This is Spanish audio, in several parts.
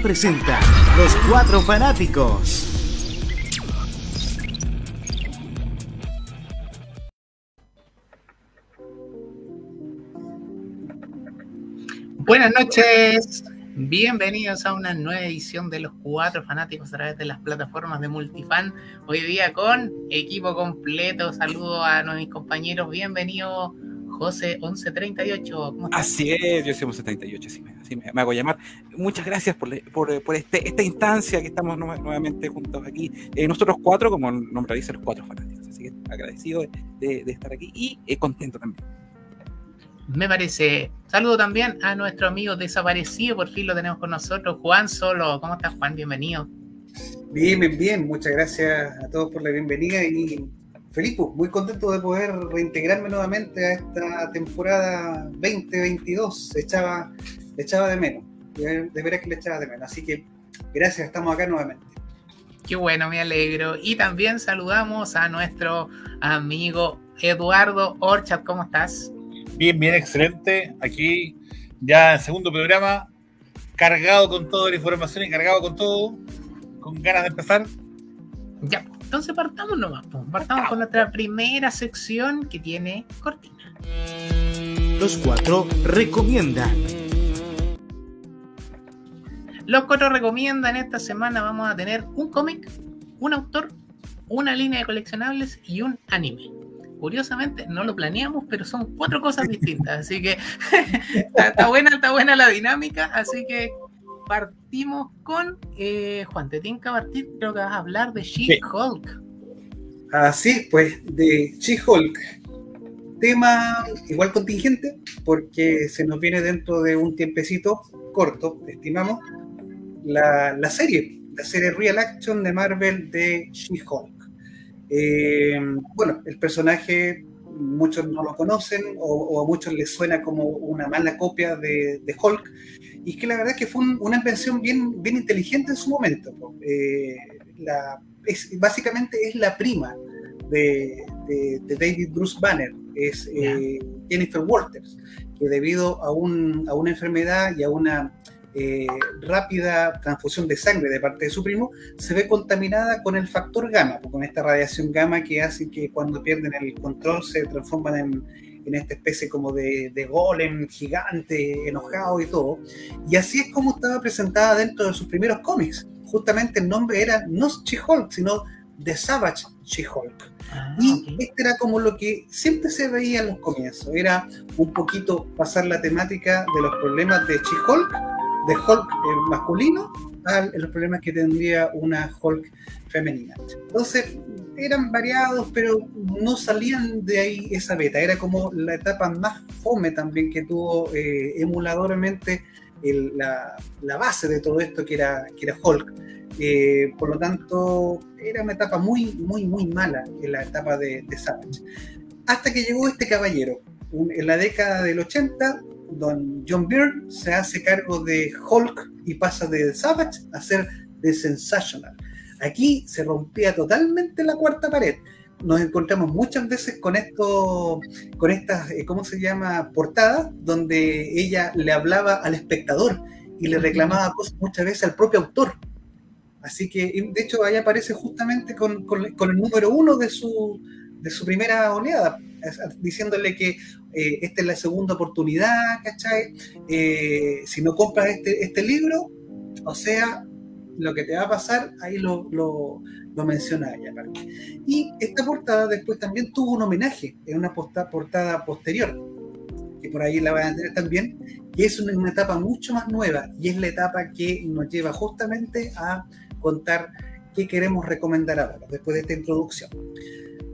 Presenta Los Cuatro Fanáticos. Buenas noches, bienvenidos a una nueva edición de Los Cuatro Fanáticos a través de las plataformas de Multifan. Hoy día con equipo completo, saludo a mis compañeros, bienvenido José 1138. ¿Cómo estás? Así es, yo soy 1138, así me, así me, hago llamar. Muchas gracias por, por, por este, esta instancia que estamos nuevamente juntos aquí. Eh, nosotros cuatro, como el nombre dice, los cuatro fanáticos. Así que agradecido de, de estar aquí y eh, contento también. Me parece. Saludo también a nuestro amigo desaparecido, por fin lo tenemos con nosotros, Juan Solo. ¿Cómo estás, Juan? Bienvenido. Bien, bien, bien. Muchas gracias a todos por la bienvenida y Felipe, muy contento de poder reintegrarme nuevamente a esta temporada 2022. Echaba, echaba de menos, de, veras que le echaba de menos. Así que gracias, estamos acá nuevamente. Qué bueno, me alegro. Y también saludamos a nuestro amigo Eduardo Orchat. ¿Cómo estás? Bien, bien, excelente. Aquí ya en segundo programa, cargado con toda la información y cargado con todo, con ganas de empezar. Ya, entonces partamos nomás. Partamos con nuestra primera sección que tiene cortina. Los cuatro recomiendan. Los cuatro recomiendan. Esta semana vamos a tener un cómic, un autor, una línea de coleccionables y un anime. Curiosamente, no lo planeamos, pero son cuatro cosas distintas. Así que está, buena, está buena la dinámica. Así que partimos con eh, Juan, te tienen que partir, creo que vas a hablar de She-Hulk. Así, pues, de She-Hulk. Tema igual contingente, porque se nos viene dentro de un tiempecito corto, estimamos, la, serie, la serie Real Action de Marvel de She-Hulk. Eh, bueno, el personaje muchos no lo conocen o, a muchos les suena como una mala copia de, de Hulk, y que la verdad es que fue una invención bien, bien inteligente en su momento. Eh, la, es, básicamente es la prima de, de, David Bruce Banner, es eh, Jennifer Walters, que debido a, un, a, una enfermedad y a una eh, rápida transfusión de sangre de parte de su primo, se ve contaminada con el factor gamma, con esta radiación gamma que hace que cuando pierden el control se transforman en, en esta especie como de, de, golem gigante, enojado y todo. Y así es como estaba presentada dentro de sus primeros cómics. Justamente el nombre era no She-Hulk, sino The Savage She-Hulk. Ah, y este era como lo que siempre se veía en los comienzos. Era un poquito pasar la temática de los problemas de She-Hulk, de Hulk masculino, los problemas que tendría una Hulk femenina. Entonces, eran variados, pero no salían de ahí esa beta. Era como la etapa más fome también que tuvo eh, emuladoramente la, base de todo esto que era, que era Hulk. Eh, por lo tanto, era una etapa muy, muy, muy mala en la etapa de, de Savage. Hasta que llegó este caballero. en la década del 80, don John Byrne se hace cargo de Hulk y pasa de Savage a ser de Sensational Aquí se rompía totalmente la cuarta pared. Nos encontramos muchas veces con esto, con estas, eh, ¿cómo se llama? Portadas, donde ella le hablaba al espectador y le reclamaba cosas muchas veces al propio autor. Así que, de hecho, ahí aparece justamente con, el número uno de su, de su primera oleada, diciéndole que eh, esta es la segunda oportunidad, ¿cachai? Eh, si no compras este, este libro, o sea, lo que te va a pasar, ahí lo, lo, menciona ella. Y esta portada después también tuvo un homenaje en una portada posterior, que por ahí la van a tener también, que es una, etapa mucho más nueva y es la etapa que nos lleva justamente a contar qué queremos recomendar ahora, después de esta introducción.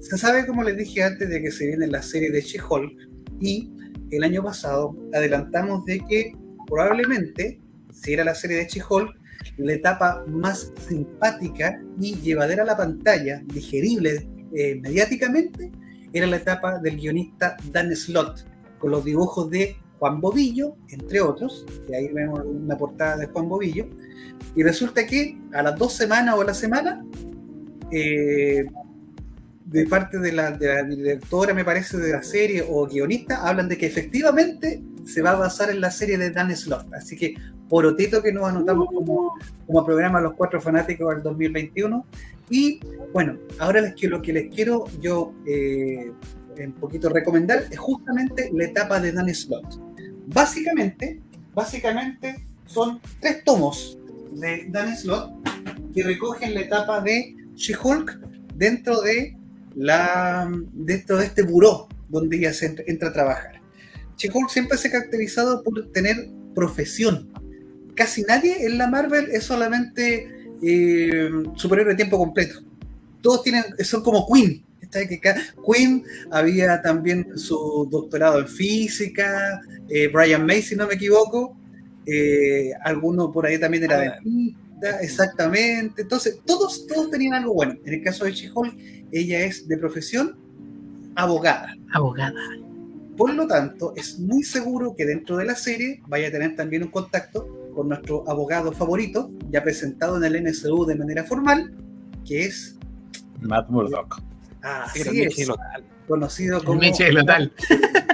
Se sabe, como les dije antes, de que se viene la serie de She-Hulk y el año pasado adelantamos de que probablemente, si era la serie de She-Hulk, la etapa más simpática y llevadera a la pantalla, digerible eh, mediáticamente, era la etapa del guionista Dan Slott, con los dibujos de Juan Bobillo, entre otros, que ahí vemos una portada de Juan Bobillo, y resulta que a las dos semanas o a la semana, eh, de parte de la, de la, directora, me parece, de la serie o guionista, hablan de que efectivamente se va a basar en la serie de Dan Slott. Así que porotito que nos anotamos como, como programa Los Cuatro Fanáticos del 2021. Y bueno, ahora les quiero, lo que les quiero yo eh, un poquito recomendar es justamente la etapa de Dan Slott. Básicamente, básicamente son tres tomos de Dan Slott que recogen la etapa de She-Hulk dentro de la dentro de este buró donde ella se entra, entra a trabajar. She-Hulk siempre se ha caracterizado por tener profesión. Casi nadie en la Marvel es solamente eh, superhéroe de tiempo completo. Todos tienen, son como Queen. Queen había también su doctorado en física, eh, Brian May, si no me equivoco, eh, alguno por ahí también era dentista, exactamente. Entonces, todos, todos tenían algo bueno. En el caso de She-Hulk, ella es de profesión abogada. Abogada. Por lo tanto, es muy seguro que dentro de la serie vaya a tener también un contacto con nuestro abogado favorito, ya presentado en el NSU de manera formal, que es Matt Murdock. Así es, conocido como... El Michi Lotal.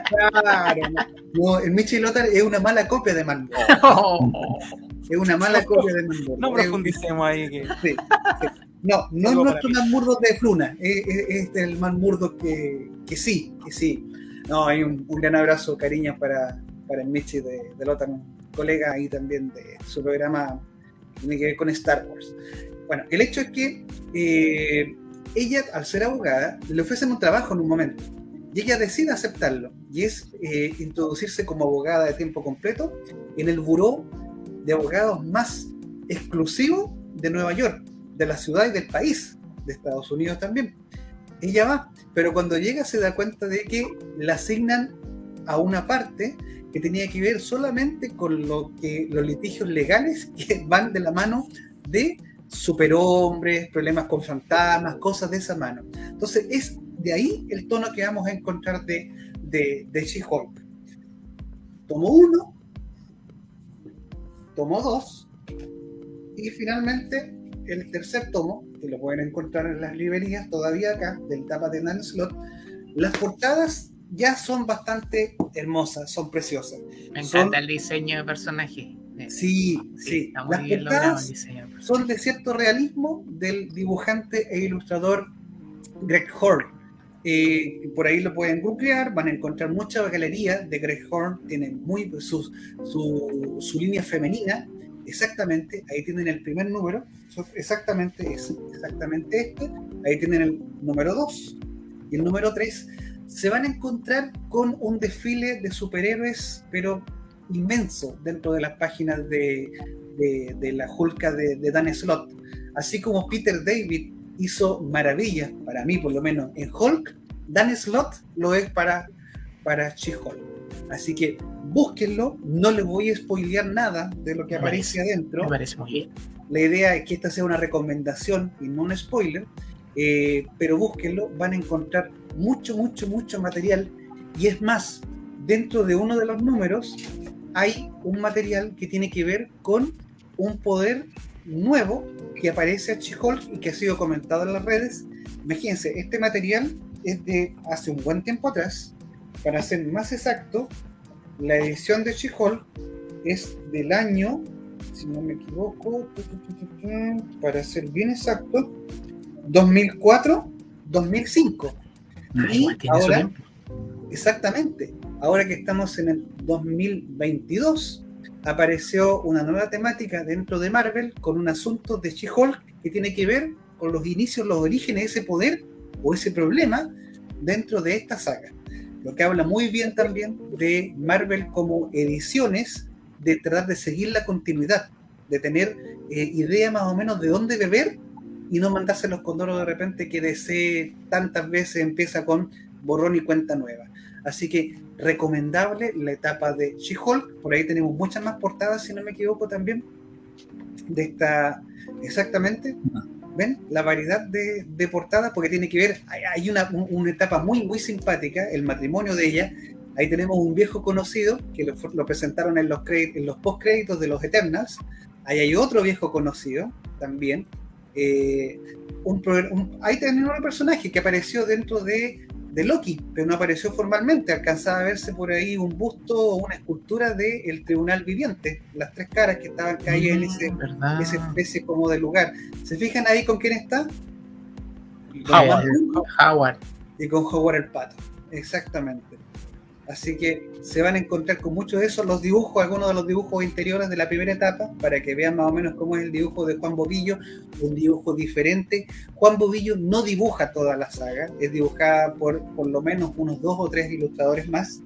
Claro, no, el Michi Lotal es una mala copia de Matt Es una mala copia de Matt No profundicemos ahí. Que... Sí, sí. No, no es nuestro Murdock de Fluna, es, es, es el Matt Murdock que, que sí, que sí. No, hay un, un gran abrazo, cariño para, para el Michi de, de colega ahí también de su programa que tiene que ver con Star Wars. Bueno, el hecho es que eh, ella, al ser abogada, le ofrecen un trabajo en un momento y ella decide aceptarlo y es eh, introducirse como abogada de tiempo completo en el buró de abogados más exclusivo de Nueva York, de la ciudad y del país, de Estados Unidos también. Ella va, pero cuando llega se da cuenta de que la asignan a una parte que tenía que ver solamente con lo que los litigios legales que van de la mano de superhombres, problemas con fantasmas, cosas de esa mano. Entonces es de ahí el tono que vamos a encontrar de, de, de She-Hulk. Tomo uno, tomo dos, y finalmente el tercer tomo, que lo pueden encontrar en las librerías todavía acá, del tapa de Nan Slot, las portadas ya son bastante hermosas, son preciosas. Me Son- encanta el diseño de personaje. Sí, sí. Está muy Las portadas son de cierto realismo del dibujante e ilustrador Greg Horn. Eh, por ahí lo pueden googlear, van a encontrar muchas galerías de Greg Horn, tienen muy su, su, su línea femenina, exactamente, ahí tienen el primer número, exactamente es exactamente este, ahí tienen el número 2 y el número 3, se van a encontrar con un desfile de superhéroes, pero inmenso dentro de las páginas de, de, de la Hulka de, de Dan Slott. Así como Peter David hizo maravillas, para mí por lo menos, en Hulk, Dan Slott lo es para, para She-Hulk. Así que búsquenlo, no les voy a spoilear nada de lo que Me aparece adentro. Me parece muy bien. La idea es que esta sea una recomendación y no un spoiler, eh, pero búsquenlo, van a encontrar mucho, mucho, mucho material. Y es más, dentro de uno de los números hay un material que tiene que ver con un poder nuevo que aparece a She-Hulk y que ha sido comentado en las redes. Imagínense, este material es de hace un buen tiempo atrás. Para ser más exacto, la edición de She-Hulk es del año si no me equivoco, para ser bien exacto, 2004, 2005. Y ahora, exactamente, ahora que estamos en el 2022, apareció una nueva temática dentro de Marvel con un asunto de She-Hulk que tiene que ver con los inicios, los orígenes de ese poder o ese problema dentro de esta saga. Lo que habla muy bien también de Marvel como ediciones de tratar de seguir la continuidad, de tener eh, idea más o menos de dónde beber y no mandarse los condoros de repente que DC tantas veces empieza con borrón y cuenta nueva. Así que recomendable la etapa de She-Hulk, por ahí tenemos muchas más portadas, si no me equivoco también, de esta, exactamente, ¿ven? La variedad de, portadas, porque tiene que ver, hay, una, un- una etapa muy, muy simpática, el matrimonio de ella, Ahí tenemos un viejo conocido que lo, presentaron en los, en los post-créditos de los Eternals. Ahí hay otro viejo conocido también. Eh, un, un- ahí tenemos un personaje que apareció dentro de de Loki, pero no apareció formalmente. Alcanzaba a verse por ahí un busto o una escultura del tribunal viviente, las tres caras que estaban caídas en ese, Mm, esa especie como de lugar. ¿Se fijan ahí con quién está? Howard. Howard. y con Howard el Pato. Exactamente. Así que se van a encontrar con muchos de esos los dibujos, algunos de los dibujos interiores de la primera etapa, para que vean más o menos cómo es el dibujo de Juan Bobillo, un dibujo diferente. Juan Bobillo no dibuja toda la saga, es dibujada por por lo menos unos dos o tres ilustradores más.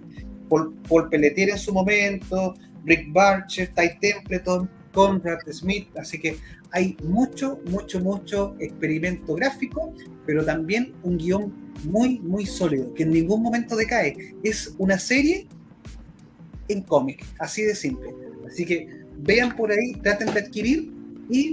Paul, Paul Pelletier en su momento, Rick Barcher, Ty Templeton, Conrad Smith, así que hay mucho, mucho, mucho experimento gráfico, pero también un guion muy, muy sólido, que en ningún momento decae. Es una serie en cómic, así de simple. Así que vean por ahí, traten de adquirir y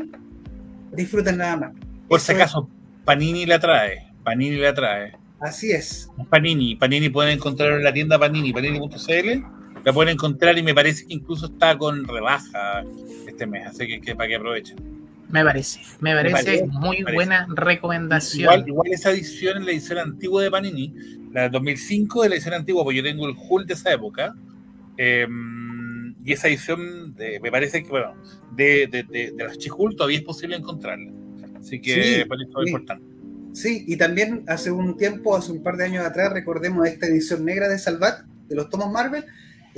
disfruten nada más. Por si es- acaso, Panini la trae. Panini la trae. Así es. Panini. Panini pueden encontrar en la tienda Panini, panini.cl. La pueden encontrar y me parece que incluso está con rebaja este mes. Así que, que para que aprovechen. Me parece. Me parece parece, muy parece. buena recomendación. Igual, igual esa edición es la edición antigua de Panini, la de 2005 de la edición antigua, porque yo tengo el Hulk de esa época. eh, y esa edición, de- me parece que, bueno, de, de, de, de las She-Hulk todavía es posible encontrarla. Así que Sí, por eso es sí. importante. Sí, y también hace un tiempo, hace un par de años atrás, recordemos esta edición negra de Salvat, de los tomos Marvel,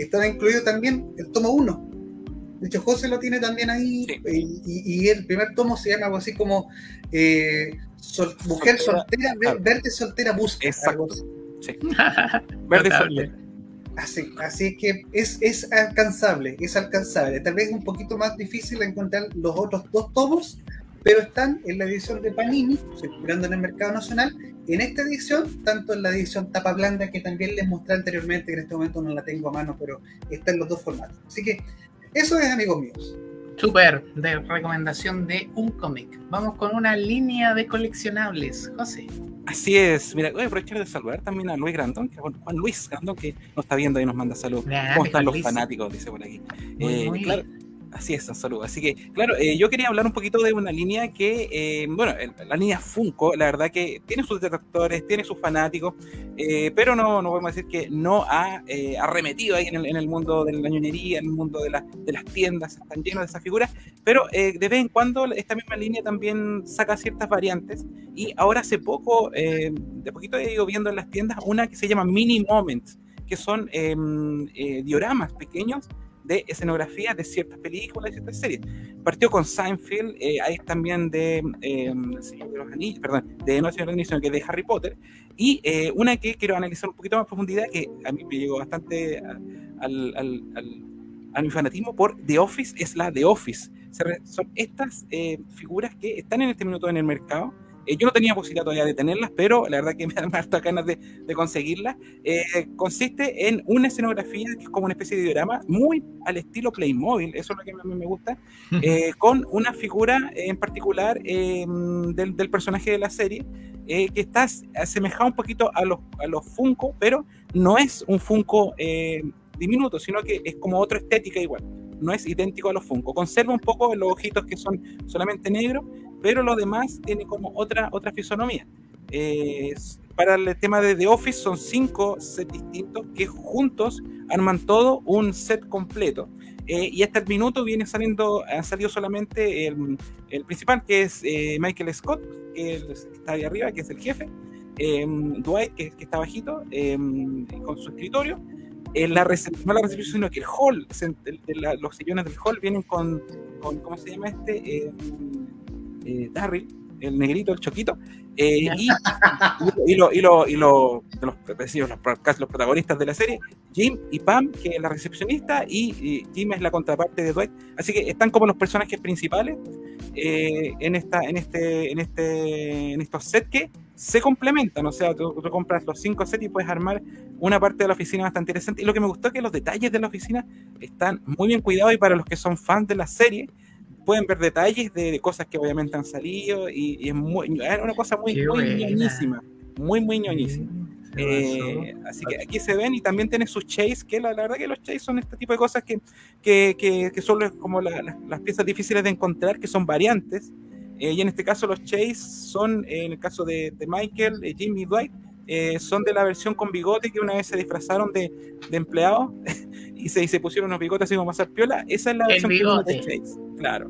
estaba incluido también el tomo 1. De hecho, José lo tiene también ahí, Sí. y, y- el primer tomo se llama algo así como eh, sol- Mujer Soltera, soltera, ver- verte soltera busca. Exacto. algo así. Sí. Verde soltero. Así, así es que es, es alcanzable, es alcanzable. Tal vez un poquito más difícil encontrar los otros dos tomos, pero están en la edición de Panini, circulando en el mercado nacional. En esta edición, tanto en la edición tapa blanda que también les mostré anteriormente, que en este momento no la tengo a mano, pero está en los dos formatos. Así que eso es, amigos míos. Super, de recomendación de un cómic. Vamos con una línea de coleccionables. José. Así es. Mira, voy a aprovechar de saludar también a Luis Grandón, que, Juan Luis Grandón, que nos está viendo y nos manda saludos. ¿Cómo están los Luis. fanáticos? Dice por aquí. Muy, Eh, muy claro, así es, un saludo. Así que, claro, eh, yo quería hablar un poquito de una línea que, eh, bueno, la línea Funko, la verdad que tiene sus detractores, tiene sus fanáticos, eh, pero no, no podemos decir que no ha eh, arremetido ahí en el, en el mundo de la ñoñería, en el mundo de, la- de las tiendas, están llenos de esas figuras, pero eh, de vez en cuando esta misma línea también saca ciertas variantes y ahora hace poco, eh, de poquito he ido viendo en las tiendas una que se llama Mini Moments, que son em, dioramas pequeños de escenografía de ciertas películas y ciertas series. Partió con Seinfeld, eh, hay también de eh, de los Anillos, perdón, de que de Harry Potter, y eh, una que quiero analizar un poquito más profundidad, que a mí me llegó bastante al, al- al- a mi fanatismo por The Office, es la The Office. Son estas eh, figuras que están en este minuto en el mercado. Eh, yo no tenía posibilidad todavía de tenerlas, pero la verdad que me dan hartas ganas de, de conseguirlas. Eh, consiste en una escenografía que es como una especie de diorama, muy al estilo Playmobil, eso es lo que a mí me gusta, eh, con una figura en particular eh, del, del personaje de la serie, eh, que está asemejado un poquito a los, a los Funko, pero no es un Funko eh, diminuto, sino que es como otra estética igual. No es idéntico a los Funko. Conserva un poco los ojitos que son solamente negros, pero lo demás tiene como otra, otra fisonomía. Eh, para el tema de The Office son cinco sets distintos que juntos arman todo un set completo. Eh, y hasta el minuto viene saliendo, ha salido solamente el, el principal, que es eh, Michael Scott, que es- que está ahí arriba, que es el jefe, eh, Dwight, que, que está bajito, eh, con su escritorio. En la no la recepción, sino que el hall, el- de la- los sillones del hall vienen con, con ¿cómo se llama este? Eh, eh, Darryl, el negrito, el choquito. eh, y, y, lo, y, lo, y lo- de los, los, los protagonistas de la serie, Jim y Pam, que es la recepcionista, y, y Jim es la contraparte de Dwight. Así que están como los personajes principales eh, en, esta, en, este, en, este, en estos sets que se complementan. O sea, tú, tú compras los cinco sets y puedes armar una parte de la oficina bastante interesante. Y lo que me gustó es que los detalles de la oficina están muy bien cuidados y para los que son fans de la serie pueden ver detalles de, de cosas que obviamente han salido y, y es, muy, es una cosa muy, Qué muy ñoñísima. Muy, muy ñoñísima. Eh, así que aquí se ven y también tiene sus chase, que la, la verdad que los chase son este tipo de cosas que, que, que, que son como la- la- las piezas difíciles de encontrar, que son variantes. Eh, y en este caso los chase son, eh, en el caso de, de Michael, eh, Jimmy y Dwight, eh, son de la versión con bigote que una vez se disfrazaron de, de empleados y se, y se pusieron unos bigotes así como pasar piola. Esa es la versión de. Chase, claro.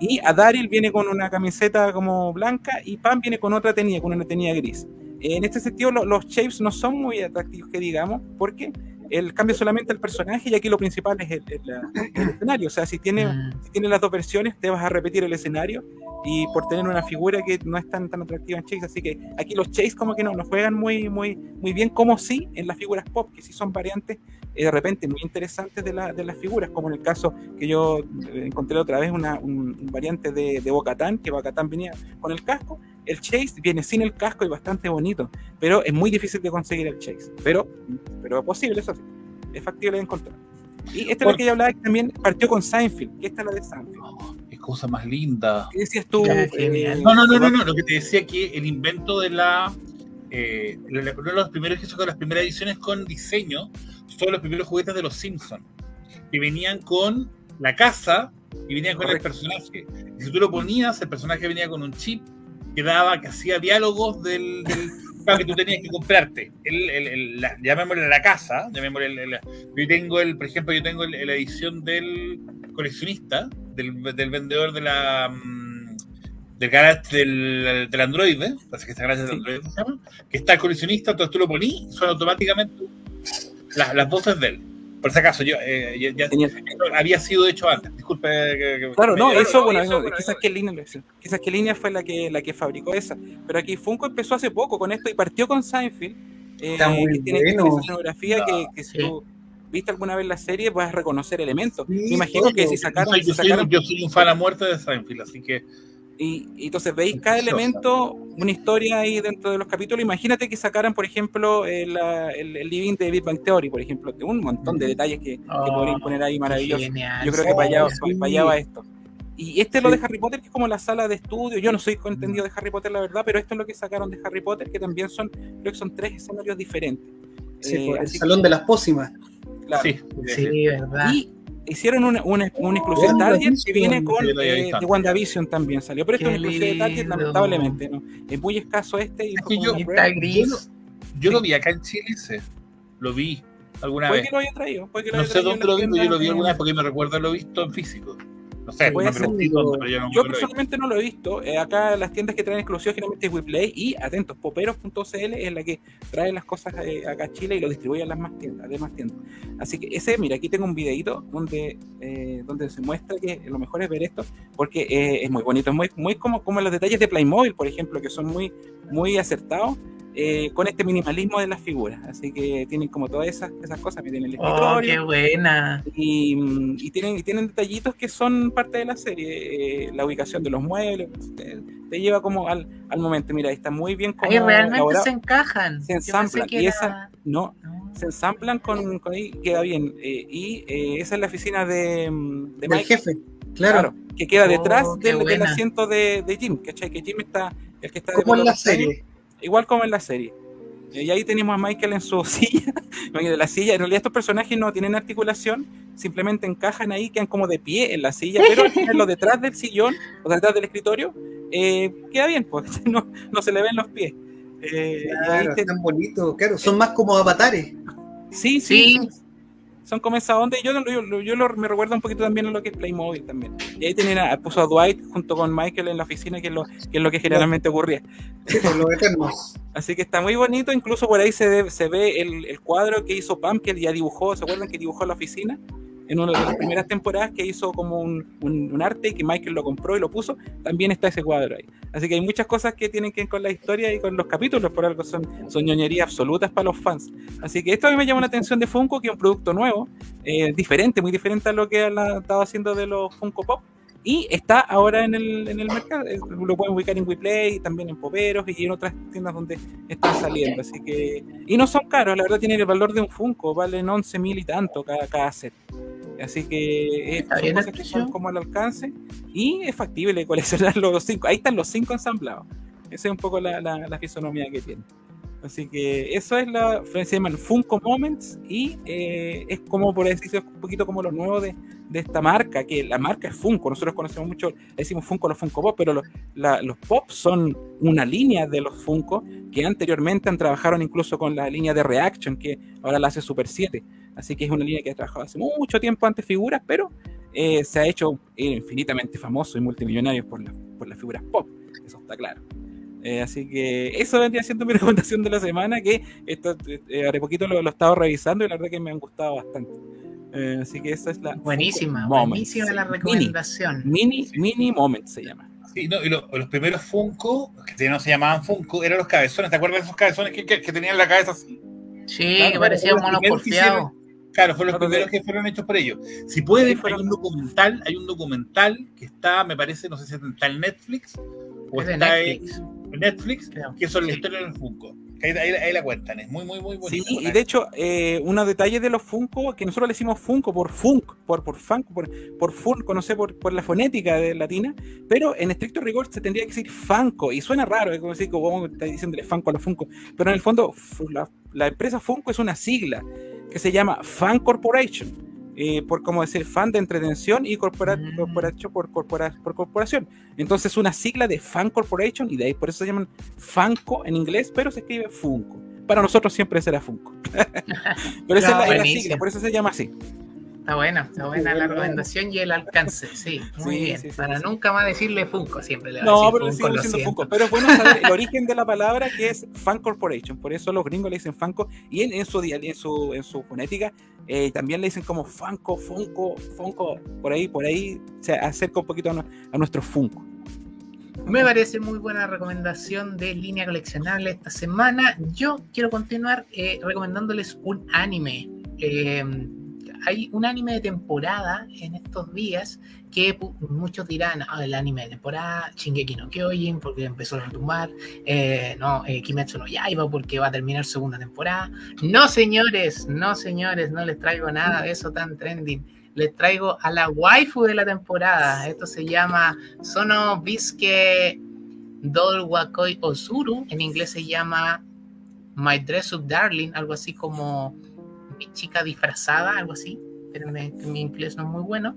Y a Daryl viene con una camiseta como blanca y Pam viene con otra tenía, con una tenía gris. En este sentido, lo- los shapes no son muy atractivos que digamos, porque el cambia solamente el personaje y aquí lo principal es el, el- el escenario. O sea, si tiene, Mm. si tiene las dos versiones, te vas a repetir el escenario y por tener una figura que no es tan, tan atractiva en Chase. Así que aquí los Chase como que no, no juegan muy, muy, muy bien, como sí en las figuras pop, que sí son variantes eh, de repente muy interesantes de, la- de las figuras, como en el caso que yo eh, encontré otra vez una, un, un variante de, de Bocatán, que Bocatán venía con el casco. El Chase viene sin el casco y bastante bonito, pero es muy difícil de conseguir el Chase. Pero, pero es posible, eso sí. Es factible de encontrar. Y esta es la que yo hablaba que también partió con Seinfeld, que esta es la de Seinfeld. Oh, qué cosa más linda. ¿Qué decías tú? Ya, eh, genial. No, no, no, no, no. Lo que te decía que el invento de la. eh, uno de los primeros que hizo con las primeras ediciones con diseño son los primeros juguetes de los Simpsons. Que venían con la casa y venían con Correcto. el personaje. Y si tú lo ponías, el personaje venía con un chip que daba, que hacía diálogos del. que tú tenías que comprarte. El, el, el- la- llamémosle la casa. Llamémosle el- el- yo tengo el, por ejemplo, yo tengo el- la edición del coleccionista, del, del vendedor de la. mm, del garage del, del Android, ¿eh? que está garage del Sí. Android se llama, que está el coleccionista, entonces tú lo ponís suena automáticamente las, las voces de él. Por si acaso, yo eh, ya, ya- tenía- había sido hecho antes. Disculpe. que- que- Claro, que no, eso, bueno, eso, no, quizás que línea. Quizás que línea fue la que la que fabricó esa. Pero aquí Funko empezó hace poco con esto y partió con Seinfeld. eh, Está muy que tiene, bueno. escenografía que, que si Sí. tú viste alguna vez la serie vas a reconocer elementos. Sí, Me imagino que si sacaron, si yo soy- sacaron yo soy un fan a muerte de Seinfeld, así que y, y entonces veis cada elemento, una historia ahí dentro de los capítulos. Imagínate que sacaran, por ejemplo, el, la- el, el living de Big Bang Theory, por ejemplo, de un montón de detalles que, que Oh, podrían poner ahí maravillosos. Yo creo que para allá, sí. para allá va esto. Y este es lo de Harry Potter, que es como la sala de estudio. Yo no soy entendido de Harry Potter, la verdad, pero esto es lo que sacaron de Harry Potter, que también son, creo que son tres escenarios diferentes. Sí, Eh, el salón de las pócimas. que, claro. sí. Sí, verdad. Y hicieron una, una, una WandaVision. Target que viene con Sí, lo eh, de WandaVision también salió. Pero esto es una exclusiva de Target, lamentablemente. ¿no? Es muy escaso este. Y Es que yo- está gris. Yo lo vi acá en Chile, ese. lo vi alguna Puede vez. que lo haya traído. Puede que lo No haya sé traído dónde lo vi, pero yo lo vi alguna vez porque me recuerdo haberlo visto en físico. No sé, pero yo no personalmente no lo he visto. Eh, acá las tiendas que traen exclusivos generalmente es WePlay y atentos, poperos.cl es la que trae las cosas eh, acá a Chile y lo distribuye a las más tiendas, de más tiendas. Así que ese, mira, aquí tengo un videito donde, eh, donde se muestra que lo mejor es ver esto porque es muy bonito, es muy, muy como, como los detalles de Playmobil, por ejemplo, que son muy, muy acertados. Eh, con este minimalismo de las figuras, así que tienen como todas esas, esas cosas, tienen el Oh, escritorio, qué buena. y, y tienen, y tienen detallitos que son parte de la serie. eh, la ubicación de los muebles te, te lleva como al, al momento. Mira, ahí está muy bien como Ahí realmente elaborado. se encajan. Se ensamblan, y era- esa- No, No. se ensamblan con, con ahí, queda bien. eh, y eh, esa es la oficina de, de Del Mike, jefe. Claro. claro, que queda Oh, detrás del, asiento de, de Jim. ¿Cachai? Que Jim está, el que está Como en la serie. Igual como en la serie. Y ahí tenemos a Michael en su silla. Imagínate, la silla, en realidad estos personajes no tienen articulación, simplemente encajan ahí, quedan como de pie en la silla, pero tenerlo detrás del sillón o detrás del escritorio, eh, queda bien, pues no, no se le ven los pies. Eh, Claro, te- están bonitos, claro. Son más como avatares. sí, sí, Sí. Son- como esa onda. y Yo, yo, yo, lo- me recuerdo un poquito también a lo que es Playmobil también. Y ahí a, puso a Dwight junto con Michael en la oficina, que es lo que, es lo que generalmente ocurría. Sí, eternos. Así que está muy bonito, incluso por ahí se, ve- se ve el, el cuadro que hizo Pam, que él ya dibujó, ¿se acuerdan que dibujó la oficina? En una de las primeras temporadas que hizo como un, un- arte y que Michael lo compró y lo puso, también está ese cuadro ahí. Así que hay muchas cosas que tienen que ver con la historia y con los capítulos, por algo son, son ñoñerías absolutas para los fans. Así que esto a mí me llama la atención de Funko, que es un producto nuevo, eh, diferente, muy diferente a lo que han estado haciendo de los Funko Pop. Y está ahora en el, en el mercado, lo pueden ubicar en WePlay, también en Poperos y en otras tiendas donde están saliendo. Así que. Y no son caros, la verdad tienen el valor de un Funko, valen 11 mil y tanto cada, cada set. Así que eh, son cosas que son como al alcance y es factible coleccionar los cinco. Ahí están los cinco ensamblados. Esa es un poco la, la, la fisonomía que tiene. Así que eso es la. Se llaman Funko Moments y eh, es como, por decirlo, un poquito como lo nuevo de, de, esta marca, que la marca es Funko. Nosotros conocemos mucho, decimos Funko los Funko Pop, pero los, la, los Pop son una línea de los Funko que anteriormente han trabajaron incluso con la línea de Reaction, que ahora la hace Super 7. Así que es una línea que ha trabajado hace mucho tiempo antes figuras, pero eh, se ha hecho infinitamente famoso y multimillonario por, la, por las figuras pop. Eso está claro. Eh, así que eso vendría siendo mi recomendación de la semana, que esto eh, hace poquito lo, lo, he estado revisando y la verdad que me han gustado bastante. Eh, así que esa es la... Buenísima, buenísima la recomendación. Mini, mini, mini Moment se llama. Sí, no, y lo, los primeros Funko, que no se llamaban Funko, eran los cabezones. ¿Te acuerdas de esos cabezones que, que, que tenían la cabeza así? Sí, claro, que parecían monos porfiados. Claro, fueron los primeros que fueron hechos por ellos. Si pueden, hay un documental, hay un documental que está, me parece, no sé si está en Netflix o Es está de Netflix. en Netflix, que son la Sí. historia del Funko. Ahí, ahí- ahí la cuentan, es muy, muy, muy Sí, bonito. y de hecho, eh, unos detalles de los Funko, que nosotros le decimos Funko por Funk, por, por Funko, por, por Funko, no sé, por, por la fonética de latina, pero en estricto rigor se tendría que decir Funko, y suena raro, es como decir, como está diciéndole Funko a los Funko, pero en el fondo la, la empresa Funko es una sigla que se llama Fan Corporation. Eh, por como decir fan de entretención y corpora, Mm. corporacho por, corpora- por corporación. Entonces es una sigla de Fan Corporation y de ahí por eso se llaman Funko en inglés, pero se escribe Funko. Para nosotros siempre será Funko. pero esa es la- es la, buenísimo. sigla, por eso se llama así. Está buena, está buena la recomendación y el alcance, sí, muy Sí, bien. sí, Para nunca más decirle Funko, siempre le voy a No, decir pero le Funko, siguen lo diciendo. Funko. Pero es bueno saber el origen de la palabra que es Fan Corporation. Por eso los gringos le dicen Funko. Y en, en su, en, su, en su fonética eh, también le dicen como Funko, Funko, Funko. Por ahí, por ahí se acerca un poquito a, nu- a nuestro Funko. Me parece muy buena recomendación de línea coleccionable esta semana. Yo quiero continuar eh, recomendándoles un anime. Eh, hay un anime de temporada en estos días que muchos dirán, ah, el anime de temporada, Shingeki no Kyojin, porque empezó a retumbar, eh, no, eh, Kimetsu no Yaiba, porque va a terminar segunda temporada. No, señores, no, señores, no les traigo nada de eso tan trending. Les traigo a la waifu de la temporada. Esto se llama Sono Bisque Dol Wakoi Osuru. En inglés se llama My Dress Up Darling, algo así como mi chica disfrazada, algo así. Espérenme, que mi inglés no es muy bueno.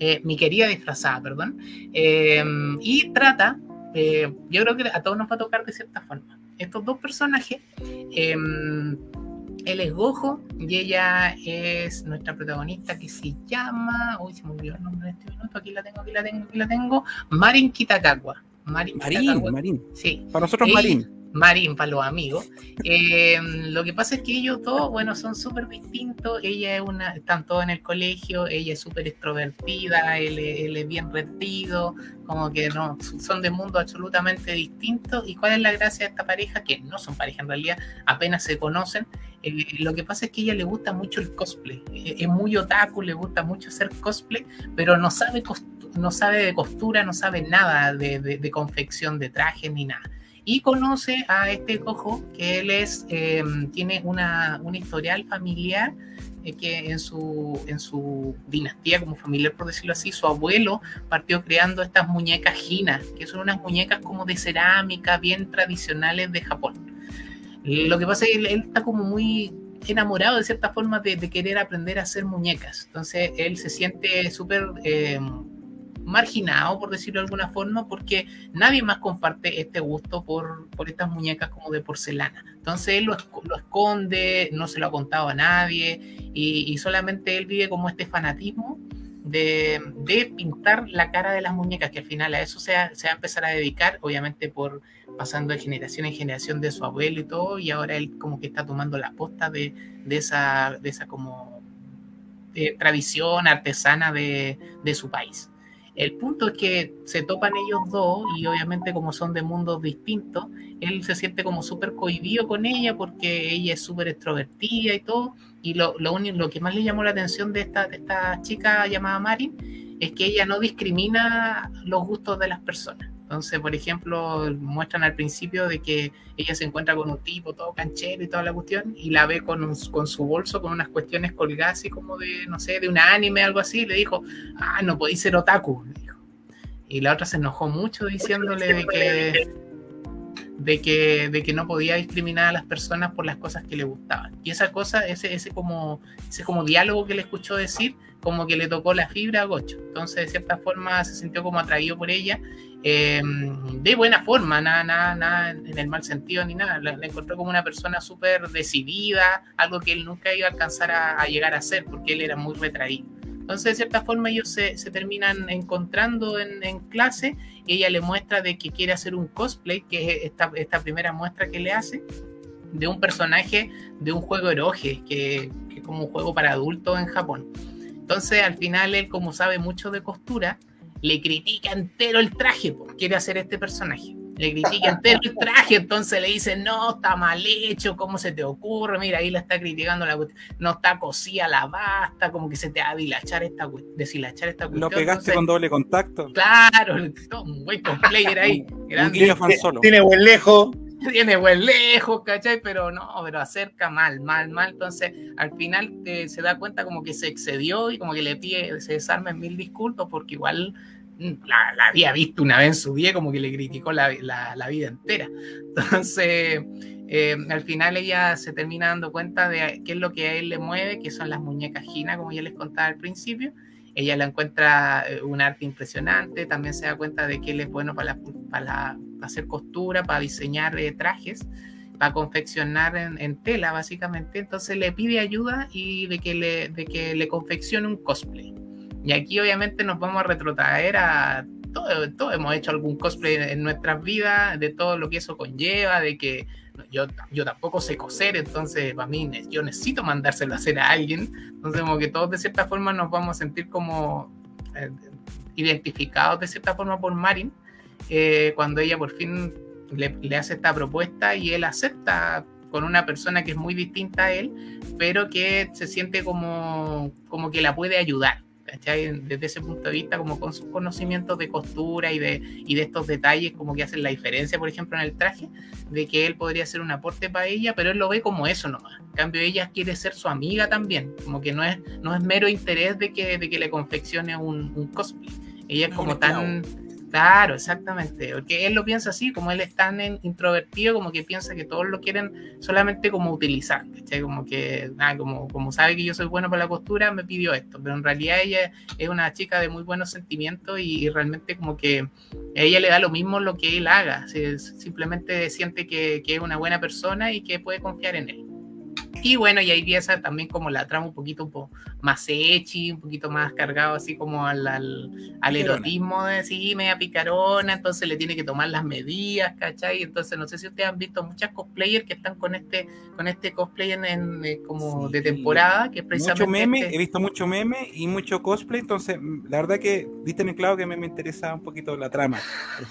Eh, mi querida disfrazada, perdón. Eh, y trata, eh, yo creo que a todos nos va a tocar de cierta forma. Estos dos personajes, eh, él es Gojo y ella es nuestra protagonista que se llama. Uy, se me olvidó el nombre de este minuto. Aquí la tengo, aquí la tengo, aquí la tengo. Marin Kitakawa. Marin, Marín, Kitakawa. Marín. Sí, Para nosotros. Marín. Marín para los amigos. Eh, lo que pasa es que ellos todos, bueno, son súper distintos. Ella es una, están todos en el colegio, ella es súper extrovertida, él, él es bien retido, como que no, son de mundos absolutamente distintos. ¿Y cuál es la gracia de esta pareja? Que no son pareja en realidad, apenas se conocen. Eh, lo que pasa es que ella le gusta mucho el cosplay, Eh, es muy otaku, le gusta mucho hacer cosplay, pero no sabe, no sabe de costura, no sabe nada de, de- de confección de trajes ni nada y conoce a este cojo que él es eh, tiene una, un historial familiar eh, que en su, en su dinastía como familiar por decirlo así su abuelo partió creando estas muñecas Hina que son unas muñecas como de cerámica bien tradicionales de Japón. Lo que pasa es que él, está como muy enamorado de cierta forma de, de querer aprender a hacer muñecas. Entonces él se siente súper eh, marginado, por decirlo de alguna forma, porque nadie más comparte este gusto por, por estas muñecas como de porcelana. Entonces él lo, lo esconde, no se lo ha contado a nadie y, solamente él vive como este fanatismo de, de pintar la cara de las muñecas, que al final a eso se se va a empezar a dedicar, obviamente por pasando de generación en generación de su abuelo y todo, y ahora él como que está tomando la posta de, de esa, de esa como eh, tradición artesana de, de su país. El punto es que se topan ellos dos y obviamente como son de mundos distintos, él se siente como súper cohibido con ella porque ella es súper extrovertida y todo. Y lo, lo, único, lo que más le llamó la atención de esta, de esta chica llamada Marin es que ella no discrimina los gustos de las personas. Entonces, por ejemplo, muestran al principio de que ella se encuentra con un tipo todo canchero y toda la cuestión, y la ve con, un- con su bolso, con unas cuestiones colgadas, así como de, no sé, de un anime, algo así, y le dijo, ah, no podéis ser otaku, le dijo. Y la otra se enojó mucho diciéndole de que, de que, de que no podía discriminar a las personas por las cosas que le gustaban. Y esa cosa, ese, ese, como, ese como diálogo que le escuchó decir, como que le tocó la fibra a Gocho. Entonces, de cierta forma, se sintió como atraído por ella, eh, de buena forma, nada, nada, nada en el mal sentido ni nada. La, encontró como una persona súper decidida, algo que él nunca iba a alcanzar a, a llegar a ser, porque él era muy retraído. Entonces, de cierta forma, ellos se, se terminan encontrando en, en, clase y ella le muestra de que quiere hacer un cosplay, que es esta, esta primera muestra que le hace, de un personaje de un juego eroge, que, que es como un juego para adultos en Japón. Entonces, al final, él, como sabe mucho de costura, le critica entero el traje, porque quiere hacer este personaje le critica entero el traje, entonces le dice, no, está mal hecho, ¿cómo se te ocurre? Mira, ahí la está criticando, la no está cosida la basta, como que se te va a dilachar esta, deshilachar esta cuestión. Lo pegaste entonces, con doble contacto. Claro, un buen cosplayer ahí. grande. Tiene, tiene buen lejos. Tiene buen lejos, ¿cachai? Pero no, pero acerca mal, mal, mal. Entonces, al final eh, se da cuenta como que se excedió y como que le pide, se desarma en mil disculpas porque igual la, había visto una vez en su vida, como que le criticó la, la, vida entera. Entonces, eh, al final ella se termina dando cuenta de qué es lo que a él le mueve, que son las muñecas Gina, como ya les contaba al principio. Ella la encuentra un arte impresionante, también se da cuenta de que él es bueno para, para, para hacer costura, para diseñar eh, trajes, para confeccionar en, en, tela, básicamente. Entonces le pide ayuda y de que le, de que le confeccione un cosplay. Y aquí obviamente nos vamos a retrotraer a todo, todo, hemos hecho algún cosplay en nuestras vidas, de todo lo que eso conlleva, de que yo, yo tampoco sé coser, entonces para mí yo necesito mandárselo a hacer a alguien, entonces como que todos de cierta forma nos vamos a sentir como eh, identificados de cierta forma por Marin, eh, cuando ella por fin le, le hace esta propuesta y él acepta con una persona que es muy distinta a él, pero que se siente como, como que la puede ayudar. ¿Cachai? Desde ese punto de vista, como con sus conocimientos de costura y de, y de estos detalles, como que hacen la diferencia, por ejemplo, en el traje, de que él podría ser un aporte para ella, pero él lo ve como eso nomás. En cambio, ella quiere ser su amiga también, como que no es, no es mero interés de que, de que le confeccione un, un cosplay. Ella es como tan Claro, exactamente. Porque él lo piensa así, como él es tan introvertido, como que piensa que todos lo quieren solamente como utilizar. Como que, como, sabe que yo soy bueno para la costura, me pidió esto. Pero en realidad ella es una chica de muy buenos sentimientos y, realmente como que ella le da lo mismo lo que él haga. simplemente siente que es una buena persona y que puede confiar en él. Y bueno, y ahí empieza también como la trama un poquito más echi, un poquito más cargado así como al, al, al erotismo de sí, media picarona, entonces le tiene que tomar las medidas, ¿cachai? Entonces no sé si ustedes han visto muchas cosplayers que están con este, con este cosplay en, en eh, como sí, de temporada, que es precisamente... Mucho meme, este... he visto mucho meme y mucho cosplay, entonces la verdad que viste en el clavo que me, me interesa un poquito la trama.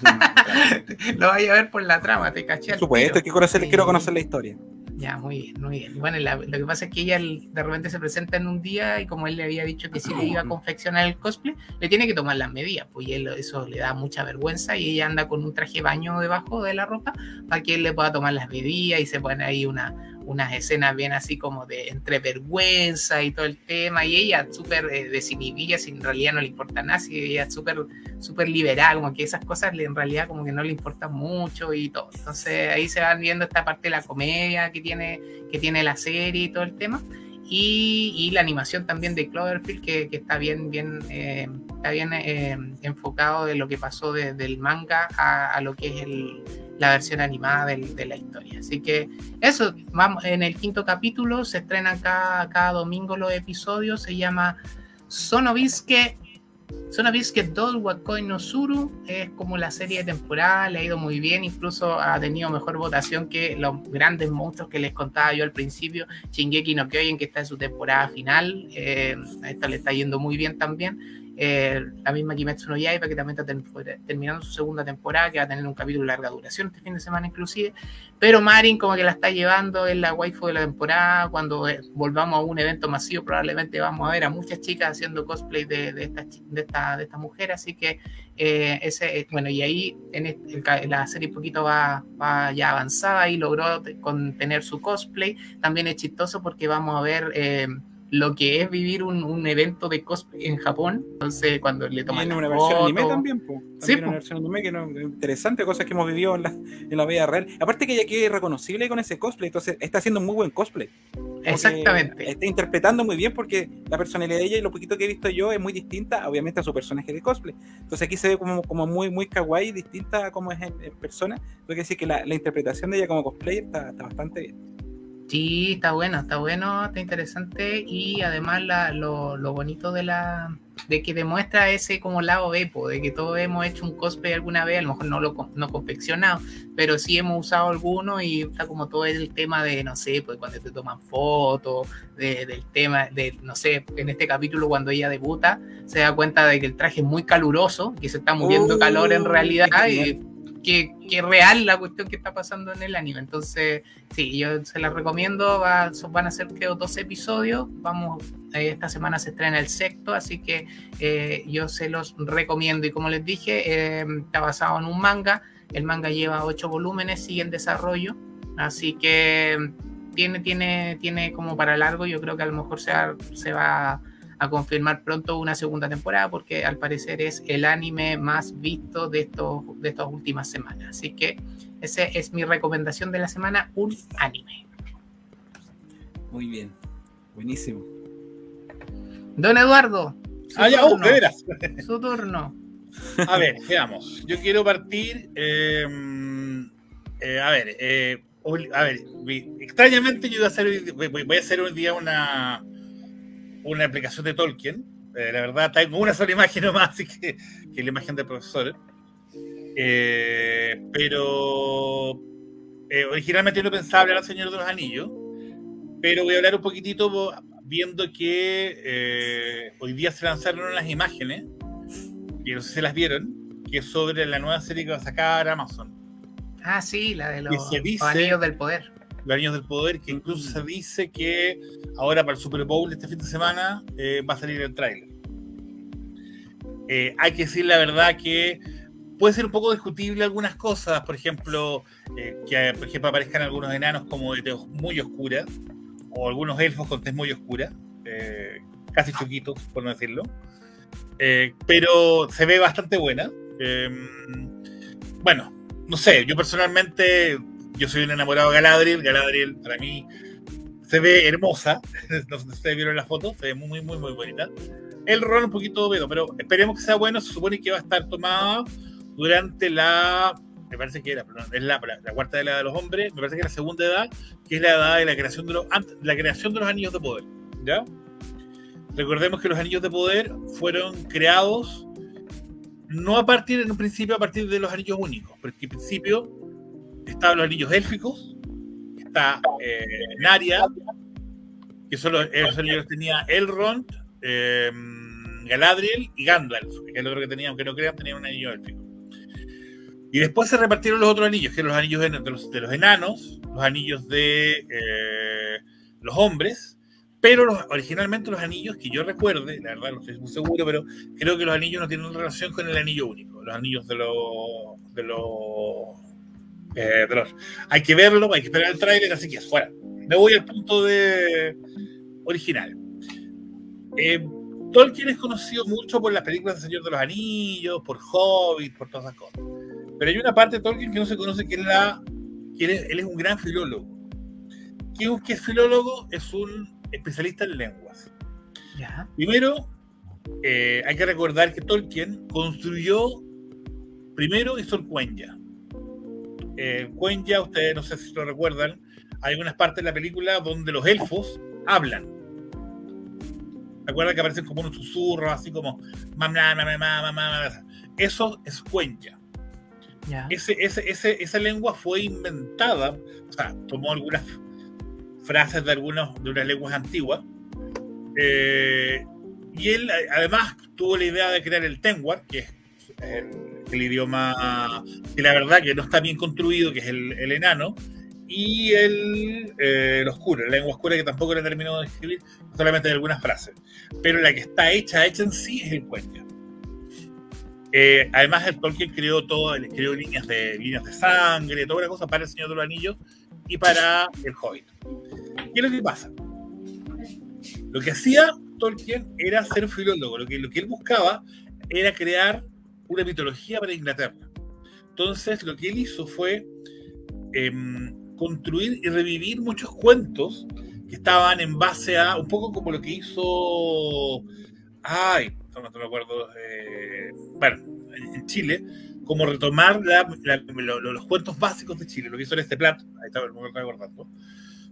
Lo vaya a ver por la trama, te caché. Por supuesto, que conocer, sí. quiero conocer la historia. Ya, muy bien, muy bien. Bueno, la, lo que pasa es que ella de repente se presenta en un día y como él le había dicho que si le iba a confeccionar el cosplay, le tiene que tomar las medidas, pues y él, eso le da mucha vergüenza y ella anda con un traje baño debajo de la ropa para que él le pueda tomar las medidas y se pone ahí una, unas escenas bien así como de entre vergüenza y todo el tema, y ella súper eh, desinhibida, si en realidad no le importa nada, si ella súper súper liberal, como que esas cosas en realidad como que no le importan mucho y todo. Entonces ahí se van viendo esta parte de la comedia que tiene, que tiene la serie y todo el tema. Y, la animación también de Cloverfield que, está bien, bien, eh, está bien eh, enfocado de lo que pasó de, del manga a, lo que es la versión animada de la historia. Así que eso, vamos, en el quinto capítulo se estrenan cada, cada domingo los episodios, se llama Sonobisque Sonobisque Doll Wakoi no Suru es como la serie de temporada, le ha ido muy bien, incluso ha tenido mejor votación que los grandes monstruos que les contaba yo al principio, Shingeki no Kyojin que está en su temporada final, eh, a esta le está yendo muy bien también. Eh, la misma Kimetsu no Yaiba que también está terminando su segunda temporada que va a tener un capítulo de larga duración este fin de semana inclusive. Pero Marin como que la está llevando en la waifu de la temporada cuando eh, volvamos a un evento masivo probablemente vamos a ver a muchas chicas haciendo cosplay de, de, esta, de, esta, de esta mujer así que eh, ese bueno y ahí en el, la serie poquito va, va, ya avanzada y logró contener su cosplay. También es chistoso porque vamos a ver lo que es vivir un, un evento de cosplay en Japón. Entonces, cuando le toman Tiene la una versión anime foto- también, po. También Sí, una versión anime que no, interesante, cosas que hemos vivido en la, en la vida real. Aparte que ella quede reconocible con ese cosplay, entonces está haciendo muy buen cosplay. Que Exactamente. Está interpretando muy bien porque la personalidad de ella y lo poquito que he visto yo es muy distinta, obviamente, a su personaje de cosplay. Entonces aquí se ve como, como muy, muy kawaii, distinta a como es en, en persona. Tengo que decir que la, la interpretación de ella como cosplayer está, está bastante bien. Sí, está bueno, está bueno, está interesante y además la- lo, lo bonito de la de que demuestra ese como lado Epo, de que todos hemos hecho un cosplay alguna vez, a lo mejor no lo no confeccionado, pero sí hemos usado alguno y está como todo el tema de, no sé, pues cuando te toman fotos, de- del tema de, no sé, en este capítulo cuando ella debuta, se da cuenta de que el traje es muy caluroso, que se está muriendo Oh, calor en realidad qué y que, que real la cuestión que está pasando en el anime. Entonces, sí, yo se las recomiendo. va- van a ser, creo, dos episodios. Vamos, eh, esta semana se estrena el sexto, así que eh, yo se los recomiendo. Y como les dije, eh, está basado en un manga. El manga lleva ocho volúmenes, sigue en desarrollo. Así que tiene, tiene, tiene como para largo. Yo creo que a lo mejor se va, se va a confirmar pronto una segunda temporada porque al parecer es el anime más visto de, estos, de estas últimas semanas. Así que esa es mi recomendación de la semana, un anime. Muy bien. Buenísimo. Don Eduardo. su Ah, ya, oh, turno, de veras. su turno. A ver, veamos. Yo quiero partir. eh, eh, a ver, eh, a ver, extrañamente yo voy a hacer, voy a hacer un día una, una aplicación de Tolkien. Eh, la verdad, tengo una sola imagen nomás, así que, que la imagen del profesor. Eh, pero eh, originalmente no pensaba hablar al Señor de los Anillos, pero voy a hablar un poquitito viendo que hoy día se lanzaron unas imágenes que no sé si las vieron, que es sobre la nueva serie que va a sacar Amazon, Ah, sí, la de dice- los anillos del poder. Los del Poder, que incluso se dice que ahora para el Super Bowl este fin de semana eh, va a salir el tráiler. Eh, hay que decir la verdad que puede ser un poco discutible algunas cosas, por ejemplo, eh, que por ejemplo aparezcan algunos enanos como de tez muy oscura, o algunos elfos con tez muy oscura, casi chiquitos, por no decirlo. Pero se ve bastante buena. Bueno, no sé, yo personalmente, yo soy un enamorado de Galadriel. Galadriel, para mí, se ve hermosa. No sé si ustedes vieron la foto, se ve muy, muy, muy, bonita. El rol un poquito vedo, pero esperemos que sea bueno. Se supone que va a estar tomada durante la. Me parece que era, perdón, es la, la cuarta edad de los hombres, me parece que es la segunda edad, que es la edad de la creación de los, la creación de los anillos de poder. ¿Ya? Recordemos que los anillos de poder fueron creados no a partir, en un principio, a partir de los anillos únicos, porque en principio estaban los anillos élficos, está eh, Naria, que son los, esos tenía Elrond, eh, Galadriel y Gandalf, que es el otro que tenía, aunque no crean, tenía un anillo élfico. Y después se repartieron los otros anillos, que eran los anillos de, los, de los enanos, los anillos de eh, los hombres, pero originalmente los anillos que yo recuerde, la verdad no estoy muy seguro, pero creo que los anillos no tienen relación con el anillo único, los anillos de los... De los, eh, hay que verlo, hay que esperar el tráiler, así que es fuera. Me voy al punto de original. Eh, Tolkien es conocido mucho por las películas de Señor de los Anillos, por Hobbit, por todas esas cosas. Pero hay una parte de Tolkien que no se conoce, que es la. Que él, es, él es un gran filólogo. ¿Qué es- qué es filólogo? Es un especialista en lenguas. Ya. Primero, eh, hay que recordar que Tolkien construyó, primero hizo el Cuenya. El Cuenya, ustedes no sé si lo recuerdan, hay unas partes de la película donde los elfos hablan. ¿Recuerdan que aparecen como unos susurros, así como mamá, mamá, mamá, mamá? Eso es Cuenya. Ya. Ese, ese, ese- esa lengua fue inventada, o sea, tomó algunas frases de, algunos, de unas lenguas antiguas, eh, y él además tuvo la idea de crear el Tenwar, que es el, el idioma que la verdad que no está bien construido, que es el, el enano, y el, eh, oscuro, la lengua oscura que tampoco le terminó de escribir, solamente de algunas frases. Pero la que está hecha, hecha en sí, es el cuento. Eh, además, Tolkien creó todo, creó líneas de, líneas de sangre, toda una cosa para el Señor de los Anillos y para el Hobbit. ¿Qué es lo que pasa? Lo que hacía Tolkien era ser filólogo, lo que, lo que él buscaba era crear una mitología para Inglaterra. Entonces, lo que él hizo fue em, construir y revivir muchos cuentos que estaban en base a un poco como lo que hizo. Ay, no me acuerdo. Eh, bueno, en Chile, como retomar los cuentos básicos de Chile, lo que hizo en este plato, ahí estaba el recordando,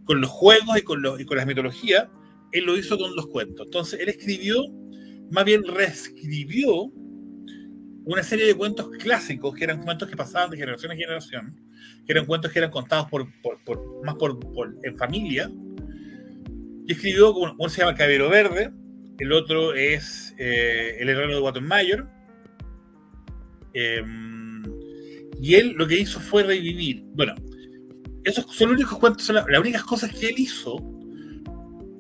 con los juegos y con, los, y con las mitologías, él lo hizo con los cuentos. Entonces, él escribió, más bien reescribió una serie de cuentos clásicos, que eran cuentos que pasaban de generación en generación, que eran cuentos que eran contados por, más por, en familia, y escribió, uno se llama Cabero Verde, el otro es eh, El herrero de Wattenmayor, em, y él lo que hizo fue revivir, bueno, esos son los únicos cuentos, las, únicas cosas que él hizo.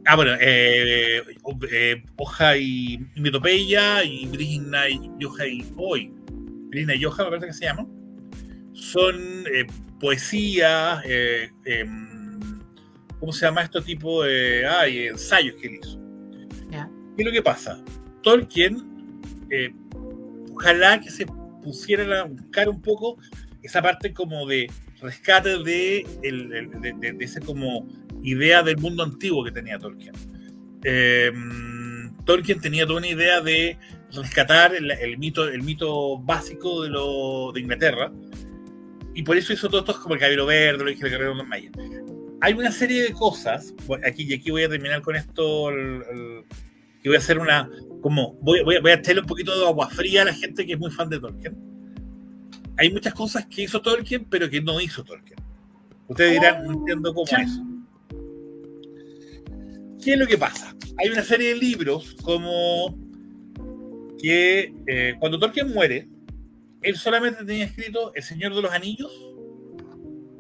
Ah, bueno, eh, eh, Hoja y, Mitopeya y Brina y Yoja y Hoy. Brina y Yoja, me parece que se llama. Son poesía, em, ¿cómo se llama esto tipo de ay, ensayos que él hizo? ¿Qué es lo que pasa? Tolkien, eh, ojalá que se pusiera a buscar un poco esa parte como de rescate de, de, esa como idea del mundo antiguo que tenía Tolkien. Em, Tolkien tenía toda una idea de rescatar el, mito, el mito básico de, lo, de Inglaterra, y por eso hizo todo esto como el Caballero Verde, lo dije el Guerrero de Maya hay una serie de cosas, aquí y aquí voy a terminar con esto, que voy a hacer una, como, voy, voy, a echarle un poquito de agua fría a la gente que es muy fan de Tolkien. Hay muchas cosas que hizo Tolkien, pero que no hizo Tolkien. Ustedes dirán, no entiendo cómo es. ¿Qué es lo que pasa? Hay una serie de libros como que eh, cuando Tolkien muere, él solamente tenía escrito El Señor de los Anillos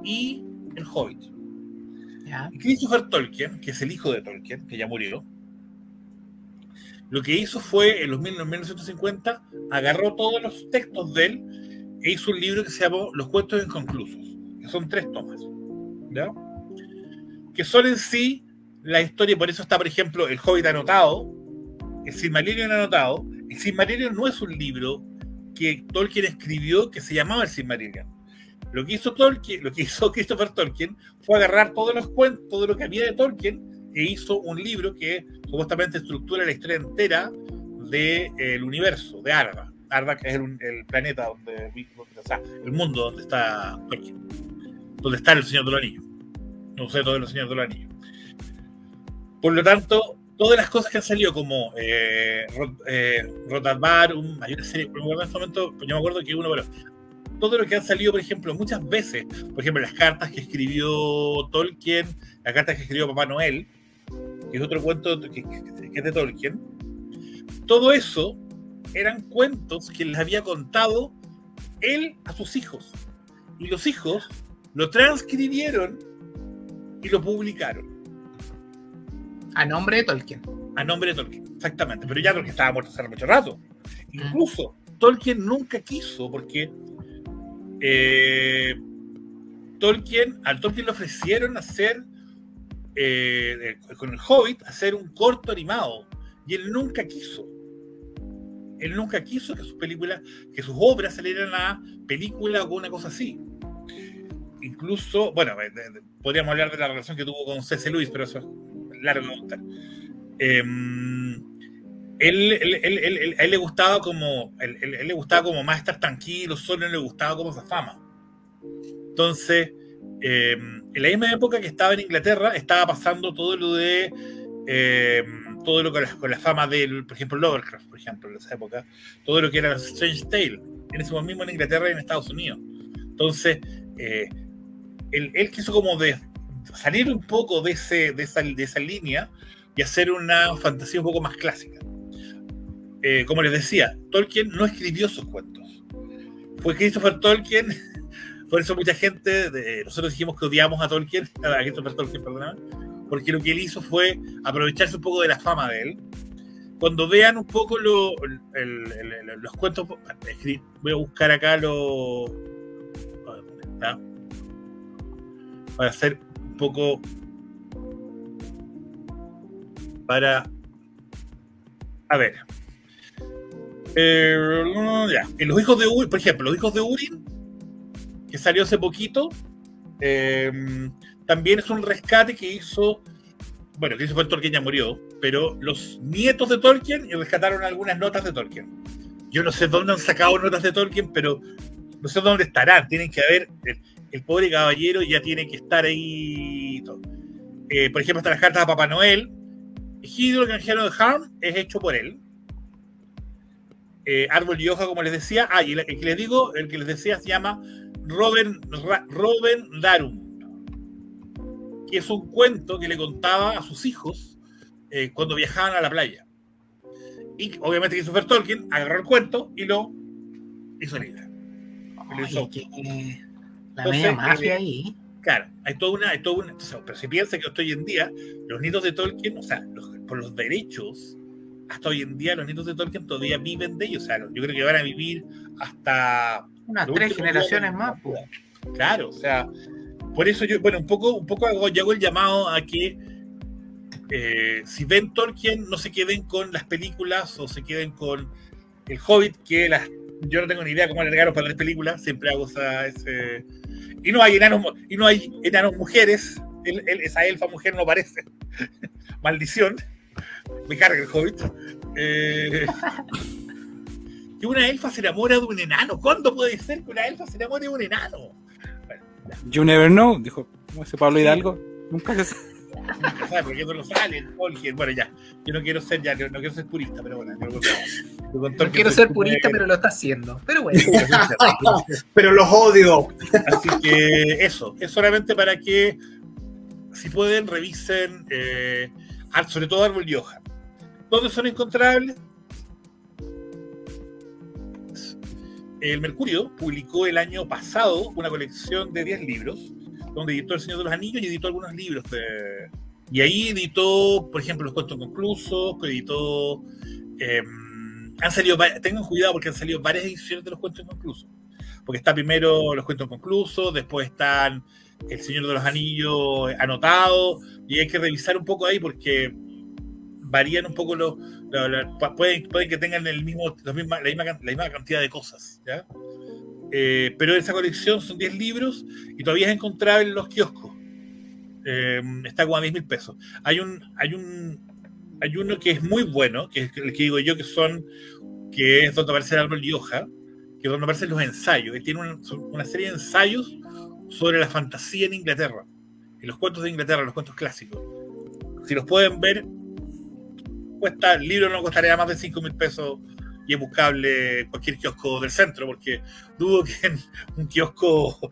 y El Hobbit. Christopher Tolkien, que es el hijo de Tolkien, que ya murió, lo que hizo fue, en los 1950, agarró todos los textos de él e hizo un libro que se llamó Los cuentos inconclusos, que son tres tomas, ¿ya? que son en sí la historia, por eso está, por ejemplo, El Hobbit anotado, el Silmarillion anotado. El Silmarillion no es un libro que Tolkien escribió que se llamaba el Silmarillion. Lo que hizo Tolkien, lo que hizo Christopher Tolkien fue agarrar todos los cuentos, todo lo que había de Tolkien e hizo un libro que supuestamente estructura la historia entera del de, universo, de Arda. Arda, que es el, planeta donde, o sea, el mundo donde está Tolkien, donde está el Señor de los Anillos. No sé, todo el Señor de los Anillos. Por lo tanto, todas las cosas que han salido, como eh, eh Rotabar, un, hay una serie, en este momento, yo me acuerdo que uno, pero todo lo que ha salido, por ejemplo, muchas veces, por ejemplo, las cartas que escribió Tolkien, las cartas que escribió Papá Noel, que es otro cuento que, es de Tolkien, todo eso eran cuentos que les había contado él a sus hijos. Y los hijos lo transcribieron y lo publicaron. A nombre de Tolkien. A nombre de Tolkien, exactamente. Pero ya Tolkien estaba muerto hace mucho rato. Incluso Tolkien nunca quiso, porque eh, Tolkien, al Tolkien le ofrecieron hacer eh, con el Hobbit, hacer un corto animado. Y él nunca quiso. Él nunca quiso que sus películas, que sus obras salieran a película o una cosa así. Incluso, bueno, eh, podríamos hablar de la relación que tuvo con C.C. Lewis, pero eso es largo de contar. Em, él, él, le gustaba como él, le gustaba como más estar tranquilo, solo le gustaba como esa fama. Entonces, em, en la misma época que estaba en Inglaterra, estaba pasando todo lo de em, todo lo con la, con la fama del, por ejemplo, Lovecraft, por ejemplo, en esa época, todo lo que era Strange Tale, en ese momento en Inglaterra y en Estados Unidos. Entonces, eh, él, quiso como de salir un poco de, ese, de, esa, de esa línea y hacer una fantasía un poco más clásica. Eh, como les decía, Tolkien no escribió sus cuentos. Fue Christopher Tolkien, por eso mucha gente, nosotros dijimos que odiamos a Tolkien, a Christopher Tolkien, perdón, porque lo que él hizo fue aprovecharse un poco de la fama de él. Cuando vean un poco los cuentos, voy a buscar acá los... Para hacer poco para. A ver. Eh, ya. Los hijos de Urin, por ejemplo, los hijos de Urin, que salió hace poquito, eh, también es un rescate que hizo. Bueno, que fue Tolkien ya murió, pero los nietos de Tolkien rescataron algunas notas de Tolkien. Yo no sé dónde han sacado notas de Tolkien, pero no sé dónde estarán. Tienen que haber. El, pobre caballero ya tiene que estar ahí. Eh, por ejemplo, están las cartas a Papá Noel. Hidro, el granjero de Harm, es hecho por él. Eh, Árbol y hoja, como les decía. Ah, y el, el que les digo, el que les decía se llama Robin, Ra- Robin Darum, que es un cuento que le contaba a sus hijos eh, cuando viajaban a la playa. Y obviamente Christopher Tolkien agarró el cuento y lo hizo libre. Lo hizo- la Entonces, media mafia eh, ahí. Claro, hay toda una, hay toda una entonces, pero si piensa que hasta hoy en día los nietos de Tolkien, o sea, los- por los derechos, hasta hoy en día los nietos de Tolkien todavía viven de ellos, o sea, yo creo que van a vivir hasta Unas tres generaciones más. pues. Claro, o sea, por eso yo, bueno, un poco, un poco hago, yo hago el llamado a que eh, si ven Tolkien, no se queden con las películas o se queden con el Hobbit, que las, yo no tengo ni idea cómo alargaron para las películas, siempre hago esa, ese... Y no hay enanos, y no hay enanos mujeres, el- el- esa elfa mujer no aparece. Maldición. Me carga el Hobbit. Eh, que una elfa se enamora de un enano. ¿Cuándo puede ser que una elfa se enamore de un enano? You never know, dijo ¿cómo ese Pablo Hidalgo. Nunca se sabe. Porque no lo sale el Tolkien. Bueno, ya. Yo no quiero ser, ya, no, no quiero ser purista, pero bueno. No Tolkien quiero ser purista, pero lo está haciendo. Pero bueno. Pero los odio. Así que eso, es solamente para que, si pueden, revisen, eh, sobre todo Árbol y Hoja. ¿Dónde son encontrables? El Mercurio publicó el año pasado una colección de 10 libros, donde editó El Señor de los Anillos y editó algunos libros. de- y ahí editó, por ejemplo, Los Cuentos Conclusos, editó... eh, han salido, tengan cuidado porque han salido varias ediciones de Los Cuentos Conclusos porque está primero los cuentos conclusos, después están El Señor de los Anillos anotado, y hay que revisar un poco ahí porque varían un poco los. lo- lo- pa- pueden, pueden que tengan el mismo, los misma- la, misma, la misma cantidad de cosas, ¿ya? Eh, pero esa colección son 10 libros y todavía es encontrable en los kioscos. Eh, está como a 10 mil pesos. Hay un, hay un, hay uno que es muy bueno, que es el que digo yo que son, que es donde aparece el árbol y hoja, que es donde aparecen los ensayos. Él tiene una, una serie de ensayos sobre la fantasía en Inglaterra, y los cuentos de Inglaterra, los cuentos clásicos. Si los pueden ver, cuesta, el libro no costaría más de 5 mil pesos y es buscable en cualquier kiosco del centro, porque dudo que en un kiosco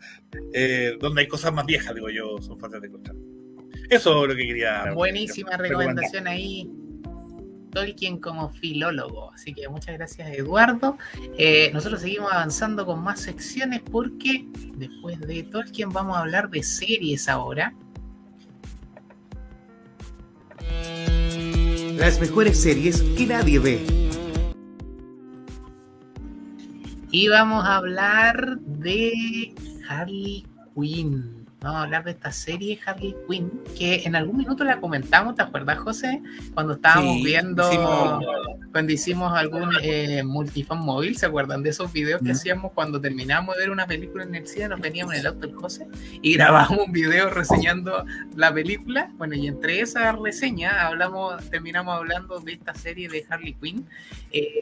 eh, donde hay cosas más viejas, digo yo, son fáciles de encontrar. Eso es lo que quería. Buenísima recomendación ahí. Tolkien como filólogo. Así que muchas gracias, Eduardo. Eh, nosotros seguimos avanzando con más secciones porque después de Tolkien vamos a hablar de series ahora. Las mejores series que nadie ve. Y vamos a hablar de Harley Quinn. Vamos a hablar de esta serie Harley Quinn, que en algún minuto la comentamos, ¿te acuerdas, José? Cuando estábamos Sí, viendo, hicimos- cuando hicimos algún eh, multifan móvil, ¿se acuerdan de esos videos que hacíamos cuando terminábamos de ver una película en el cine? Nos veníamos en el auto el José y grabamos un video reseñando la película. Bueno, y entre esa reseña hablamos, terminamos hablando de esta serie de Harley Quinn, eh,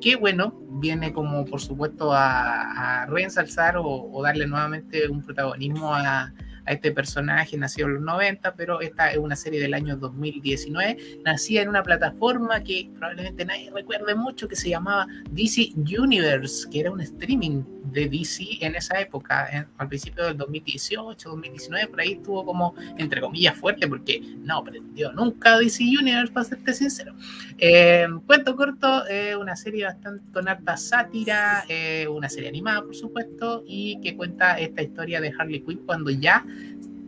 que bueno, viene como por supuesto a, a reensalzar o, o darle nuevamente un protagonismo a, a este personaje nacido en los 90, pero esta es una serie del año 2019, nacida en una plataforma que probablemente nadie recuerde mucho, que se llamaba DC Universe, que era un streaming de DC en esa época, en- al principio del 2018, 2019, por ahí estuvo como, entre comillas, fuerte, porque no prendió nunca DC Universe, para serte sincero. Eh, cuento corto, eh, una serie bastante con harta sátira, eh, una serie animada, por supuesto, y que cuenta esta historia de Harley Quinn cuando ya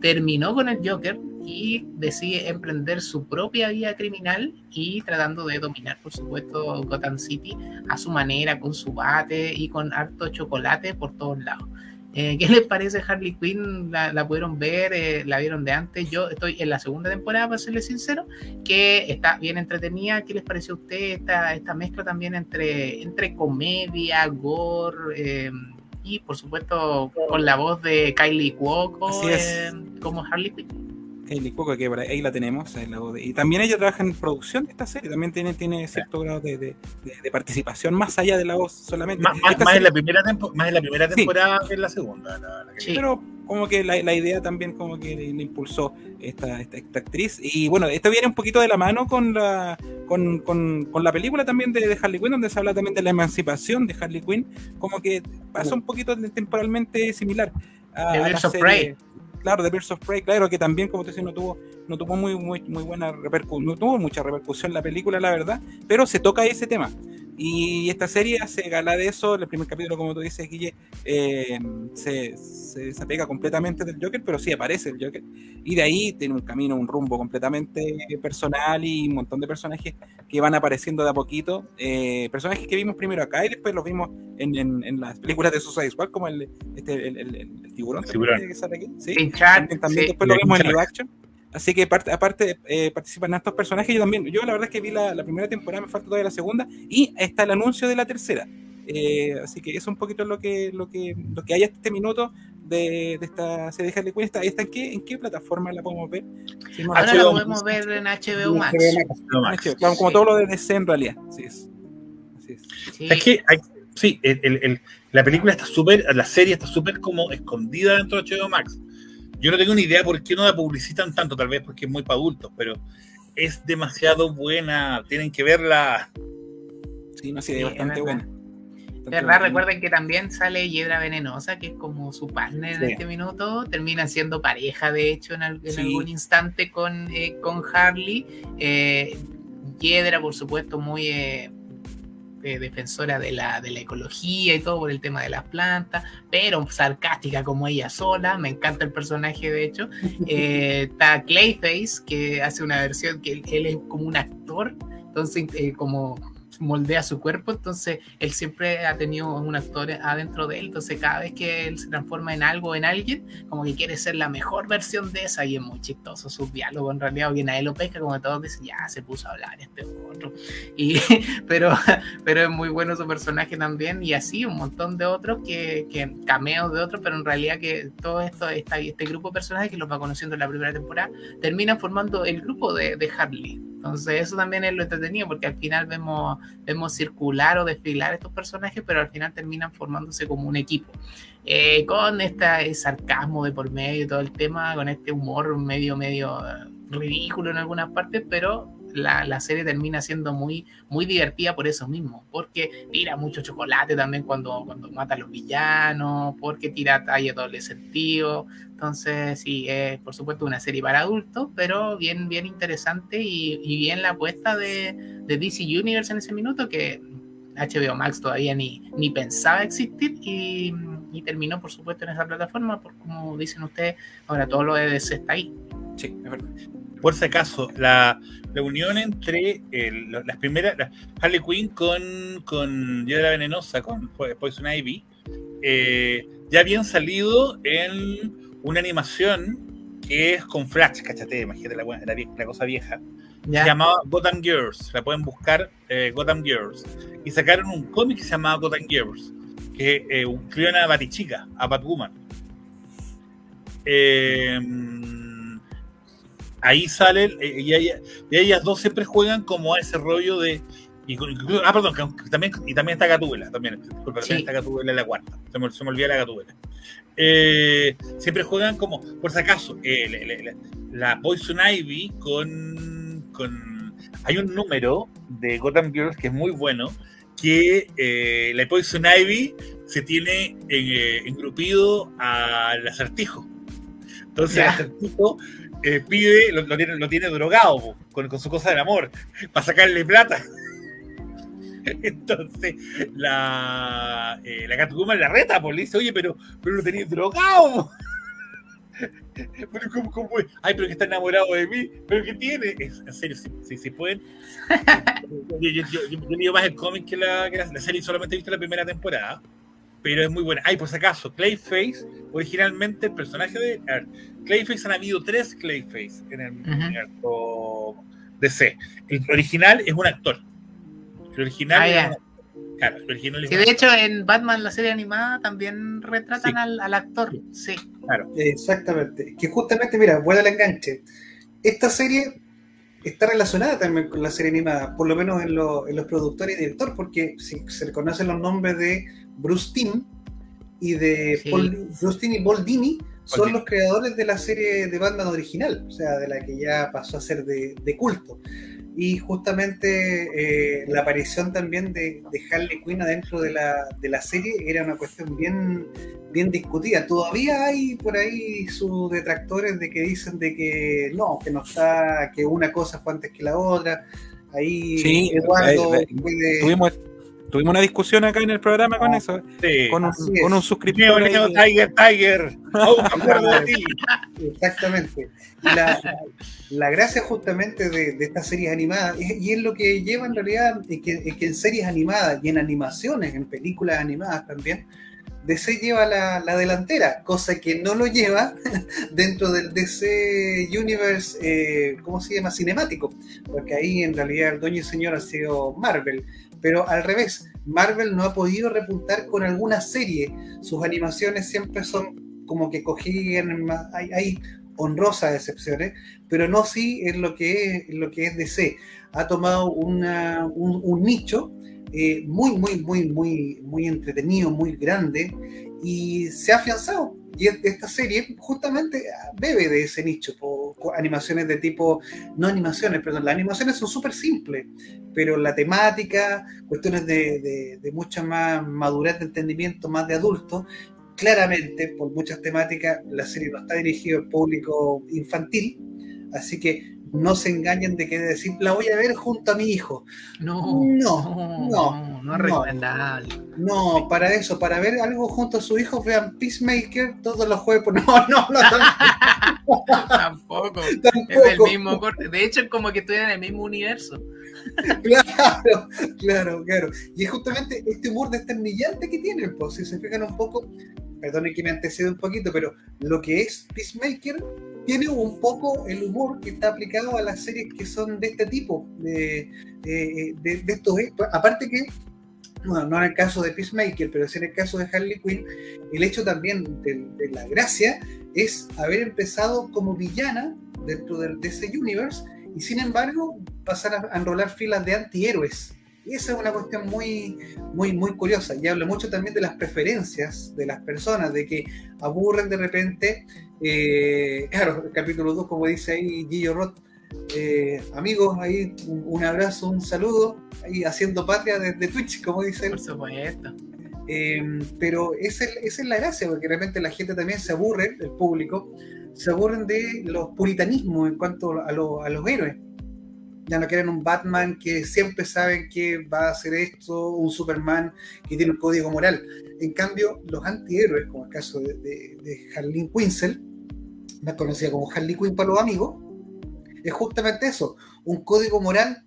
terminó con el Joker y decide emprender su propia vida criminal y tratando de dominar, por supuesto, Gotham City a su manera, con su bate y con harto chocolate por todos lados. Eh, ¿Qué les parece Harley Quinn? ¿La, la pudieron ver? Eh, ¿La vieron de antes? Yo estoy en la segunda temporada, para serles sincero, que está bien entretenida. ¿Qué les pareció a usted esta, esta mezcla también entre, entre comedia, gore eh, y por supuesto con la voz de Kylie Cuoco como Harley Quinn? Hailey Cuoco, que ahí la tenemos. ahí la y también ella trabaja en producción de esta serie, también tiene, tiene cierto grado de, de- de- participación más allá de la voz solamente. Más, más- más en serie- la primera tempo- más en la primera Sí. temporada que en la segunda. la- la que- Sí. pero como que la, la idea también como que le, le impulsó esta, esta, esta actriz y bueno esto viene un poquito de la mano con la con, con, con la película también de, de Harley Quinn donde se habla también de la emancipación de Harley Quinn como que pasó un poquito temporalmente similar a, a la serie-. Claro de Birds of Prey claro que también como te decía no tuvo no tuvo muy muy muy buena repercusión no tuvo mucha repercusión la película la verdad pero se toca ese tema y esta serie hace gala de eso. El primer capítulo, como tú dices, Guille, eh, se, se desapega completamente del Joker, pero sí aparece el Joker. Y de ahí tiene un camino, un rumbo completamente personal y un montón de personajes que van apareciendo de a poquito. Eh, personajes que vimos primero acá y después los vimos en, en- en las películas de Suicide Squad, como el, este, el, el- el- el tiburón, El tiburón. que sale aquí. Sí. Pinchar, También, también sí. después lo De vemos en live action. Así que parte- aparte eh, participan estos personajes. Yo también, yo la verdad es que vi la, la primera temporada, me falta todavía la segunda, y está el anuncio de la tercera. Eh, así que eso es un poquito lo que, lo que, lo que hay hasta este minuto de, de esta serie de Harley Quinn. ¿Está, está en, qué, en qué plataforma la podemos ver? Si no Ahora recuerdo. la HBO podemos ver en HBO Max. Como Sí. todo lo de DC en realidad. Así es. Así es. Sí. Es que hay- sí, el- el- el- la película está súper, la serie está súper como escondida dentro de HBO Max. Yo no tengo ni idea por qué no la publicitan tanto, tal vez porque es muy para adultos, pero es demasiado buena. Tienen que verla. Sí, no, sí, Sí, es bastante verdad. Bastante De verdad, recuerden que también sale Hiedra Venenosa, que es como su partner en Sí. este minuto. Termina siendo pareja, de hecho, en, al- en Sí. algún instante con, eh, con Harley. Eh, Hiedra, por supuesto, muy eh, eh, defensora de la, de la ecología y todo por el tema de las plantas, pero sarcástica como ella sola. Me encanta el personaje, de hecho. Eh, está Clayface, que hace una versión que él, él es como un actor, entonces, eh, como moldea su cuerpo, entonces él siempre ha tenido un actor adentro de él, entonces cada vez que él se transforma en algo en alguien, como que quiere ser la mejor versión de esa y es muy chistoso su diálogo en realidad, a él lo pesca, como todos dicen, ya se puso a hablar este otro, y, pero, pero es muy bueno su personaje también, y así un montón de otros que, que cameos de otros, pero en realidad que todo esto, esta, este grupo de personajes que los va conociendo en la primera temporada, terminan formando el grupo de, de Harley. Entonces eso también es lo entretenido porque al final vemos, vemos circular o desfilar estos personajes, pero al final terminan formándose como un equipo. Eh, con este sarcasmo de por medio y todo el tema, con este humor medio, medio eh, ridículo en algunas partes, pero la, la, serie termina siendo muy, muy divertida por eso mismo, porque tira mucho chocolate también cuando, cuando mata a los villanos, porque tira talla doble sentido. Entonces, sí, es por supuesto una serie para adultos, pero bien, bien interesante y, bien la apuesta de, de, DC Universe en ese minuto, que HBO Max todavía ni, ni pensaba existir y, terminó, por supuesto, en esa plataforma, por como dicen ustedes, ahora todo lo de DC está ahí. Sí, es verdad por si acaso, la, la unión entre el, las primeras, Harley Quinn con, con Hiedra Venenosa, con Poison Ivy, eh, ya habían salido en una animación que es con Flash, cachate, imagínate la, la, la cosa vieja. ¿Ya? Se llamaba Gotham Girls, la pueden buscar eh, Gotham Girls. Y sacaron un cómic que se llamaba Gotham Girls, que eh, incluyó a Batichica, a Batwoman. Eh, ahí salen, eh, y, ellas dos siempre juegan como a ese rollo de. Y, ah, perdón, que, también, y también está Gatúbela, también, disculpa, sí. también está Gatúbela en la cuarta, se me, se me olvida la Gatúbela. Eh, siempre juegan como, por si acaso, eh, la, la, la, Poison Ivy con, con. Hay un número de Gotham Girls que es muy bueno, que eh, la Poison Ivy se tiene engrupido al acertijo. Entonces, el acertijo eh, pide, lo, lo, tiene, lo tiene drogado po, con, con, su cosa del amor, para sacarle plata. Entonces, la, eh, la Catwoman la reta, pues le dice, oye, pero, pero lo tenéis drogado. pero ¿cómo, cómo Ay, pero que está enamorado de mí. ¿Pero qué tiene? Es, en serio, si, si, si pueden. yo, yo, yo, más el cómic que, la, que la, la, serie, solamente he visto la primera temporada. Pero es muy buena. Ay, por si acaso, Clayface, originalmente el personaje de. a ver, Clayface han habido tres Clayface en el DC. El original es un actor. El original Ah, un actor. Claro, el original es Sí, un de actor. hecho, en Batman, la serie animada, también retratan Sí. al, al actor. Sí. Exactamente. Que justamente, mira, vuelve al enganche. Esta serie está relacionada también con la serie animada, por lo menos en, lo- en los productores y director, porque si se le conocen los nombres de Bruce Timm y de Sí. Paul, Bruce Timm y Paul Dini, son los creadores de la serie de Batman original, o sea, de la que ya pasó a ser de, de culto. Y justamente eh, la aparición también de, de Harley Quinn adentro de la, de la serie era una cuestión bien, bien discutida. Todavía hay por ahí sus detractores de que dicen de que no, que no está, que una cosa fue antes que la otra. Ahí Sí, Eduardo eh, eh, puede- Tuvimos, tuvimos una discusión acá en el programa con Ah, eso, Sí. con un, es. con un suscriptor. Neo, Tiger, Tiger. Oh, me acuerdo de ti. Exactamente. La, la gracia justamente de, de estas series animadas, es- y es lo que lleva en realidad, es que, es que en series animadas y en animaciones, en películas animadas también, DC lleva la, la delantera, cosa que no lo lleva dentro del DC Universe, eh, ¿cómo se llama? Cinemático, porque ahí en realidad el dueño y señor ha sido Marvel, pero al revés, Marvel no ha podido repuntar con alguna serie, sus animaciones siempre son como que cogían, hay, honrosas excepciones, pero no sí en lo que es, en lo que es DC. Ha tomado un, nicho eh, muy, muy, muy, muy, muy entretenido, muy grande, y se ha afianzado. Y es- esta serie justamente bebe de ese nicho, animaciones de tipo, no animaciones, perdón, las animaciones son súper simples, pero la temática, cuestiones de, de- de mucha más madurez de entendimiento, más de adulto, claramente, por muchas temáticas, la serie no está dirigida al público infantil, así que no se engañen de que decir, la voy a ver junto a mi hijo. No, No, no, no, es no. recomendable. No, para eso, para ver algo junto a su hijo, vean Peacemaker todos los jueves. por- No, no, no, tampoco. Tampoco. Es del mismo corte. De hecho, es como que estuvieran en el mismo universo. Claro, claro, claro. Y es justamente este humor desternillante que tiene, pues, si se fijan un poco, perdonen que me antecede un poquito, pero lo que es Peacemaker tiene un poco el humor que está aplicado a las series que son de este tipo, de, de, de- de estos, aparte que, no en el caso de Peacemaker, pero sí en el caso de Harley Quinn, el hecho también de, de la gracia es haber empezado como villana dentro del DC Universe y sin embargo pasar a, a enrolar filas de antihéroes. Y esa es una cuestión muy, muy, muy curiosa. Y habla mucho también de las preferencias de las personas, de que aburren de repente. eh, claro, el capítulo 2, como dice ahí Gillo Roth, eh, amigos, ahí un, un abrazo, un saludo, ahí haciendo patria desde Twitch, como dice. Por supuesto. Eh, pero esa es, la gracia, porque de repente la gente también se aburre, el público, se aburren de los puritanismos en cuanto a, lo- a los héroes. Ya no quieren un Batman que siempre saben que va a hacer esto, un Superman que tiene un código moral. En cambio, los antihéroes, como el caso de, de, de Harleen Quinzel, más conocida como Harley Quinn para los amigos, es justamente eso, un código moral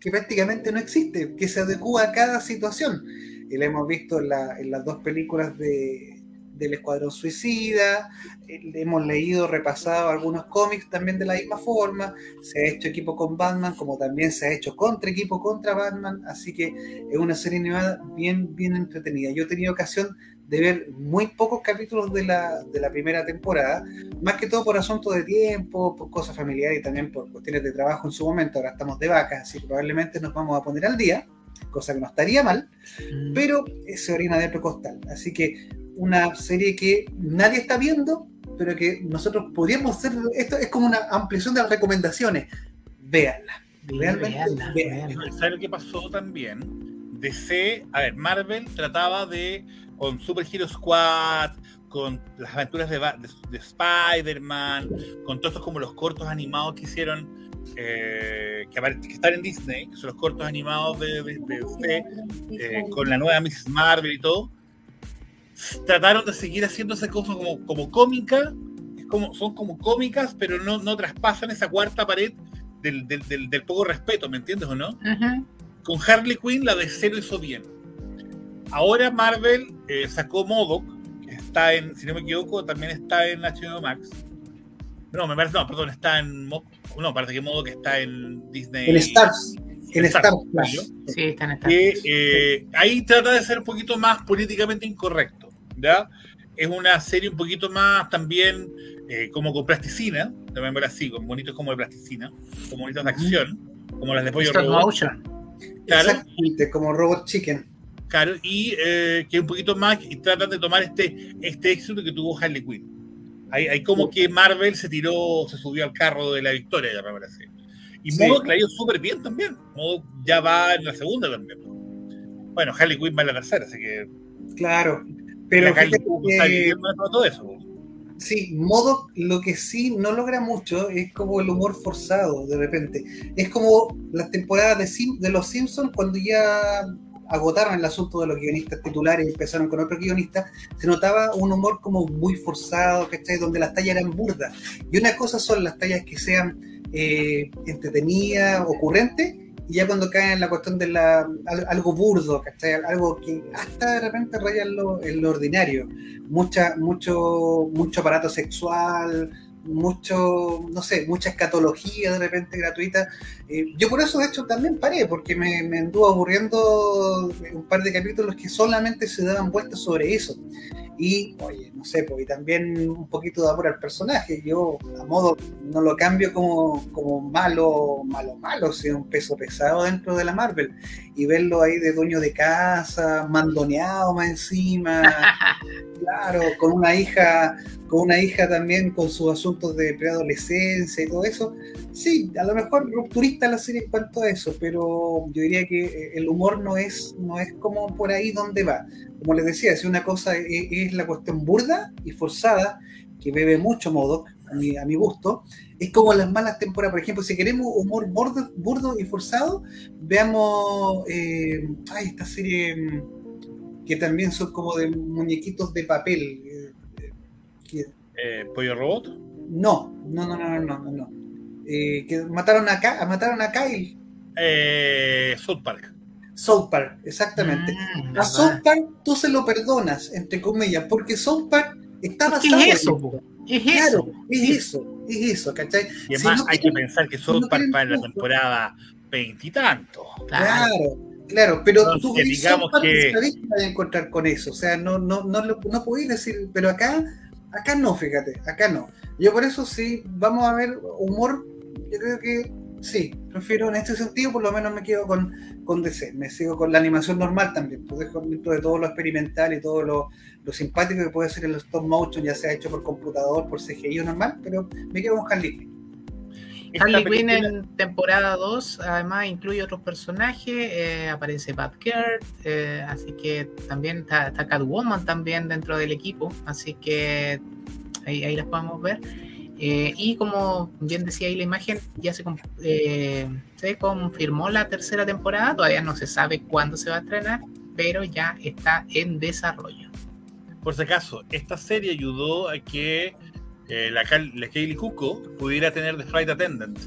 que prácticamente no existe, que se adecua a cada situación. Y lo hemos visto en, la- en las dos películas de, del Escuadrón Suicida, eh, hemos leído, repasado algunos cómics también de la misma forma, se ha hecho equipo con Batman, como también se ha hecho contra equipo contra Batman, así que es una serie animada bien, bien entretenida. Yo he tenido ocasión de ver muy pocos capítulos de la, de la primera temporada, más que todo por asuntos de tiempo, por cosas familiares y también por cuestiones de trabajo en su momento. Ahora estamos de vaca, así que probablemente nos vamos a poner al día, cosa que no estaría mal, Mm. pero se orina de precostal. Así que una serie que nadie está viendo, pero que nosotros podríamos hacer. Esto es como una ampliación de las recomendaciones. Véanla. realmente, Veanla, vean. veanla. ¿Sabes lo que pasó también? DC, a ver, Marvel trataba de, con Super Hero Squad, con las aventuras de, de- de Spider-Man, con todos estos como los cortos animados que hicieron, eh, que, que están en Disney, que son los cortos animados de, de- DC, eh, con la nueva Mrs. Marvel y todo, trataron de seguir haciéndose cosas como, como cómica, es como, son como cómicas, pero no, no traspasan esa cuarta pared del, del- del- del poco respeto, ¿me entiendes o no? Ujú. con Harley Quinn la de cero hizo bien. Ahora Marvel eh, sacó Modoc, que está en, si no me equivoco, también está en HBO Max. No, me parece, no, perdón, está en. No, parece que Modoc está en Disney. En Stars. En Star Star Plus. Plus. Sí, están en que eh, ahí trata de ser un poquito más políticamente incorrecto, ¿ya? Es una serie un poquito más también eh, como con plasticina, también ver así, con bonitos como de plasticina, con bonitos de acción, como las de Pollo Robot, motion. claro, Exactamente, como Robot Chicken. Claro, y eh, que un poquito más, y tratan de tomar este, este éxito que tuvo Harley Quinn. Hay, hay como que Marvel se tiró, se subió al carro de la victoria, ya me parece. Y Sí. Modo que le ha ido súper bien también. Modo ya va en la segunda también. Bueno, Harley Quinn va en la tercera, así que Claro. Pero fíjate que, todo eso. sí, modo lo que sí no logra mucho es como el humor forzado de repente. Es como las temporadas de, Sim- de los Simpsons cuando ya agotaron el asunto de los guionistas titulares y empezaron con otros guionistas, se notaba un humor como muy forzado, ¿cachai? Donde las tallas eran burdas. Y una cosa son las tallas que sean eh, entretenidas, ocurrentes, y ya cuando caen en la cuestión de la, al- algo burdo, ¿cachai? Algo que hasta de repente raya en lo, en lo ordinario. Mucha, mucho, mucho aparato sexual, mucho, no sé, mucha escatología de repente gratuita. Eh, yo por eso de hecho también paré, porque me, me anduvo aburriendo un par de capítulos que solamente se daban vueltas sobre eso. Y, oye, no sé, pues, y también un poquito de amor al personaje. Yo, a modo, no lo cambio como, como malo, malo, malo, sino un peso pesado dentro de la Marvel. Y verlo ahí de dueño de casa, mandoneado más encima, claro, con una hija, con una hija también con sus asuntos de preadolescencia y todo eso. Sí, a lo mejor rupturista la serie en cuanto a eso, pero yo diría que eh, el humor no es, no es como por ahí donde va. Como les decía, si una cosa es, es la cuestión burda y forzada, que bebe mucho a mi, a mi gusto, es como las malas temporadas. Por ejemplo, si queremos humor burdo, burdo y forzado, veamos eh, ay, esta serie mm, que también son como de muñequitos de papel. eh, eh, que- Eh, Pollo Robot. no, no, no, no, no, no. no. Eh, que mataron a, Ka- mataron a Kyle. Eh, South Park. South Park, exactamente. Mm, A. South Park tú se lo perdonas, entre comillas, porque South Park está ¿Qué basado es eso? en po? Es Claro, eso. es eso, es eso, ¿cachai? Y Si además no hay que pensar que si no va en la temporada veintitantos. Claro. Claro, claro, pero Entonces, tú digamos que- a encontrar con eso, o sea, no, no, no, lo- no podéis decir, pero acá, acá no, fíjate, acá no. Yo por eso sí, vamos a ver humor, yo creo que sí, prefiero en este sentido, por lo menos me quedo con, con DC, me sigo con la animación normal también, pues dejo dentro de todo lo experimental y todo lo, lo simpático que puede ser el stop motion, ya sea hecho por computador, por CGI o normal, pero me quedo con Harley Quinn. Harley Quinn en temporada 2 además incluye otros personajes, eh, aparece Batgirl, eh, así que también está, está Catwoman también dentro del equipo, así que ahí, ahí las podemos ver. Eh, y como bien decía ahí la imagen, ya se, eh, se confirmó la tercera temporada, todavía no se sabe cuándo se va a estrenar, pero ya está en desarrollo. Por si acaso, esta serie ayudó a que eh, la, la Kaylee Cuoco pudiera tener de Flight Attendant,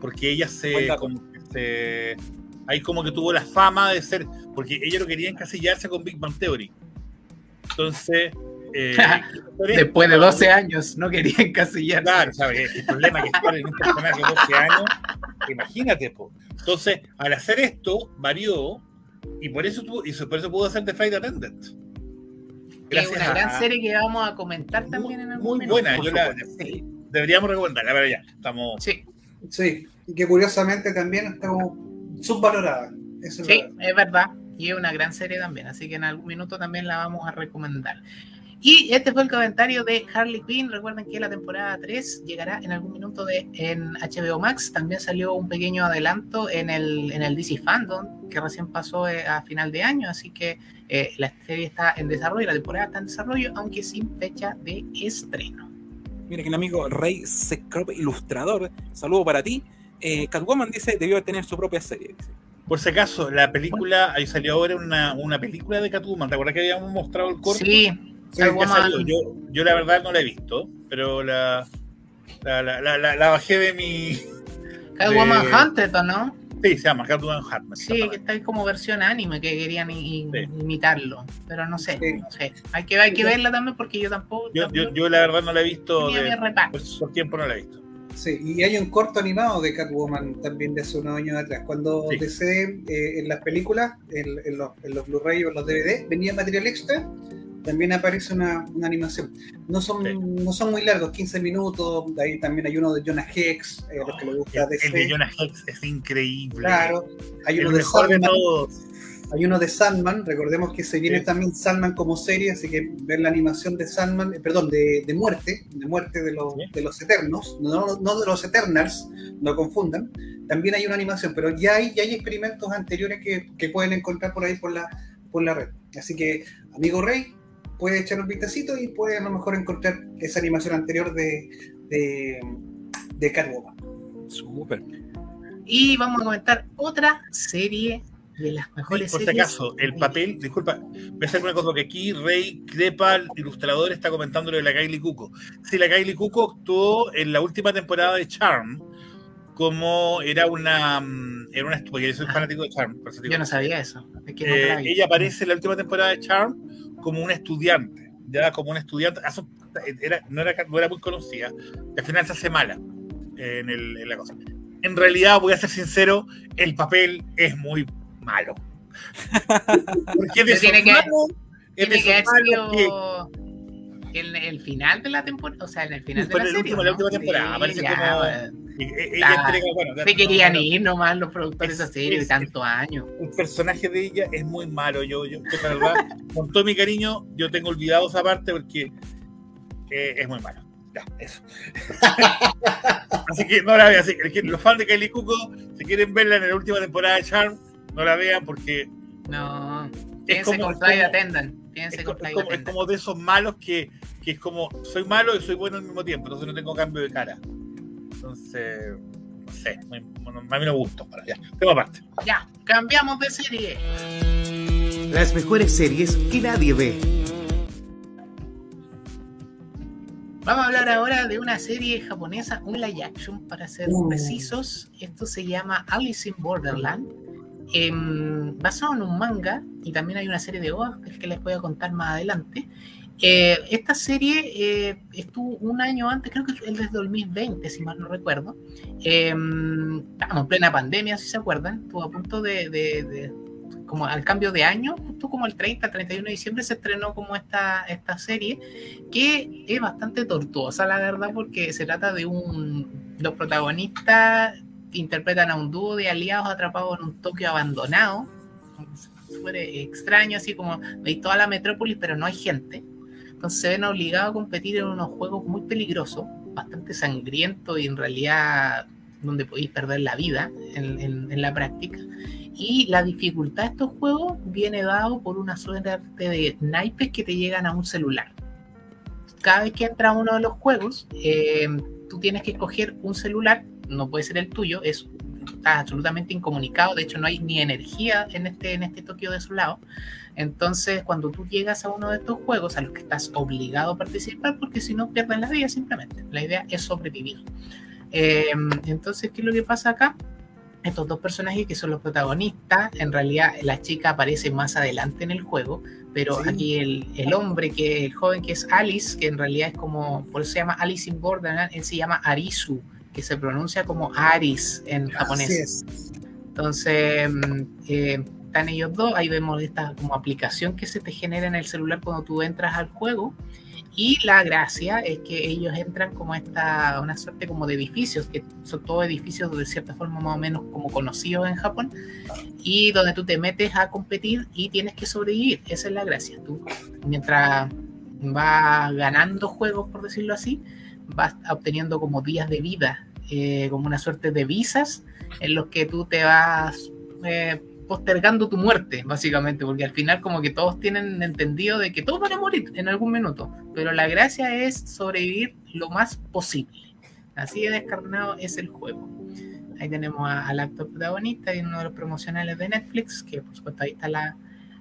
porque ella se, como se- ahí como que tuvo la fama de ser, porque ella no quería encasillarse con Big Bang Theory. Entonces, eh, Después de 12 años, no quería encasillar. Claro, ¿sabes? El problema que estar en un personaje de 12 años, imagínate, po. Entonces, al hacer esto, varió y por eso, tuvo- y por eso pudo hacer The Flight Attendant. Es una gran a- serie que vamos a comentar también en algún muy buena, yo la-. Sí, Deberíamos recomendarla, pero ya, estamos. sí, Sí, y que curiosamente también está como subvalorada. Eso es sí, verdad. es verdad. Y es una gran serie también, así que en algún minuto también la vamos a recomendar. Y este fue el comentario de Harley Quinn. Recuerden que la temporada 3 llegará en algún minuto de, en HBO Max. También salió un pequeño adelanto en el, en el DC Fandom, que recién pasó eh, a final de año. Así que eh, la serie está en desarrollo, la temporada está en desarrollo, aunque sin fecha de estreno. Mira que el amigo Rey Secrop, ilustrador, saludo para ti. Eh, Catwoman dice debió tener su propia serie. dice. Por si acaso, la película, ahí salió ahora una, una película de Catwoman. ¿Te acuerdas que habíamos mostrado el corto? Sí, Sí, Ya Catwoman- salió. Yo, yo la verdad no la he visto, pero la, la, la, la- la- la bajé de mi. Catwoman de- Hunted, ¿o no? Sí, se llama Catwoman Hartman. Sí, que está ahí como versión anime que querían i- Sí. imitarlo. Pero no sé, Sí. no sé. Hay que, hay que verla también porque yo tampoco. Yo, yo, tampoco yo la verdad no la he visto. De, pues, por tiempo no la he visto. Sí, y hay un corto animado de Catwoman también de hace unos años atrás. Cuando Sí. DC eh, en las películas, en, en los, en los Blu-ray o en los DVD, venía material extra, también aparece una, una animación. No son, Sí. no son muy largos, 15 minutos. De ahí también hay uno de Jonah Hex, eh, los que les gusta El, DC. el de Jonah Hex es increíble. Claro, hay el uno de mejor de Sandman. Hay uno de Sandman, recordemos que se viene Sí. también Sandman como serie, así que ver la animación de Sandman, eh, perdón, de, de muerte, de muerte de los, Sí. de los Eternos, no, no de los Eternals, no confundan. También hay una animación, pero ya hay, ya hay experimentos anteriores que, que pueden encontrar por ahí por la, por la red. Así que, amigo Rey, puede echar un vistacito y puede a lo mejor encontrar esa animación anterior de, de, de Catwoman. Súper. Y vamos a comentar otra serie de las mejores por si acaso, el papel, disculpa, voy a hacer una cosa que aquí Rey Crepa, el ilustrador, está comentando lo de la Kylie Cuco. Sí, la Kylie Cuco actuó en la última temporada de Charm como era una mm, era una porque yo soy Ah. fanático de Charm, por eso digo. Yo no sabía eso. Es que no Eh, ella aparece en la última temporada de Charm como una estudiante, ya como una estudiante, un- era, no, era, no era muy conocida, y al final se hace mala en, el- en la cosa. En realidad, voy a ser sincero, el papel es muy malo. Porque es de tiene que- es de que que- en el final de la temporada, o sea, en el final Sí, de la el serie. último- ¿o la no? última temporada, Sí, parece ya, como- bueno. e- e- ella Ah, entrega, bueno, ya- Se querían no, no, ir nomás los productores de esa serie de tantos años. el personaje de ella es muy malo. Yo, yo, la verdad, con todo mi cariño, yo tengo olvidado esa parte porque eh, es muy malo. Ya, eso. así que no la vean. Así que los fans de Kylie Cuco, si quieren verla en la última temporada de Charm, no la vean porque No. es como, con Fly como, Es con como- es Attendant. como de esos malos que, que es como soy malo y soy bueno al mismo tiempo, entonces no tengo cambio de cara. Entonces, no sé, muy- bueno, a mí no me gusta. Para allá. Tema aparte. Ya, cambiamos de serie. Las mejores series que nadie ve. Vamos a hablar ahora de una serie japonesa, un live action para ser Uh. precisos. Esto se llama Alice in Borderland. Em, basado en un manga y también hay una serie de del que les voy a contar más adelante. Eh, esta serie eh, estuvo un año antes, creo que fue desde 2020, si mal no recuerdo. Em, estábamos en plena pandemia, si se acuerdan. Estuvo a punto de, de- de- como al cambio de año, justo como el 30, 31 de diciembre se estrenó como esta, esta serie que es bastante tortuosa, la verdad, porque se trata de un. Los protagonistas interpretan a un dúo de aliados atrapados en un Tokio abandonado. Súper extraño, así como veis toda la metrópolis, pero no hay gente. Entonces se ven obligados a competir en unos juegos muy peligrosos, bastante sangrientos y en realidad donde podéis perder la vida en, en- en la práctica. Y la dificultad de estos juegos viene dado por una suerte de naipes que te llegan a un celular cada vez que entra uno de los juegos, eh, tú tienes que escoger un celular, no puede ser el tuyo, es, estás absolutamente incomunicado, de hecho no hay ni energía en este, en este Tokio de su lado. Entonces, cuando tú llegas a uno de estos juegos a los que estás obligado a participar, porque si no pierden la vida simplemente, la idea es sobrevivir. Eh, entonces, ¿qué es lo que pasa acá? Estos dos personajes que son los protagonistas, en realidad la chica aparece más adelante en el juego, pero Sí. aquí el, el hombre, que el joven que es Alice, que en realidad es como, por eso se llama Alice in Borderland, él se llama Arisu, que se pronuncia como Aris en japonés. Entonces, mm, eh, están ellos dos, ahí vemos esta como aplicación que se te genera en el celular cuando tú entras al juego. Y la gracia es que ellos entran como esta, una suerte como de edificios, que son todos edificios de cierta forma más o menos como conocidos en Japón, y donde tú te metes a competir y tienes que sobrevivir. Esa es la gracia. Tú, mientras vas ganando juegos, por decirlo así, vas obteniendo como días de vida, eh, como una suerte de visas en los que tú te vas eh, postergando tu muerte, básicamente, porque al final como que todos tienen entendido de que todos van a morir en algún minuto, pero la gracia es sobrevivir lo más posible. Así de descarnado es el juego. Ahí tenemos al actor protagonista y uno de los promocionales de Netflix, que por supuesto ahí está la,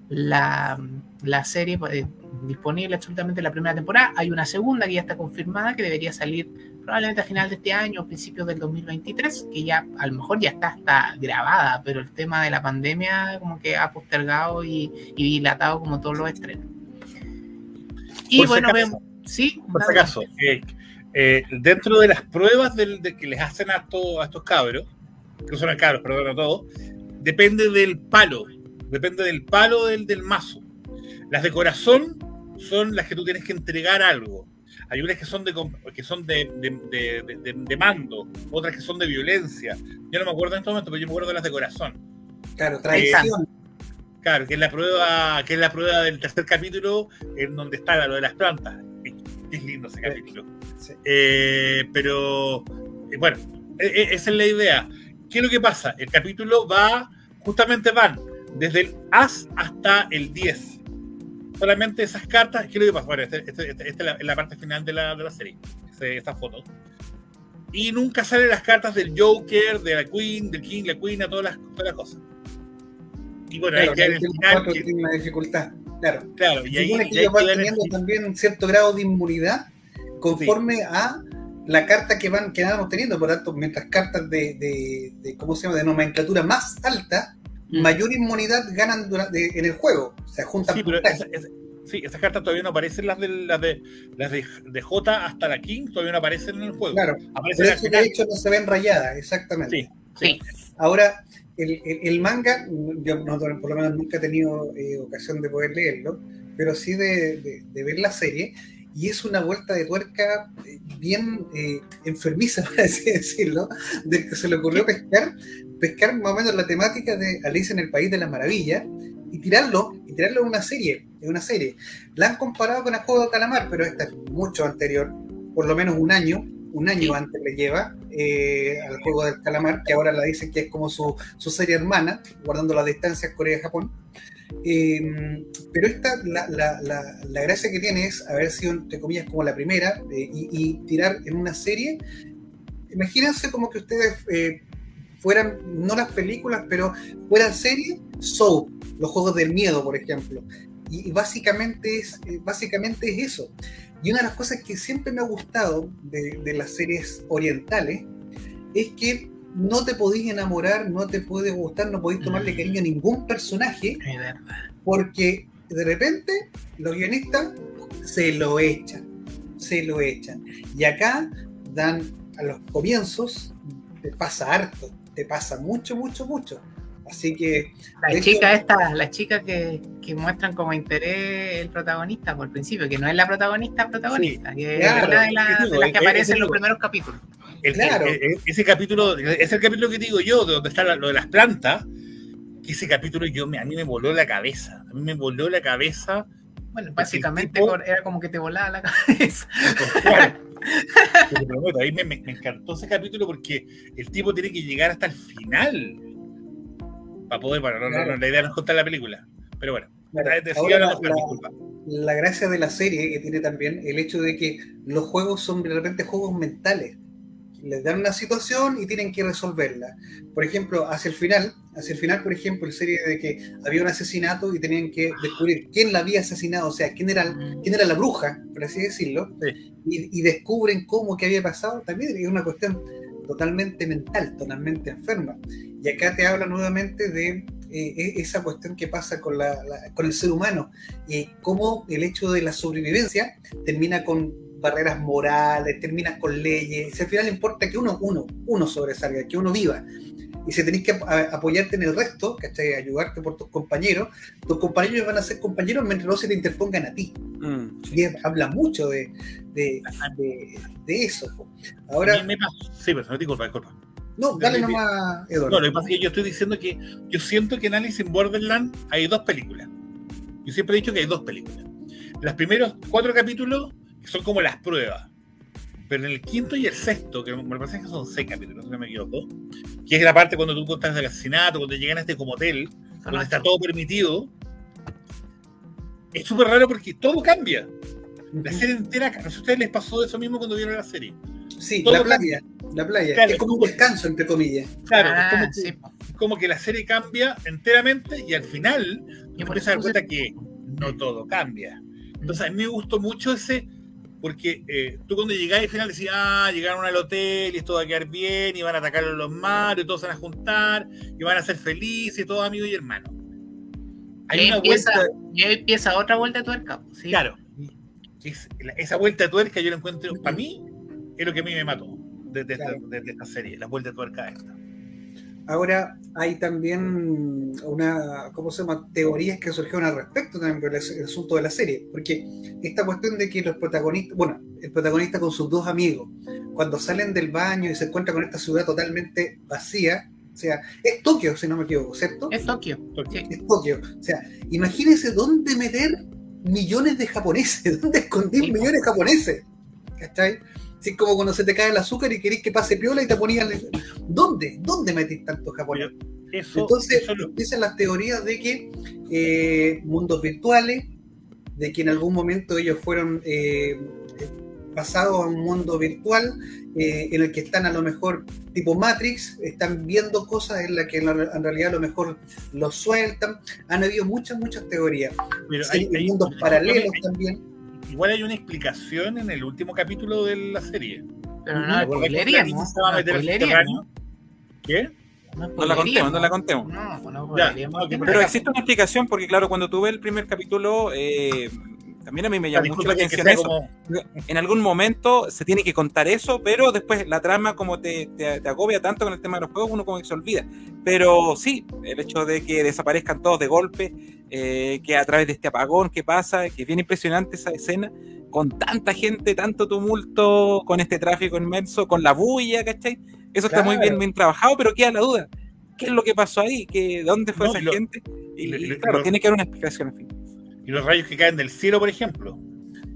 la, la serie, eh, disponible absolutamente la primera temporada. Hay una segunda que ya está confirmada que debería salir probablemente a final de este año o principios del 2023, que ya a lo mejor ya está, está grabada, pero el tema de la pandemia como que ha postergado y, y dilatado como todos los estrenos. Y Por si bueno, acaso, vemos. Sí, Por si acaso, eh, eh, dentro de las pruebas del- de que les hacen a, to- a estos cabros, que son a cabros, perdón, a todos, depende del palo, depende del palo del, del mazo. Las de corazón son las que tú tienes que entregar algo. Hay unas que son de que son de, de- de- de- de mando, otras que son de violencia. Yo no me acuerdo en este momento, pero yo me acuerdo de las de corazón. Claro, está. traición. Claro, que es la prueba, que es la prueba del tercer capítulo, en donde está lo de las plantas. Es lindo ese capítulo. Sí. Eh, pero eh, bueno, e- e- esa es la idea. ¿Qué es lo que pasa? El capítulo va, justamente van desde el As hasta el 10. Solamente esas cartas, ¿qué que pasa? Bueno, esta este, este- esta es la, parte final de la, de la serie, este- esta foto. Y nunca salen las cartas del Joker, de la Queen, del King, la Queen, a todas las, todas las cosas. Y bueno, Claro, ahí ya en el final, que- tiene una dificultad. Claro. claro, y Se ahí, supone que ellos van en el- teniendo también un cierto grado de inmunidad conforme a la carta que van, que van obteniendo. Por tanto, mientras cartas de, de, de, ¿cómo se llama? de nomenclatura más alta. Mayor inmunidad ganan durante, en el juego. O sea, juntan Sí, pero puntaje. esa- esa- sí, esas cartas todavía no aparecen las de las de las de, de J hasta la King, todavía no aparecen en el juego. Claro. Aparecen Por eso, de final. hecho, no se ven rayadas, exactamente. Sí. Sí, Ahora, el, el- el manga, yo no, por lo menos nunca he tenido eh, ocasión de poder leerlo, pero sí de, de- de ver la serie, y es una vuelta de tuerca eh, bien eh, enfermiza, por así decirlo, del que se le ocurrió pescar, pescar más o menos la temática de Alicia en el País de las Maravillas, y tirarlo, y tirarlo en una serie, en una serie. La han comparado con el juego de calamar, pero esta es mucho anterior, por lo menos un año, un año antes le lleva eh, al juego del calamar, que ahora la dicen que es como su, su serie hermana, guardando las distancias Corea-Japón. Eh, pero esta, la, la, la, la gracia que tiene es haber sido, entre comillas, como la primera eh, y, y tirar en una serie. Imagínense como que ustedes eh, fueran, no las películas, pero fueran series, Soap, los juegos del miedo, por ejemplo. Y, y básicamente, es, eh, básicamente es eso. Y una de las cosas que siempre me ha gustado de, de las series orientales es que no te podéis enamorar, no te puede gustar, no podéis tomarle cariño a ningún personaje, es verdad. porque de repente los guionistas se lo echan, se lo echan. Y acá dan a los comienzos, te pasa harto, te pasa mucho, mucho, mucho. Así que Las De hecho- chicas estas, las chicas que, que muestran como interés el protagonista por principio, que no es la protagonista protagonista, que claro, es una de, las- digo, de las que aparece en los primeros capítulos. El- Claro. el- el- ese capítulo, es el capítulo que digo yo, de donde está la- lo de las plantas, que ese capítulo yo me, a mí me voló la cabeza. A mí me voló la cabeza. Bueno, básicamente tipo- era como que te volaba la cabeza. Lo prometo, ahí me, me- me encantó ese capítulo porque el tipo tiene que llegar hasta el final para poder, bueno, no, no, no, la idea no es contar la película, pero bueno, Claro, ahora la la- gracia de la serie que tiene también el hecho de que los juegos son de repente juegos mentales. Les dan una situación y tienen que resolverla. Por ejemplo, hacia el final, hacia el final, por ejemplo, la serie de que había un asesinato y tenían que descubrir quién la había asesinado, o sea, quién era, quién era la bruja, por así decirlo, Sí. y, y descubren cómo que había pasado, también es una cuestión totalmente mental, totalmente enferma. Y acá te habla nuevamente de eh, e- esa cuestión que pasa con, la, la- con el ser humano, y cómo el hecho de la sobrevivencia termina con barreras morales, termina con leyes, y al final importa que uno, uno, uno sobresalga, que uno viva. Y si tenés que apoyarte en el resto, ¿cachai? ayudarte por tus compañeros, tus compañeros van a ser compañeros mientras no se te interpongan a ti. Mm, sí. Y es- habla mucho de, de, de- de eso. po. Ahora, me pasó- sí, pero disculpa, disculpa. no, dale de- nomás, No, Eduardo. lo que pasa es que yo estoy diciendo que yo siento que en Alice in Borderland hay dos películas. Yo siempre he dicho que hay dos películas. Los primeros cuatro capítulos son como las pruebas. Pero en el quinto y el sexto, que me parece que son seis capítulos, si no me equivoco, que es la parte cuando tú contas el asesinato, cuando llegan a este como hotel, donde está todo permitido, es súper raro porque todo cambia. La serie entera, no sé a ustedes les pasó eso mismo cuando vieron la serie. Sí, todo la playa, la playa. Claro, es como un descanso, entre comillas. Claro, Ah, es como que- sí, po. como que la serie cambia enteramente y al final empiezas a dar cuenta que no todo cambia. Entonces a mí me gustó mucho ese, porque eh, tú cuando llegás al final decías, ah, llegaron al hotel y esto va a quedar bien, y van a atacar a los malos, y todos se van a juntar, y van a ser felices, y todos amigos y hermanos. Y Hay ahí una empieza, vuelta, y empieza otra vuelta de tuerca. pues, ¿sí? claro, es- la- esa vuelta de tuerca yo la encuentro, para mí, es lo que a mí me mató de, de esta, Claro. de- de esta serie, la vuelta de tuerca esta. Ahora hay también una, ¿cómo se llama? Teorías que surgieron al respecto también con el, el asunto de la serie, porque esta cuestión de que los protagonistas, bueno, el protagonista con sus dos amigos, cuando salen del baño y se encuentran con esta ciudad totalmente vacía, o sea, es Tokio, si no me equivoco, ¿cierto? Es Tokio. Sí. Es Tokio. O sea, imagínense dónde meter millones de japoneses, dónde po. millones de japoneses. ¿Cachai? Así como cuando se te cae el azúcar y querés que pase piola y te ponían. ¿Dónde? ¿Dónde metís tantos japoneses? Eso, Entonces, eso lo- empiezan las teorías de que eh, mundos virtuales, de que en algún momento ellos fueron eh, pasados a un mundo virtual eh, en el que están a lo mejor tipo Matrix, están viendo cosas en las que en, la- en realidad a lo mejor los sueltan. Han habido muchas, muchas teorías. pero Sí, hay- hay- mundos hay- paralelos también. Igual hay una explicación en el último capítulo de la serie. Pero no ¿Te la acordás que spoileríamos. Clarín se va a No meter spoileríamos. subterráneo? ¿Qué? No la contemos, no la contemos. No, no Ya, spoileríamos. ok, Pero existe una explicación porque, claro, cuando tuve el primer capítulo, eh, también a mí me Ya, llamó mucho la atención eso. como- En algún momento se tiene que contar eso, pero después la trama como te, te, te agobia tanto con el tema de los juegos, uno como que se olvida. Pero sí, el hecho de que desaparezcan todos de golpe, eh, que a través de este apagón que pasa, que es bien impresionante esa escena, con tanta gente, tanto tumulto, con este tráfico inmenso, con la bulla, ¿cachai? Eso está muy bien, bien trabajado, pero queda la duda. ¿Qué es lo que pasó ahí? ¿Qué, ¿Dónde fue No, esa lo- gente? Y, lo- claro, lo- tiene que haber una explicación al fin. Y los rayos que caen del cielo, por ejemplo.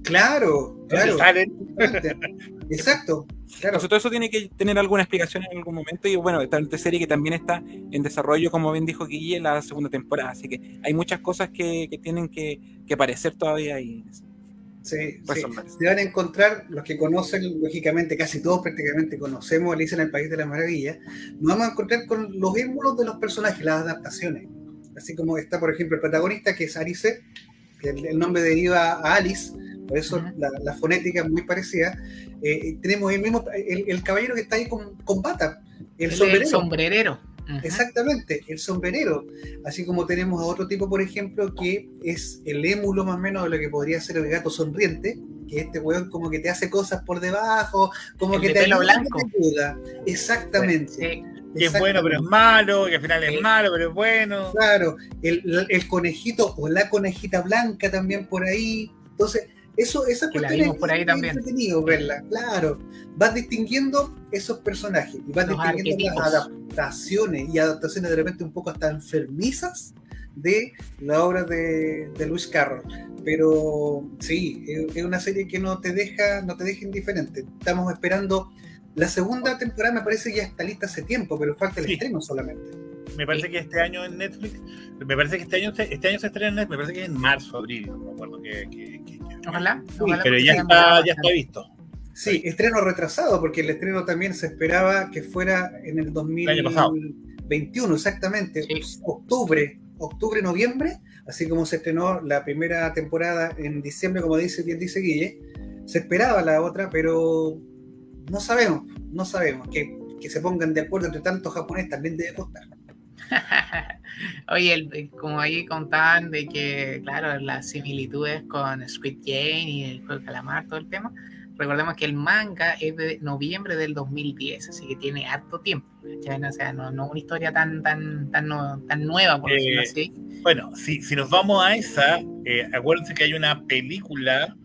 Claro, ¿Dónde claro. salen? Exacto. Claro. Entonces, todo eso tiene que tener alguna explicación en algún momento. Y bueno, esta serie que también está en desarrollo, como bien dijo Guille, en la segunda temporada. Así que hay muchas cosas que, que tienen que, que aparecer todavía ahí. Sí, sí. Se van a encontrar, los que conocen, lógicamente, casi todos prácticamente conocemos Alicia en el País de las Maravillas, nos vamos a encontrar con los émulos de los personajes, las adaptaciones. Así como está, por ejemplo, el protagonista, que es Alice, que el, el nombre deriva a Alice, por eso la, la fonética es muy parecida. Eh, tenemos el mismo, el, el caballero que está ahí con, con bata, el El sombrerero. sombrerero. Ujú. Exactamente, el sombrerero. Así como tenemos a otro tipo, por ejemplo, que es el émulo más o menos de lo que podría ser el gato sonriente, que este weón como que te hace cosas por debajo, como El que de te pelo ayuda, blanco. te ayuda. Exactamente. Sí. Que es bueno, pero es malo, que al final es Sí. malo, pero es bueno. Claro, el, el conejito o la conejita blanca también por ahí. Entonces, eso, esa Que la vimos por ahí es también. entretenido verla, claro. Vas distinguiendo esos personajes y vas Los distinguiendo las adaptaciones y adaptaciones de repente un poco hasta enfermizas de la obra de, de Luis Carroll. Pero sí, es, una serie que no te deja, no te deja indiferente. Estamos esperando la segunda temporada, me parece que ya está lista hace tiempo, pero falta el Sí. estreno solamente. Me parece que este año en Netflix, me parece que este año, se- este año se estrena en Netflix, me parece que es en marzo, abril, no me acuerdo que, que- que- Ojalá. Sí, ojalá pero ya está, ya está visto. Sí, estreno retrasado, porque el estreno también se esperaba que fuera en el año pasado. 2021, exactamente, Sí. octubre, octubre, noviembre, así como se estrenó la primera temporada en diciembre, como dice bien dice Guille, se esperaba la otra, pero no sabemos, no sabemos, que, que se pongan de acuerdo entre tantos japoneses también debe costar. Oye, el- como ahí contaban de que, claro, las similitudes con Squid Game y el juego de calamar, todo el tema. Recordemos que el manga es de noviembre del 2010, así que tiene harto tiempo. ¿cachai? O sea, no, no una historia tan, tan, tan, no- tan nueva, por Eh, decirlo así. Bueno, si, si nos vamos a esa, eh, acuérdense que hay una película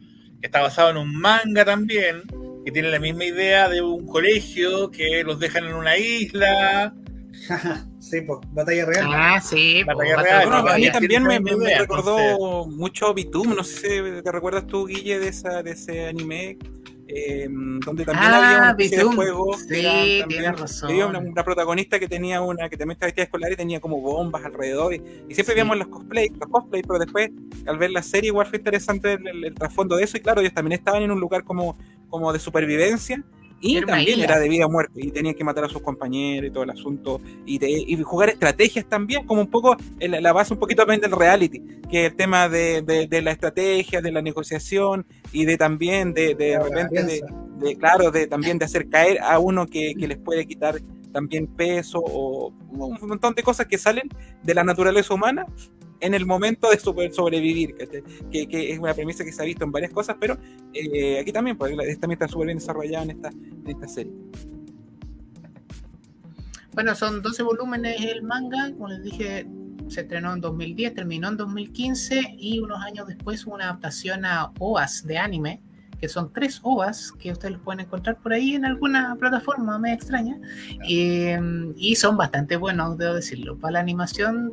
que está basada en un manga también, que tiene la misma idea de un colegio que los dejan en una isla. sí, pues, batalla real. Ah, sí. Pues, talla Battle real, Bueno, a mí también me, recordó mucho Bitum, no sé si te recuerdas tú, Guille, de, esa, de ese anime, eh, donde también Ah, había Bitum. juego. Sí, tienes razón. Había una, una protagonista que tenía una, que también estaba vestida escolar y tenía como bombas alrededor. Y, y siempre Sí. veíamos los cosplay, los cosplay, pero después, al ver la serie, igual fue interesante el, el- el trasfondo de eso. Y claro, ellos también estaban en un lugar como, como de supervivencia. Y Era también era de vida o muerte, y tenían que matar a sus compañeros y todo el asunto, y, te- y jugar estrategias también, como un poco, la, la base un poquito también del reality, que el tema de, de, de la estrategia, de la negociación, y de también, de, de, repente, de, claro, de también de hacer caer a uno que, que les puede quitar también peso, o un montón de cosas que salen de la naturaleza humana en el momento de super- sobrevivir, que, que es una premisa que se ha visto en varias cosas, pero eh, aquí también, la- también está súper bien desarrollada en esta, en esta serie. Bueno, son 12 volúmenes el manga, como les dije, se estrenó en 2010, terminó en 2015 y unos años después hubo una adaptación a OVAs de anime, que son tres OVAs que ustedes los pueden encontrar por ahí en alguna plataforma me extraña, eh, y son bastante buenos, debo decirlo. Para la animación,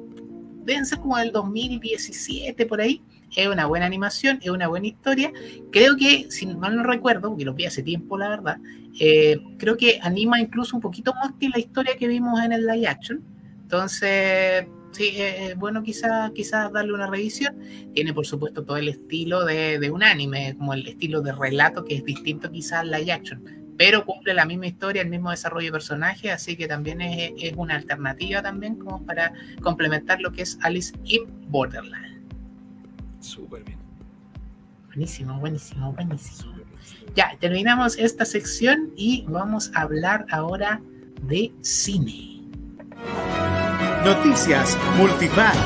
deben ser como del 2017 por ahí. Es una buena animación, es una buena historia. Creo que, si mal no recuerdo, porque lo vi hace tiempo, la verdad, eh, creo que anima incluso un poquito más que la historia que vimos en el live action. Entonces, sí, es bueno quizás quizás darle una revisión. Tiene, por supuesto, todo el estilo de, de un anime, como el estilo de relato que es distinto quizás al live action. Pero cumple la misma historia, el mismo desarrollo de personaje, así que también es, es una alternativa también como para complementar lo que es Alice in Borderland. Súper bien. Buenísimo, buenísimo, buenísimo. Ya, terminamos esta sección y vamos a hablar ahora de cine. Noticias Multifan.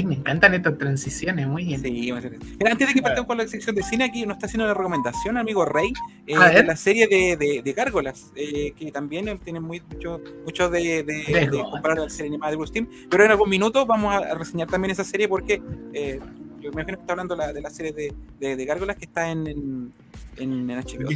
Ay, me encantan estas transiciones, muy bien. Sí, Mira, antes de que partamos con la sección de cine, aquí nos está haciendo una recomendación, amigo Rey, eh, de la serie de, de, de Gárgolas, eh, que también eh, tiene muy, mucho, mucho de, de, de comparar a la serie animada de Bruce Timm. Pero en algún minuto vamos a, reseñar también esa serie porque eh, yo me imagino que está hablando la, de la serie de, de, de Gárgolas que está en, en, en, en HBO.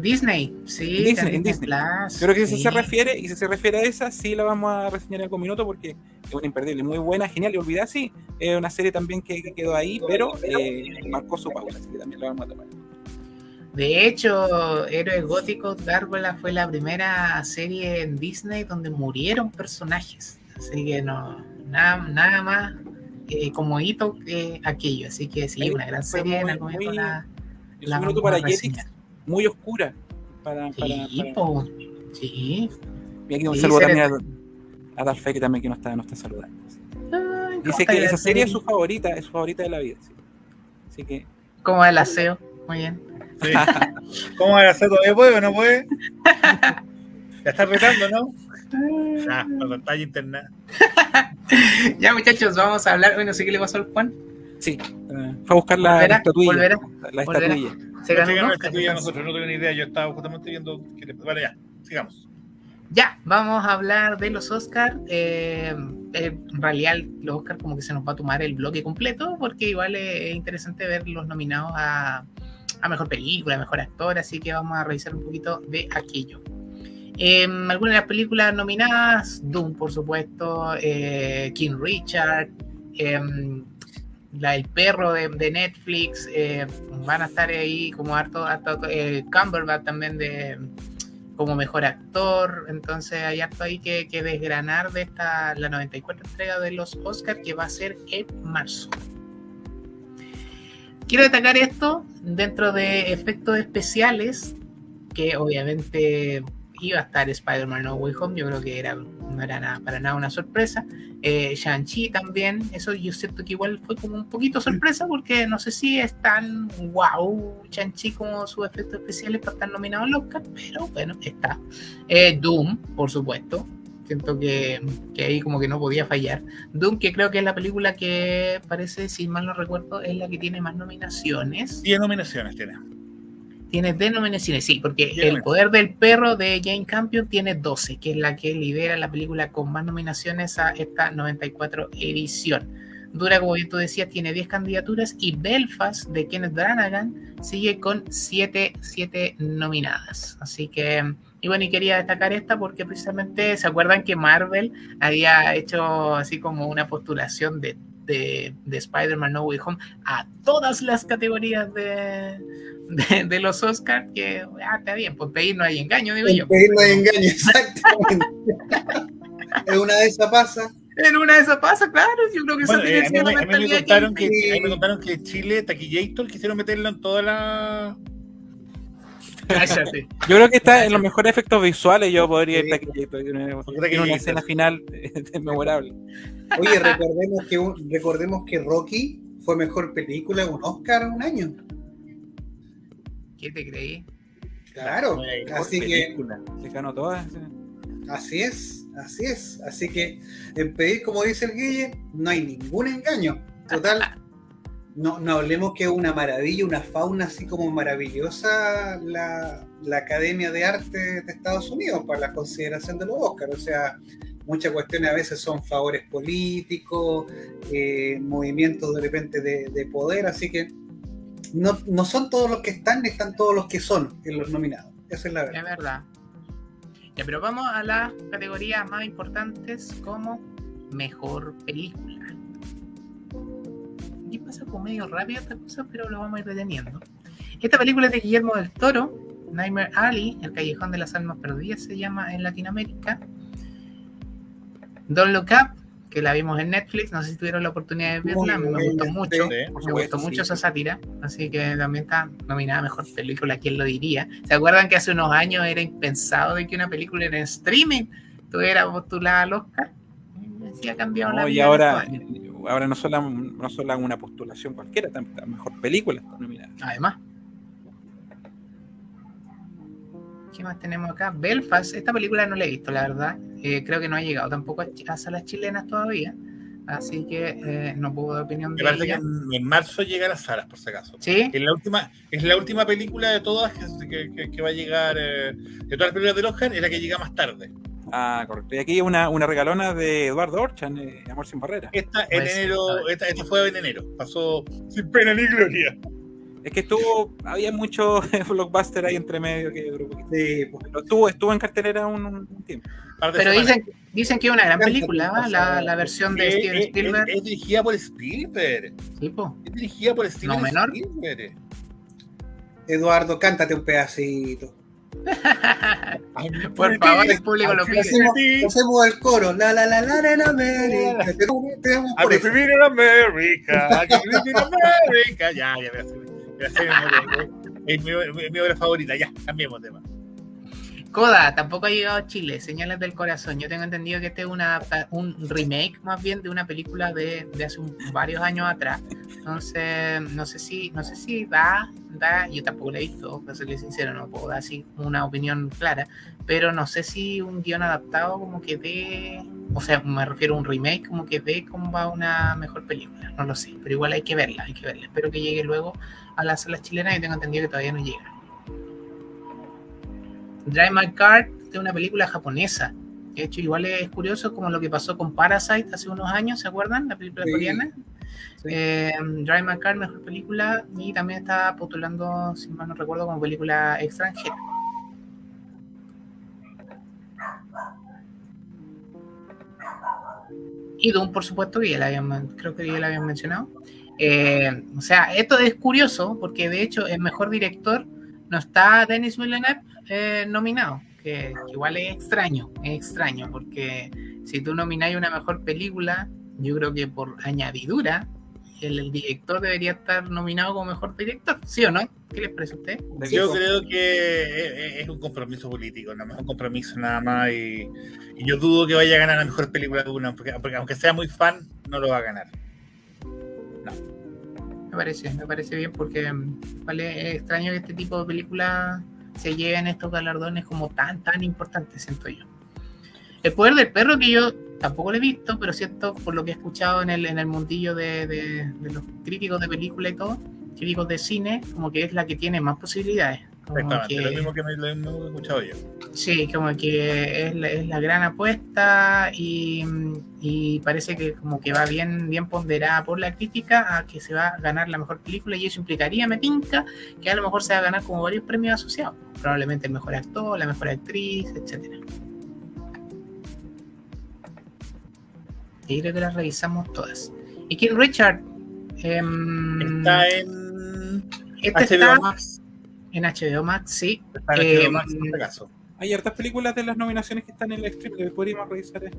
Disney. sí, Disney, en Disney. Plus, Creo que si sí. se refiere, y si se refiere a esa, sí la vamos a reseñar en algún minuto porque es una imperdible, muy buena, genial, y olvidar, sí, es una serie también que, que quedó ahí, pero eh, marcó su pausa, así que también la vamos a tomar. De hecho, Héroes Góticos, Gárgola fue la primera serie en Disney donde murieron personajes. Así que no, nada, nada más eh, como hito que aquello. Así que sí, una gran serie en algún momento muy- la, Es la un minuto vamos para a Jetix, reseñar. muy oscura. Para, para, Sí, para- sí. Y aquí un Sí, saludo también a, a Darth Vader también que nos está, nos está saludando. Ay, ¿cómo Dice que esa serie es su favorita, es su favorita de la vida. sí. Así que ¿Cómo va el aseo? Muy bien. Sí. ¿Cómo va a hacer? ¿Todavía puede o no puede? Ya está retando, ¿no? Ya, la pantalla interna. Ya, muchachos, vamos a hablar. Bueno, sí que le pasó al Juan. Sí, eh, fue a buscar la, ¿Volverá? la estatuilla. ¿Volverá? La ¿Volverá? estatuilla. Se ganó Oscar, estatuilla a nosotros, no tengo ni idea. Yo estaba justamente viendo. que le- Vale, ya, sigamos. Ya, vamos a hablar de los Oscars. Eh, eh, en realidad, los Oscars como que se nos va a tomar el bloque completo, porque igual es interesante ver los nominados a, a mejor película, mejor actor, así que vamos a revisar un poquito de aquello. Eh, algunas de las películas nominadas, Doom, por supuesto, eh, King Richard, eh, la Perro de, Netflix, eh, van a estar ahí como harto, harto eh, Cumberbatch también de como mejor actor, entonces hay harto ahí que, que desgranar de esta, la 94 entrega de los Oscars que va a ser en marzo. Quiero destacar esto dentro de efectos especiales, que obviamente iba a estar Spider-Man No Way Home, yo creo que era, no era nada, para nada una sorpresa. Eh, Shang-Chi también, eso yo siento que igual fue como un poquito sorpresa, porque no sé si es tan wow Shang-Chi como sus efectos especiales para estar nominado al Oscar, pero bueno, está. Eh, Doom, por supuesto. Siento que, que ahí como que no podía fallar. Doom, que creo que es la película que parece, si mal no recuerdo, es la que tiene más nominaciones. 10 nominaciones tiene. Tiene denominaciones, sí, porque El Poder del Perro de Jane Campion tiene 12, que es la que lidera la película con más nominaciones a esta 94 edición. Dura, como bien tú decías, tiene 10 candidaturas y Belfast de Kenneth Branagh sigue con 7, nominadas. Así que, y bueno, y quería destacar esta porque precisamente se acuerdan que Marvel había hecho así como una postulación de, de, de Spider-Man No Way Home a todas las categorías de, de, de los Oscars, que ah, está bien, pues pedir no hay engaño, digo yo. Pedir no hay engaño, exactamente. es una de esas pasa En una de esas pasa, claro. Yo creo que Bueno, esa eh, tiene a, que ser mí, a mí me mentalidad contaron que, que- a mí me contaron que Chile, Taquillator, quisieron meterlo en toda la. Cállate. Yo creo que está en los mejores efectos visuales. Yo podría Sí. ir aquí, tiene una escena final memorable. Oye, recordemos que, un- recordemos que Rocky fue mejor película un Oscar un año. ¿Qué te creí? Claro, así que Película. Se ganó todas. así es, así es. Así que en pedir, como dice el Guille, no hay ningún engaño. Total, no, no hablemos que es una maravilla, una fauna así como maravillosa la, la Academia de Arte de Estados Unidos para la consideración de los Oscars. O sea, muchas cuestiones a veces son favores políticos, eh, movimientos de repente de, de poder, así que no, no son todos los que están, están todos los que son en los nominados. Esa es la Es verdad. verdad. Ya, pero vamos a las categorías más importantes como mejor película. Y pasa como medio rápido esta cosa, pero lo vamos a ir deteniendo. Esta película es de Guillermo del Toro, Nightmare Alley, El Callejón de las Almas Perdidas se llama en Latinoamérica. Don't Look Up, que la vimos en Netflix, no sé si tuvieron la oportunidad de verla, a mí me gustó mucho. sí. Me gustó sí. mucho esa sátira, así que también está nominada a mejor película, ¿quién lo diría? ¿Se acuerdan que hace unos años era impensado de que una película en streaming estuviera postulada al Oscar? Sí ha cambiado la No, y vida en ahora. Ahora no solo, no solo una postulación cualquiera, también mejor película está nominada. Además. ¿Qué más tenemos acá? Belfast, esta película no la he visto, la verdad. Eh, creo que no ha llegado tampoco a, salas chilenas todavía. Así que eh, no puedo dar opinión Me de parece que ella. en, en marzo llega a las salas, por si acaso. ¿Sí? Es la última, es la última película de todas que, que- que- que va a llegar, eh, de todas las películas del Oscar, es la que llega más tarde. Ah, correcto. Y aquí una, una regalona de Eduardo Orchan, eh, Amor sin barrera. Esta en Pues, enero, esta, esta fue en enero, pasó sin pena ni gloria. Es que estuvo, había mucho blockbuster ahí entre medio que Sí, pues, pero estuvo, estuvo en cartelera un, un tiempo. Pero dicen, dicen que es una gran película, ¿ah? la, la versión de Steven es- Spielberg. Es, es dirigida por Spielberg. Sí, po. Es dirigida por Steven No menor. Spielberg. Eduardo, cántate un pedacito. Por favor, el público lo pide. Hacemos, hacemos el coro. La la la la la la América. A vivir en América, a vivir en América. Ya, ya, ya, es mi, obra favorita. Ya, cambiemos de tema. Coda, tampoco ha llegado a Chile, Señales del Corazón. Yo tengo entendido que este es una, un remake más bien de una película de, de hace varios años atrás. Entonces, no sé si, no sé si da, da, yo tampoco la he visto, para serle sincero, no puedo dar así una opinión clara, pero no sé si un guion adaptado como que dé, o sea, me refiero a un remake como que dé como va una mejor película, no lo sé, pero igual hay que verla, hay que verla. Espero que llegue luego a las salas chilenas y tengo entendido que todavía no llega. Drive My Car de una película japonesa. De hecho, igual es curioso como lo que pasó con Parasite hace unos años, ¿se acuerdan? La película Sí. coreana. Sí. Eh, Drive My Car, mejor película, y también está postulando, si mal no recuerdo, como película extranjera. Y Doom, por supuesto, que ya la habían, creo que ya la habían mencionado. Eh, o sea, esto es curioso porque de hecho el mejor director no está Denis Villeneuve eh, nominado, que, que igual es extraño, es extraño porque si tú nomináis una mejor película, yo creo que por añadidura el, el director debería estar nominado como mejor director, ¿sí o no? ¿Qué les parece a usted? Sí, Yo po. creo que es, es un compromiso político, nada más un compromiso nada más. Y, y yo dudo que vaya a ganar la mejor película de una, porque, porque aunque sea muy fan, no lo va a ganar. Me parece, me parece bien porque mm, vale, es extraño que este tipo de películas se lleven estos galardones como tan, tan importantes, siento yo. El poder del perro que yo tampoco lo he visto, pero siento por lo que he escuchado en el, en el mundillo de, de- de los críticos de película y todo, críticos de cine, como que es la que tiene más posibilidades. Exactamente, que- lo mismo que me, lo que he escuchado yo. Sí, como que es la, es la gran apuesta y, y parece que como que va bien, bien ponderada por la crítica a que se va a ganar la mejor película y eso implicaría, me tinca, que a lo mejor se va a ganar como varios premios asociados. Probablemente el mejor actor, la mejor actriz, etcétera. Y creo que las revisamos todas. Y King Richard em, Está en este HBO está Max. En HBO Max, sí. Está en Eh, HBO Max, acaso. hay hartas películas de las nominaciones que están en el strip que podríamos revisar. eh,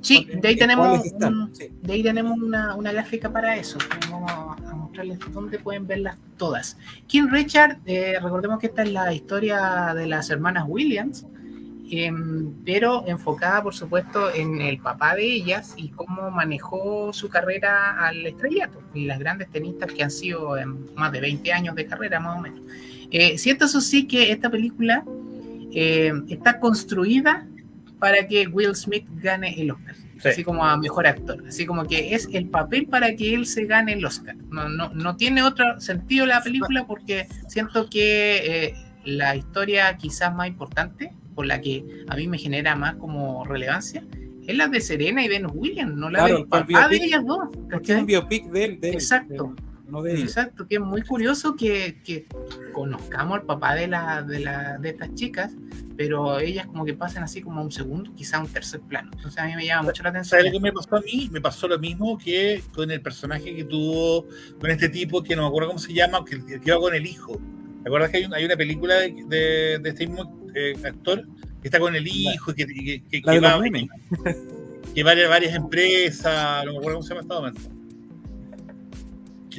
Sí, de ahí tenemos, un- sí. de ahí tenemos una, una gráfica para eso. Vamos a mostrarles dónde pueden verlas todas. King Richard, eh, recordemos que esta es la historia de las hermanas Williams, em, pero enfocada, por supuesto, en el papá de ellas y cómo manejó su carrera al estrellato y las grandes tenistas que han sido en más de 20 años de carrera, más o menos. Eh, siento eso sí que esta película eh, está construida para que Will Smith gane el Oscar, Sí. así como a mejor actor, así como que es el papel para que él se gane el Oscar. No, no, no tiene otro sentido la película porque siento que eh, la historia quizás más importante, por la que a mí me genera más como relevancia, es la de Serena y Venus Williams, no la Claro, del el papá de biopic. ellas dos. Porque es un biopic de él, de él, Exacto. de- no de ella. Exacto, que es muy curioso que, que conozcamos al papá de, la, de, la, de estas chicas, pero ellas como que pasan así como a un segundo, quizá a un tercer plano. Entonces a mí me llama mucho la atención. ¿Sabes lo que me pasó a mí? Me pasó lo mismo que con el personaje que tuvo, con este tipo que no me acuerdo cómo se llama, que, que iba con el hijo. ¿Te acuerdas que hay, un- hay una película de, de- de este mismo eh, actor que está con el hijo y que, que, que- va, varias empresas, no me acuerdo cómo se llama este momento.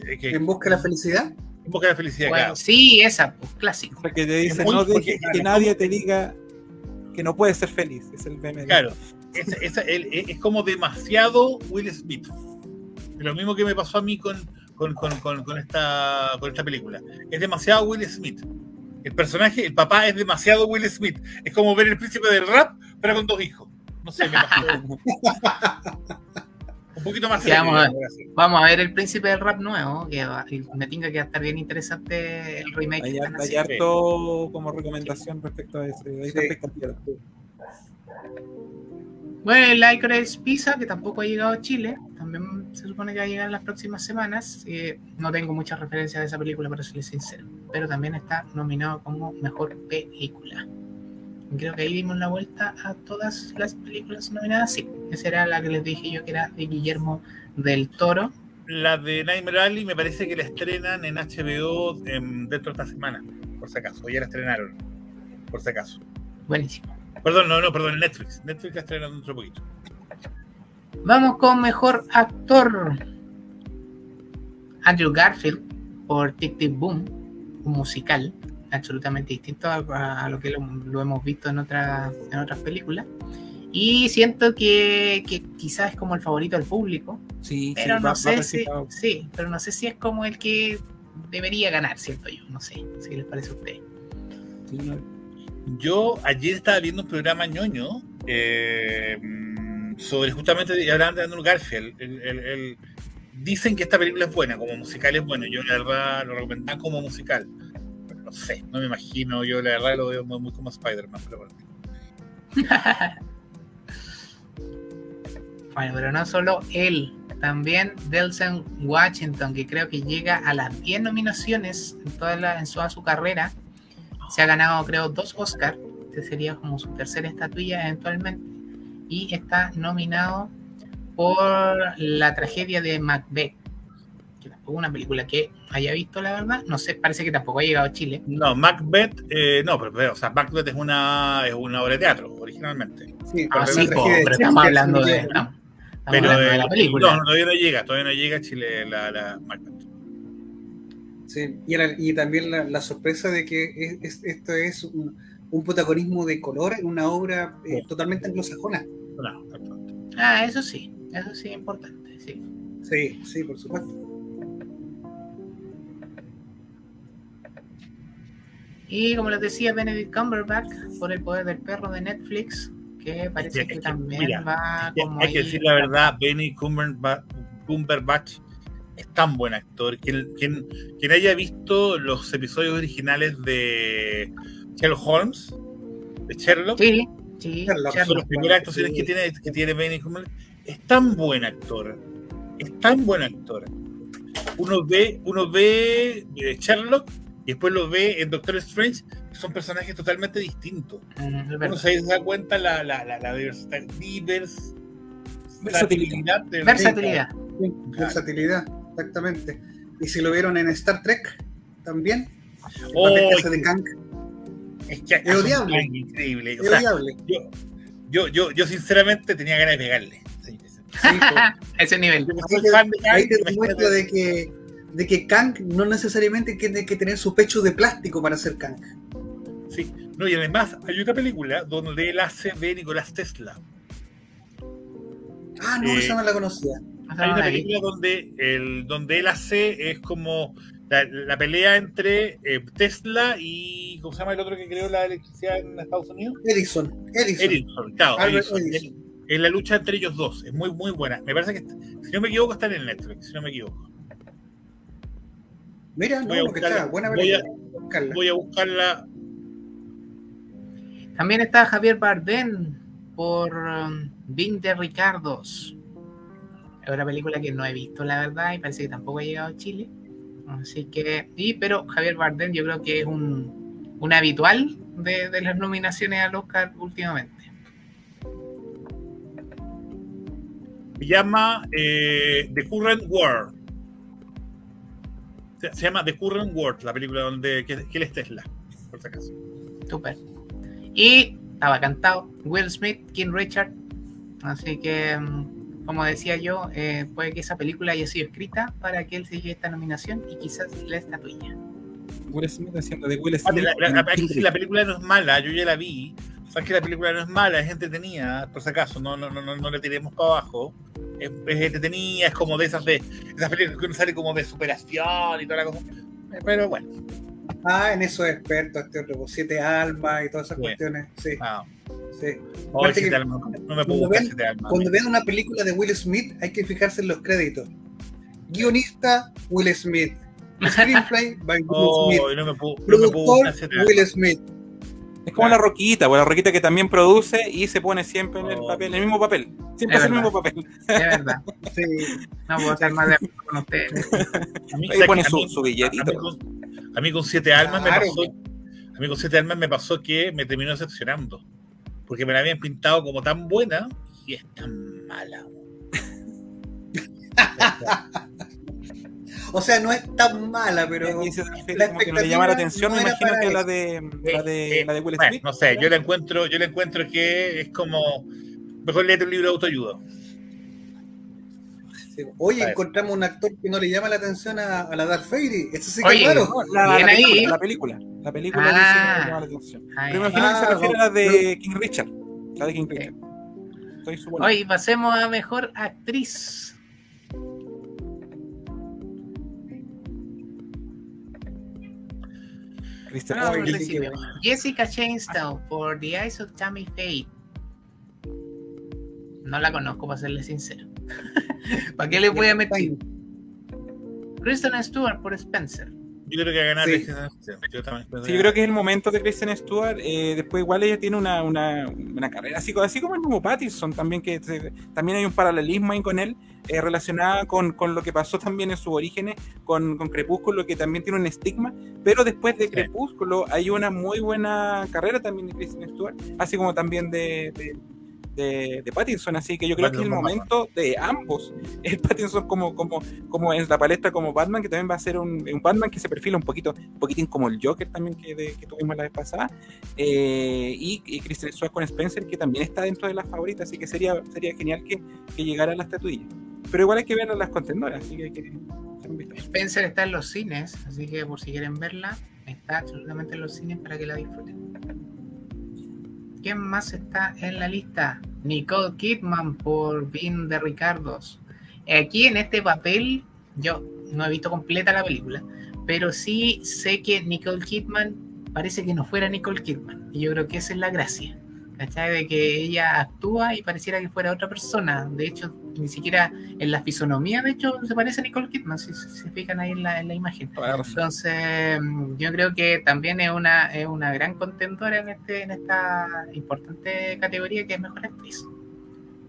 Que, que- En busca de la felicidad. en busca de la felicidad, Bueno, claro. sí, esa, pues clásico. Porque te dice, muy- no dejes claro, que es nadie te diga que no puedes ser feliz. Es el meme. Claro, es, es- el- es como demasiado Will Smith. Lo mismo que me pasó a mí con, con, con- con- con esta, con esta película. Es demasiado Will Smith. El personaje, el papá es demasiado Will Smith. Es como ver el príncipe del rap, pero con dos hijos. No sé, me pasó. Un poquito más vamos a. Vamos a ver el príncipe del rap nuevo, que va- me tinca que va a estar bien interesante el remake. Hay, hay harto como recomendación respecto a ese. Hay Sí. expectativa. Bueno, el Licorice Pizza, que tampoco ha llegado a Chile, también se supone que va a llegar en las próximas semanas. Eh, no tengo muchas referencias de esa película, para serles sincero, pero también está nominado como mejor película. Creo que ahí dimos la vuelta a todas las películas nominadas. Sí, esa era la que les dije yo que era de Guillermo del Toro. La de Nightmare Alley me parece que la estrenan en HBO en- dentro de esta semana, por si acaso. Ya la estrenaron, por si acaso. Buenísimo. Perdón, no, no, perdón, en Netflix. Netflix la estrenan dentro de poquito. Vamos con mejor actor. Andrew Garfield por Tic Tic Boom, un musical absolutamente distinto a, a lo que lo, lo hemos visto en, otras en otras películas. Y siento que, que quizás es como el favorito del público, Sí, sí, pero va- no va sé si, recitado. sí, pero no sé si es como el que debería ganar, siento yo. No sé, si les parece a ustedes. Sí, no- Yo ayer estaba viendo un programa ñoño eh, sobre justamente hablaban de Andrew Garfield. El- el- el- dicen que esta película es buena, como musical es bueno. Yo la verdad lo recomendaba como musical. Sé, no me imagino. Yo la verdad lo veo muy, muy como Spider-Man. Pero bueno. Bueno, pero no solo él, también Delson Washington, que creo que llega a las 10 nominaciones en toda, la, en toda su carrera. Se ha ganado, creo, dos Oscars. Este sería como su tercera estatuilla eventualmente. Y está nominado por la tragedia de Macbeth. Una película que haya visto, la verdad. No sé, parece que tampoco ha llegado a Chile. No, Macbeth, eh, no, pero, pero, o sea, Macbeth es una, es una obra de teatro, originalmente. Sí, Ah, pero sí, po, pero estamos hablando de, ¿no? estamos Pero hablando de la película. no, todavía no llega, todavía no llega a Chile la, la Macbeth. Sí, y, también la, la sorpresa de que es- es- esto es un, un protagonismo de color en una obra eh, Sí. totalmente anglosajona. No. Ah, eso sí, eso sí es importante, sí. Sí, sí, por supuesto. Y como les decía, Benedict Cumberbatch por el poder del perro de Netflix, que parece que- también mira, va como hay que decir la verdad, Benny Cumberbatch, Cumberbatch es tan buen actor. Quien, quien, quien haya visto los episodios originales de Sherlock Holmes, de Sherlock, Sí, sí, Sherlock, son las primeras actuaciones que tiene, que tiene Benny Cumberbatch, es tan buen actor. Es tan buen actor. Uno ve, uno ve eh, Sherlock y después lo ve en Doctor Strange, que son personajes totalmente distintos. Mm, Uno se da cuenta la, la, la, la diversidad, divers- Versatilidad. de- Versatilidad. Sí, Versatilidad, exactamente. Y si lo vieron en Star Trek, también. El Oh, papel que hace de Kang. Es que Es odiable. es increíble. O sea, odiable. yo, yo, yo, yo sinceramente tenía ganas de pegarle. Sí, sí. Sí, po. A ese nivel. Yo Ahí soy te, fan de Kang, ahí te de que, de que Kang no necesariamente tiene que tener su pecho de plástico para ser Kang. Sí, no, y además hay una película donde él hace de Nicolás Tesla. Ah, no, Eh, esa no la conocía. Hay una película donde, el, donde él hace es como la, la pelea entre eh, Tesla y. ¿Cómo se llama el otro que creó la electricidad en Estados Unidos? Edison. Edison. Edison, claro. Albert Edison. Edison. Es la lucha entre ellos dos. Es muy, muy buena. Me parece que, si no me equivoco, está en el Netflix. Si no me equivoco. Mira, no, Voy a lo que buscarla. está. Buena Voy a-. Voy a buscarla. También está Javier Bardem por um, 20 Ricardos. Es una película que no he visto, la verdad, y parece que tampoco ha llegado a Chile. Así que, y, pero Javier Bardem yo creo que es un, un habitual de, de las nominaciones al Oscar últimamente. Se llama eh, The Current World. Se, llama The Current World, la película donde que, que él es Tesla, por si acaso. Súper. Y estaba cantado Will Smith, King Richard. Así que, mm, como decía yo, eh, puede que esa película haya sido escrita para que él se lleve esta nominación y quizás la estatuilla. Will Smith haciendo de Will Ah, Smith. La, la película no es mala, yo ya la vi. Sabes que la película no es mala, es entretenida, por si acaso, no, no, no, no, no le tiremos para abajo. Es, es entretenida, es como de esas de esas películas que uno sale como de superación y toda la cosa. Pero bueno, Ah, en eso es experto este otro, pues, siete almas y todas esas cuestiones. Sí, ah, sí. Aparte siete que almas, no me cuando puedo buscar ven- siete almas. Cuando ven una película de Will Smith, hay que fijarse en los créditos. Guionista, Will Smith. Screenplay by Will Oh, Smith. no me puedo, no me puedo Productor, siete almas. Will Smith. Es como la Roquita, pues la Roquita que también produce y se pone siempre en el Oh. papel, en el mismo papel. Siempre Es el mismo papel. De verdad. Sí. No puedo estar más de acuerdo con ustedes. A mí, Ahí ¿sabes pone su- mí- su a billetito. mí con- A mí con siete almas Claro. me pasó. A mí con siete almas me pasó que me terminó decepcionando. Porque me la habían pintado como tan buena y es tan mala. O sea, no es tan mala, pero la como que no le llama la atención, no me imagino que la de, la de, Eh, la de Will bueno, Smith. no sé, yo la encuentro, yo la encuentro que es como mejor leer un libro de autoayuda. Sí. Oye, A ver. encontramos un actor que no le llama la atención a, a la Darth Vader. Eso sí que Oye, es raro. No, la, Bien la ahí. película, la película. La película Ah. dice que no le llama la atención. Ay, Pero imagino que se Ah, refiere a la de King Richard. La de King Richard. Estoy. Hoy pasemos a mejor actriz. Sí, bueno. Jessica Chastain por The Eyes of Tammy Faye. No la conozco, para serle sincero. ¿Para qué le voy a meter? Kristen Stewart por Spencer. Yo creo que va a ganar Sí. yo también Sí, yo creo que es el momento de Kristen Stewart. eh, después, igual ella tiene una, una, una carrera, así, así como el mismo Pattinson, también que se- también hay un paralelismo ahí con él, eh, relacionada con, con lo que pasó también en sus orígenes, con, con Crepúsculo, que también tiene un estigma. Pero después de Sí. Crepúsculo, hay una muy buena carrera también de Kristen Stewart, así como también de. de de, de Pattinson, así que yo creo que es el Batman. momento de ambos. El Pattinson como, como, como en la palestra como Batman, que también va a ser un, un Batman que se perfila un poquito, un poquitín como el Joker también que, de- que tuvimos la vez pasada. Eh, y, y Kristen Stewart con Spencer, que también está dentro de las favoritas, así que sería, sería genial que, que llegara a la estatuilla. Pero igual hay que ver a las contendoras, así que hay que. Spencer está en los cines, así que por si quieren verla, está absolutamente en los cines para que la disfruten. ¿Quién más está en la lista? Nicole Kidman por Vin de Ricardos. Aquí en este papel, yo no he visto completa la película, pero sí sé que Nicole Kidman parece que no fuera Nicole Kidman. Y yo creo que esa es la gracia. ¿Cachai? De que ella actúa y pareciera que fuera otra persona. De hecho, ni siquiera en la fisonomía, de hecho, se parece a Nicole Kidman, si si se fijan ahí en la, en la imagen. Entonces, mm, yo creo que también es una, es una gran contendora en, este, en esta importante categoría que es mejor actriz.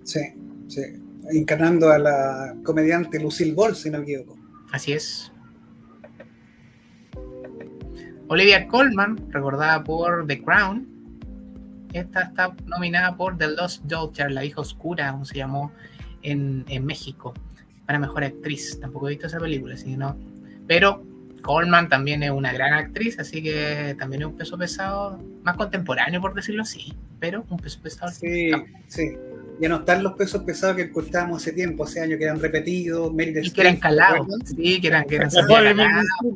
Sí, sí. Encarnando a la comediante Lucille Ball, si no me equivoco. Así es. Olivia Colman, recordada por The Crown. Esta está nominada por The Lost Daughter, la hija oscura, como se llamó en, en México, para mejor actriz. Tampoco he visto esa película, así que no. Pero Coleman también es una gran actriz, así que también es un peso pesado, más contemporáneo por decirlo así, pero un peso pesado. Sí, sí. Ya no están los pesos pesados que encontrábamos hace tiempo, hace años que eran repetidos, Meryl Y que Streep, eran calados, sí, que eran, que eran que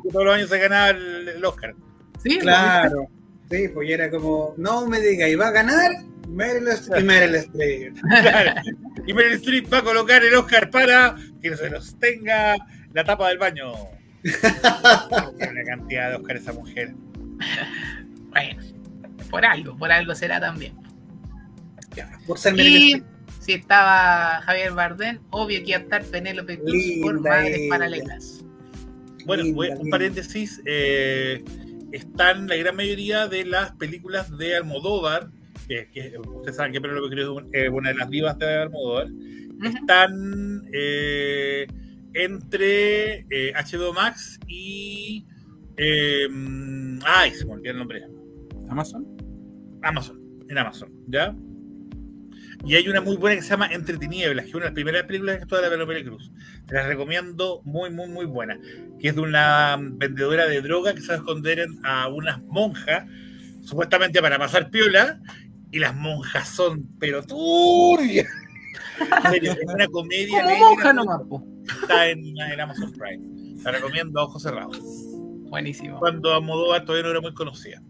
todos los años se ganaba el, el Oscar. Sí, Claro. Sí, pues ya era como, no me diga, y va a ganar Meryl Streep y Meryl Streep. Claro. Y Meryl Streep va a colocar el Oscar para que se nos tenga la tapa del baño. Una cantidad de Oscar esa mujer. Bueno, por algo, por algo será también. Ya, por ser Meryl Y Streep. si estaba Javier Bardem, obvio que iba a estar Penélope Cruz por Madres. Paralelas. Bueno, Linda, un linda. paréntesis. eh, están la gran mayoría de las películas de Almodóvar, que, que ustedes saben que Penélope Cruz es un- una de las divas de Almodóvar, Ujú. están eh, entre eh, HBO Max y. eh, ay, se me olvidó el nombre. Amazon. Amazon, en Amazon, ¿ya? Y hay una muy buena que se llama Entre Tinieblas, que es una de las primeras películas que toda la Penélope Cruz. Te la recomiendo, muy, muy, muy buena. Que es de una vendedora de droga que se va a esconder en- a unas monjas, supuestamente para pasar piola, y las monjas son, pero turbias. Una comedia Como monja nomás, está en, en Amazon Prime. La recomiendo a ojos cerrados. Buenísimo. Cuando Almodóvar todavía no era muy conocida.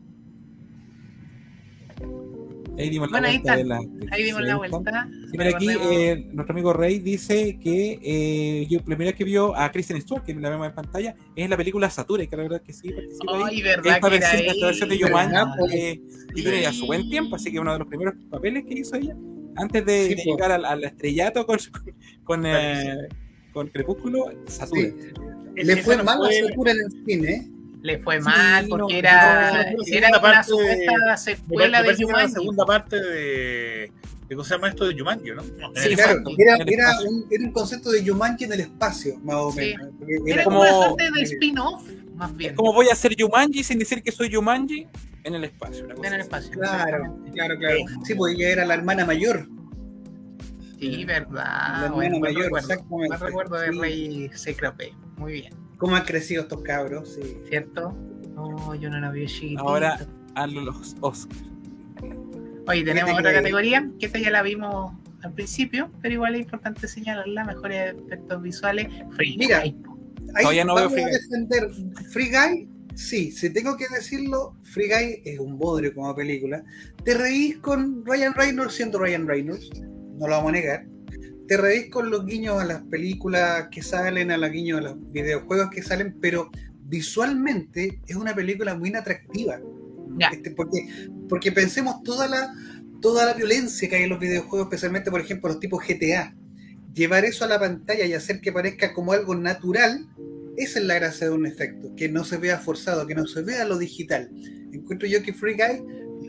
Ahí dimos Bueno, la ahí vuelta de. Ahí dimos la vuelta. Sí, mira, aquí eh, nuestro amigo Rey dice que eh, yo, la primera vez que vio a Kristen Stewart, que la vemos en pantalla, es en la película Satura, y que la verdad que sí participa ahí. Ay, verdad Esta que era versión, de ella. Jumanji, eh, y tiene ya su buen tiempo, así que uno de los primeros papeles que hizo ella, antes de, Sí, de llegar al, al estrellato con, con, eh, con Crepúsculo, Satura. Sí. Le fue mal la Sakura en el cine. Le fue Sí, mal porque no, era, no, no, era una parte de- supuesta Me secuela parece de que era la Jumanji. segunda parte de, de ¿cómo se llama esto? De Jumanji, ¿no? Sí, Claro, era, era un, era un concepto de Jumanji en el espacio, más o Sí. menos. Porque Era Era como una suerte de spin-off, más bien. Es como voy a hacer Jumanji sin decir que soy Jumanji en el espacio. una cosa en el así. espacio. Claro, claro, claro. Sí, pues ella era la hermana mayor. Sí, La verdad. hermana Bueno, buen mayor, recuerdo. exactamente. Buen recuerdo de Sí. Rey Secrope. Muy bien. ¿Cómo han crecido estos cabros? Sí. ¿Cierto? No, yo no la vi chiquitito. Ahora- A los Oscars. Oye, tenemos otra categoría, que esta ya la vimos al principio, pero igual es importante señalarla, mejores efectos visuales. Free Mira, Guy. Ahí Todavía no veo Free Guy. defender Free Guy. Sí, si tengo que decirlo, Free Guy es un bodrio como película. Te reís con Ryan Reynolds siendo Ryan Reynolds, no lo vamos a negar. Te reís con los guiños a las películas que salen, a los guiños a los videojuegos que salen, pero visualmente es una película muy inatractiva. Ya. Este, porque, porque pensemos toda la, toda la violencia que hay en los videojuegos, especialmente, por ejemplo, los tipos GTA. Llevar eso a la pantalla y hacer que parezca como algo natural, esa es la gracia de un efecto, que no se vea forzado, que no se vea lo digital. Encuentro yo que Free Guy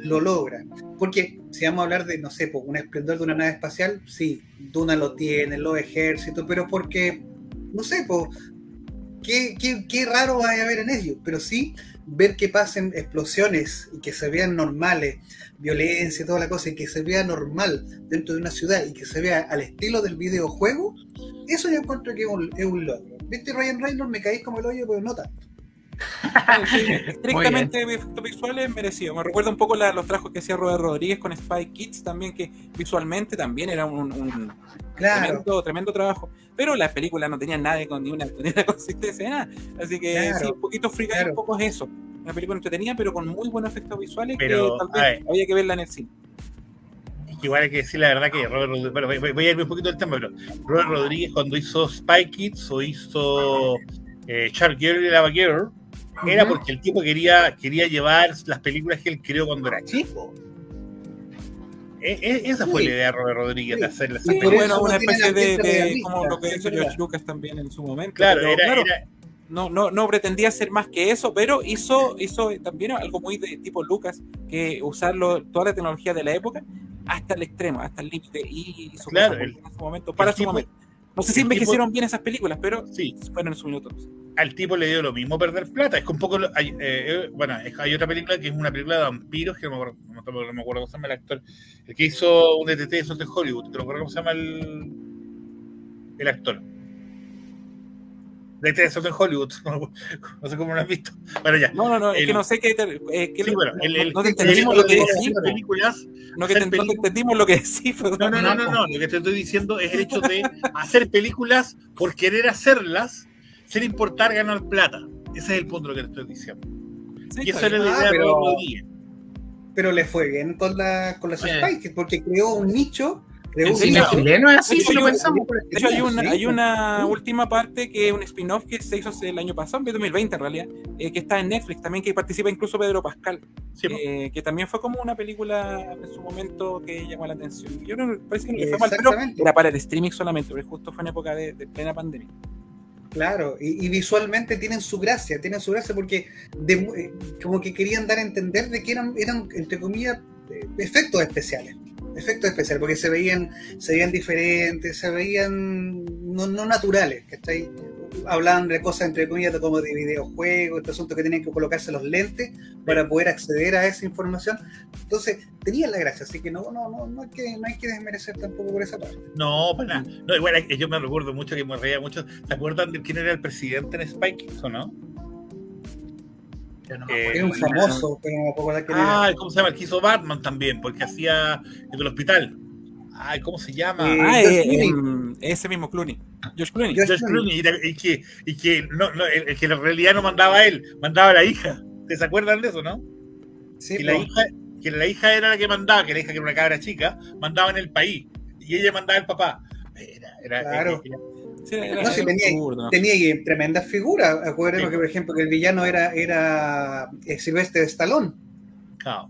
lo logra. Porque si vamos a hablar de, no sé, pues, un esplendor de una nave espacial, sí, Duna lo tiene, los ejércitos, pero porque, no sé, pues, qué, qué, qué raro va a haber en ello. Pero sí, ver que pasen explosiones y que se vean normales, violencia toda la cosa, y que se vea normal dentro de una ciudad y que se vea al estilo del videojuego, eso yo encuentro que es un, es un logro. ¿Viste Ryan Reynolds? Me caí como el hoyo, pero no tanto. Estrictamente efectos visuales merecido. Me recuerda un poco la- los trabajos que hacía Robert Rodríguez con Spy Kids también, que visualmente también era un, un Claro, tremendo, tremendo trabajo. Pero las películas no tenían nada con ni una, ni una consistencia de nada. Así que Claro, sí, un poquito Guy, claro. un poco es eso. Una película entretenida, pero con muy buenos efectos visuales Pero, que tal vez había que verla en el cine. Igual hay que decir la verdad que Robert Rodríguez, bueno, voy, voy a irme un poquito del tema, pero Robert Rodríguez cuando hizo Spy Kids o hizo eh, Shark Girl y Lava Girl, era porque el tipo quería, quería llevar las películas que él creó cuando era chico. E- e- esa fue Sí. la idea de Robert Rodríguez de hacer las Sí, Sí, bueno, una especie de, de- como lo que hizo. George Lucas también en su momento. Claro, pero, era, claro, era- no, no, no pretendía ser más que eso, pero hizo, hizo también algo muy de tipo Lucas, que usarlo, toda la tecnología de la época hasta el extremo, hasta el límite, y hizo Claro, cosas el- en su momento, para su tipo- momento. No sé si el tipo- envejecieron bien esas películas, pero sí, fueron en su minuto. Al tipo le dio lo mismo perder plata. Es que un poco. lo- hay, eh, eh, bueno, es- hay otra película que es una película de vampiros, que no me acuerdo, no, no me acuerdo cómo se llama el actor. El que hizo un DTT de de Hollywood. ¿Te lo acuerdas cómo se llama el, el actor? Solo en Hollywood. No sé cómo lo has visto. Bueno, ya. No, no, no, es que no sé qué. eh, que Sí, no- bueno, el, el- no te entendimos lo que decís. películas. No que te- no entendimos lo que decís. No, no, no, no, no. Lo que te estoy diciendo es el hecho de hacer películas por querer hacerlas sin importar ganar plata. Ese es el punto de lo que te estoy diciendo. Sí, Y esa era la Ah, idea de pero- Rodríguez. Pero le fue bien con, la, con las Kids, porque creó un nicho. Creó un cine nicho. chileno es así, Sí, si lo yo- pensamos. De hecho, hay una, Sí, hay una sí. última parte que es un spin-off que se hizo el año pasado, en 2020 en realidad, eh, que está en Netflix también, que participa incluso Pedro Pascal, Sí, eh, que también fue como una película en su momento que llamó la atención. Yo creo que parece que no le fue mal, pero era para el streaming solamente, porque justo fue en época de, de plena pandemia. Claro, y, y visualmente tienen su gracia, tienen su gracia porque de- eh, como que querían dar a entender de que eran, eran entre comillas, eh, efectos especiales. Efectos especiales, porque se veían, se veían diferentes, se veían no, no naturales, ¿cachai? Hablaban de cosas entre comillas de como de videojuegos, este asunto que tenían que colocarse los lentes para poder acceder a esa información. Entonces, tenían la gracia, así que no, no, no, no hay que, no hay que desmerecer tampoco por esa parte. No, para nada. No, igual yo me recuerdo mucho que me reía mucho. ¿Se acuerdan de quién era el presidente en Spike o no? No Eh, acuerdo. Era un famoso, pero no me acordar quién era. Ah, ¿cómo se llama? El que hizo Batman también, porque hacía el del hospital. Ay, ¿cómo se llama? Eh, ah, eh, Clooney. ese mismo Clooney. George Clooney. George George Clooney, y, y que, y que, no, no, el, el que en realidad no mandaba él, mandaba a la hija. ¿Se acuerdan de eso, no? Sí, que, la hija, que la hija era la que mandaba, que la hija que era una cabra chica, mandaba en el país. Y ella mandaba al papá. Era, era, Claro. era- Sí, era- No, sí, tenía- tenía tremendas figuras. Acuérdense Sí. que, por ejemplo, que el villano era, era eh, Silvestre Stallone. claro.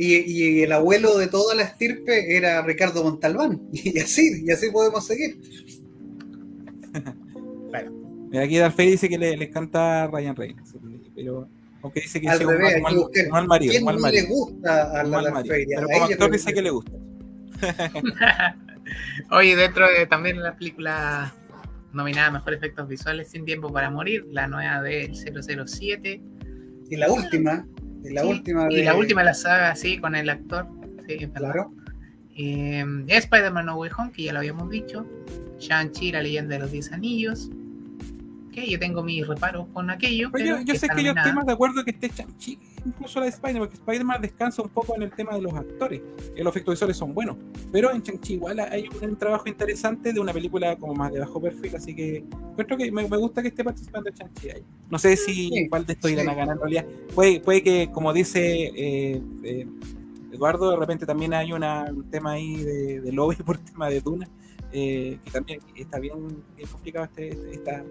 Y, y el abuelo de toda la estirpe era Ricardo Montalbán. Y así, y así podemos seguir. Mira, aquí Darfey dice que le, le encanta Ryan Reynolds, pero aunque dice que sí, un mal- mal- mal marido, ¿Quién mal marido, le gusta a la mal la marido. feria? Pero como actor dice que le gusta. Oye, dentro de también la película nominada a Mejor Efectos Visuales, Sin Tiempo para Morir, la nueva del 007. Y la última, y la Sí, última Y de- la última de la saga, sí, con el actor. Sí. Claro. Eh, Spider-Man No Way Home, que ya lo habíamos dicho. Shang-Chi, la leyenda de los 10 anillos. Yo tengo mis reparos con aquello. Pero pero yo, yo sé que yo estoy más de acuerdo que esté Shang-Chi, incluso la de Spider-Man, porque Spider-Man descansa un poco en el tema de los actores. los efectos visuales son buenos. Pero en Shang-Chi igual hay un, trabajo interesante de una película como más de bajo perfil, así que encuentro que me, me gusta que esté participando Shang-Chi ahí. No sé si Sí, cuál de estos irán sí. a ganar en realidad. Puede, puede que, como dice eh, eh, Eduardo, de repente también hay una, un tema ahí de, de lobby por tema de Duna, eh, que también está bien, bien complicado este, este- esta,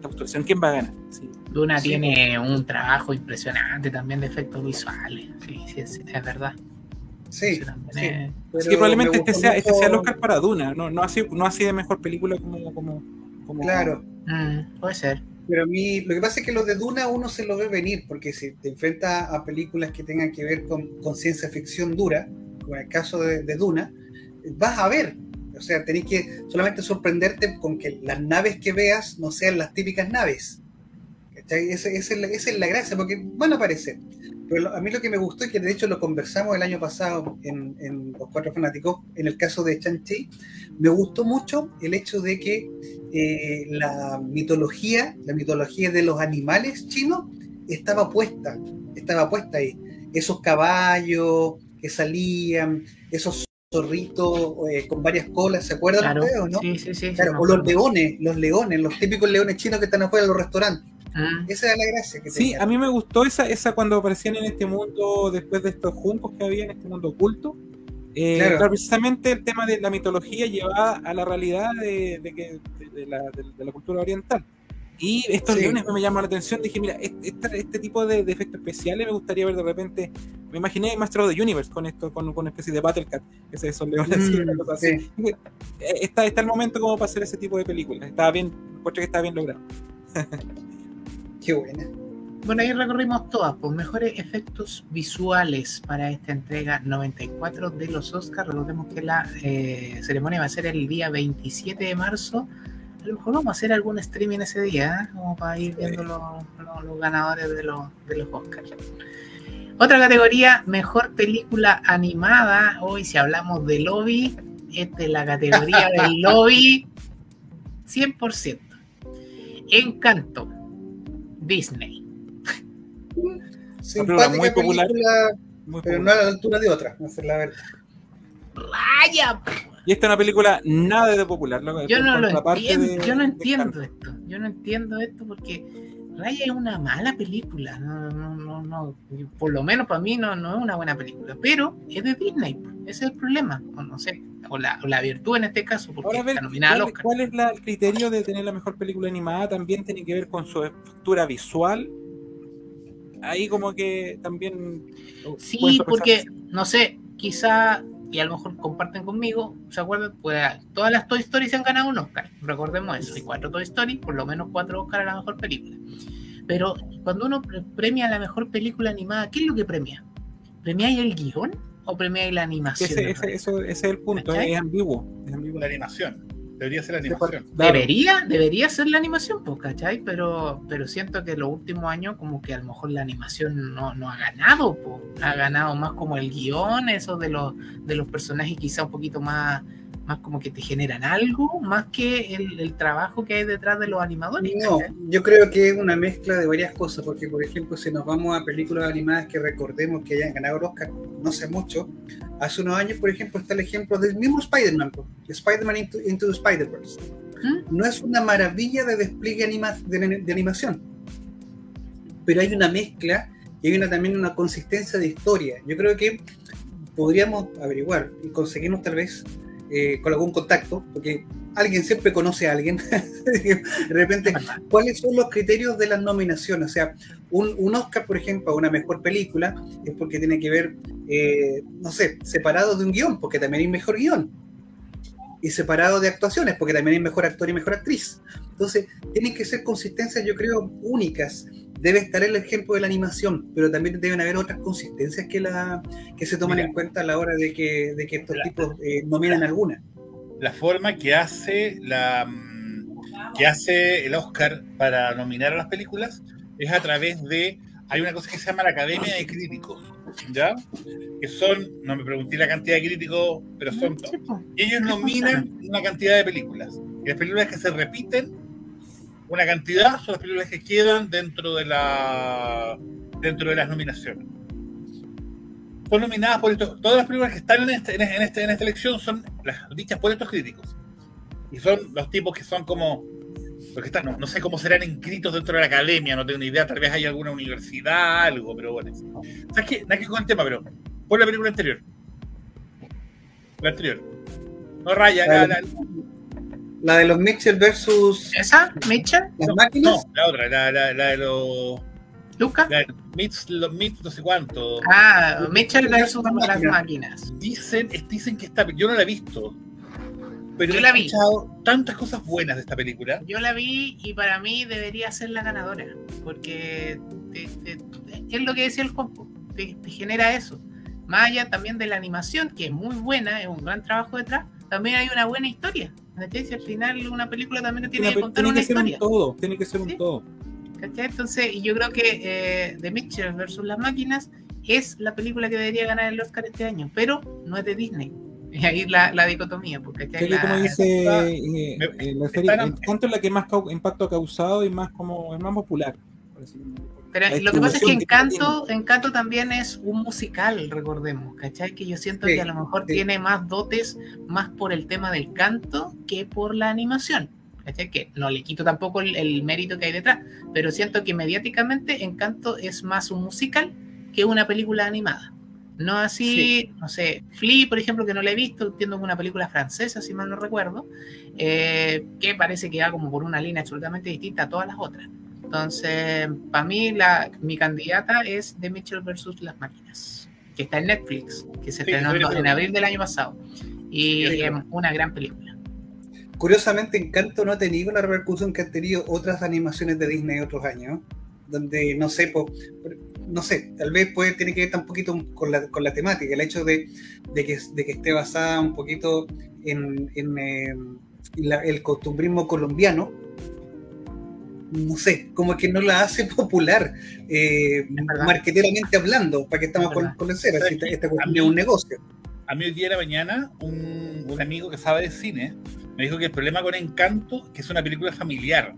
esta postulación. ¿Quién va a ganar? Sí. Duna Sí, tiene un trabajo impresionante también de efectos visuales. Sí, sí, es, es verdad. Sí, sí. es- Así Pero que probablemente me este sea, este sea el Oscar para Duna, no, no, así, no así de mejor película como... como, como Claro. Mm, puede ser. Pero a mí, lo que pasa es que lo de Duna uno se lo ve venir, porque si te enfrentas a películas que tengan que ver con, con ciencia ficción dura, como en el caso de, de Duna, vas a ver. O sea, tenés que solamente sorprenderte con que las naves que veas no sean las típicas naves. Esa, es la, gracia, porque van a aparecer. Pero a mí lo que me gustó, y que de hecho lo conversamos el año pasado en, en Los Cuatro Fanáticos, en el caso de Shang-Chi, me gustó mucho el hecho de que eh, la mitología, la mitología de los animales chinos, estaba puesta, estaba puesta ahí. Esos caballos que salían, esos zorritos eh, con varias colas, ¿se acuerdan Claro. ustedes o no? Sí, sí, sí. sí, Claro, o los leones, los leones, los típicos leones chinos que están afuera de los restaurantes. Mm, Esa era la gracia que Sí, tenía. a mí me gustó esa, esa cuando aparecían en este mundo, después de estos juncos que había en este mundo oculto. Eh, Claro. claro, precisamente el tema de la mitología llevada a la realidad de, de que, de, de la, de- de la cultura oriental. Y estos Sí. leones me llamaron la atención. Dije, mira, este, este- tipo de, de efectos especiales me gustaría ver de repente. Me imaginé Master of the Universe con esto, con, con una especie de Battle Cat. Ese, esos leones así, Mm, una cosa así. sí. Dije, eh, Está, está el momento como para hacer ese tipo de películas. Estaba bien, encuentro que estaba bien logrado. Qué buena. Bueno, ahí recorrimos todas, pues mejores efectos visuales para esta entrega 94 de los Oscars. Recordemos que la eh, ceremonia va a ser el día 27 de marzo. A lo mejor vamos a hacer algún streaming ese día, ¿eh? como para ir viendo los, los- los ganadores de los, de los Oscars. Otra categoría, mejor película animada. Hoy, si hablamos de lobby, esta es la categoría del lobby 100%. Encanto. Disney. Simpática muy popular. película, Muy pero no popular. a la altura de otra, esa es la verdad. ¡Raya! Y esta es una película nada de popular. lo- Yo no lo entiendo, de- yo no entiendo esto. Yo no entiendo esto porque Raya es una mala película. No, no, no, no. Por lo menos para mí no, no es una buena película. Pero es de Disney. Ese es el problema. O no sé. O la, o la virtud en este caso, porque Ahora, está nominada al ¿cuál, Oscar. cuál es la- el criterio de tener la mejor película animada? También tiene que ver con su factura visual. Ahí como que también... Sí, porque, no sé, quizá, y a lo mejor comparten conmigo, ¿se acuerdan? Pues todas las Toy Story se han ganado un Oscar, recordemos eso, hay cuatro Toy Story, por lo menos cuatro Oscar a la mejor película. Pero cuando uno pre- premia la mejor película animada, ¿qué es lo que premia? ¿Premiáis el guion o premiáis la animación? Ese, ese- eso- ese es el punto, ¿Cachai? es ambiguo. Es ambiguo. La animación. Debería ser la animación. Debería, debería ser la animación, pues, ¿cachai? Pero, pero siento que los últimos años como que a lo mejor la animación no, no ha ganado, pues. ha ganado más como el guion, eso de los, de los personajes quizá un poquito más, más como que te generan algo, más que el, el trabajo que hay detrás de los animadores. No, yo creo que es una mezcla de varias cosas, porque por ejemplo, si nos vamos a películas animadas que recordemos que hayan ganado el Oscar, no sé mucho, hace unos años, por ejemplo, está el ejemplo del mismo Spider-Man, Spider-Man Into, Into the Spider-Verse. ¿Mm? No es una maravilla de despliegue anima- de, de animación, pero hay una mezcla y hay una, también una consistencia de historia. Yo creo que podríamos averiguar y conseguirnos tal vez eh, con algún contacto, porque alguien siempre conoce a alguien. de repente, ¿cuáles son los criterios de las nominaciones? O sea, un, un Oscar, por ejemplo, a una mejor película, es porque tiene que ver, eh, no sé, separado de un guion, porque también hay mejor guion. Y separado de actuaciones, porque también hay mejor actor y mejor actriz. Entonces, tienen que ser consistencias, yo creo, únicas. Debe estar el ejemplo de la animación, pero también deben haber otras consistencias que, la, que se toman Mira. en cuenta a la hora de que, de que estos La- tipos eh, nominan alguna. La forma que hace la mm, que hace el Oscar para nominar a las películas es a través de hay una cosa que se llama la Academia de Críticos, ¿ya? Que son, no me pregunté la cantidad de críticos, pero son Sí, pues. Y ellos nominan una cantidad de películas. Y las películas que se repiten, una cantidad, son las películas que quedan dentro de la dentro de las nominaciones. Son nominadas por estos, todas las películas que están en, este, en, este, en esta elección son las dichas por estos críticos. Y son los tipos que son como los que están, no, no sé cómo serán inscritos dentro de la academia, no tengo ni idea, tal vez hay alguna universidad, algo, pero bueno. ¿Sabes qué? Nada que con el tema, pero pon la película anterior. La anterior. No raya, la, la- La de los Mitchell versus ¿Esa, Mitchell? las no, máquinas. no, la otra, la, la, la de los. ¿Luca? La de Mits, los Mits, no sé cuánto. Ah, Mitchell versus Las las máquinas. máquinas. Dicen, dicen que está. Yo no la he visto. Pero Yo he la vi. escuchado tantas cosas buenas de esta película. Yo la vi y para mí debería ser la ganadora, porque te- te- te- es lo que decía el compo, te, te genera eso. Más allá también de la animación, que es muy buena, es un gran trabajo detrás, también hay una buena historia. ¿cachai? Si al final una película también tiene Una que contar tiene una que ser un historia. todo, tiene que ser un Sí. todo. ¿cachai? Entonces, y yo creo que eh, The Mitchell versus las máquinas es la película que debería ganar el Oscar este año, pero no es de Disney. Y ahí la, la dicotomía, porque ¿cachai? Creo que como La- dice está- eh, eh, la serie, es la que más impacto ha causado y más como es más popular. por decirlo. Pero lo que pasa es que Encanto, Encanto también es un musical, recordemos, ¿cachai? Que yo siento Sí, que a lo mejor sí. tiene más dotes más por el tema del canto que por la animación. ¿cachai? Que no le quito tampoco el, el mérito que hay detrás, pero siento que mediáticamente Encanto es más un musical que una película animada. No así, no sé, Flea, por ejemplo, que no la he visto, entiendo que una película francesa, si mal no recuerdo, eh, que parece que va como por una línea absolutamente distinta a todas las otras. Entonces, para mí, la, mi candidata es The Mitchell versus las máquinas, que está en Netflix, que se Sí, estrenó en abril del año pasado. Y Sí, sí. es una gran película. Curiosamente, Encanto no ha tenido la repercusión que han tenido otras animaciones de Disney otros años, donde no sé, po- no sé, tal vez puede tener que ver un poquito con la, con la temática, el hecho de, de que, de que esté basada un poquito en, en, eh, la- el costumbrismo colombiano. No sé, como que no la hace popular, eh, marqueteramente hablando, para que estamos Es con, con la cera, si esta, esta A cuestión mí- es un negocio. A mí hoy día de la mañana, un, un amigo que sabe de cine me dijo que el problema con Encanto es que es una película familiar.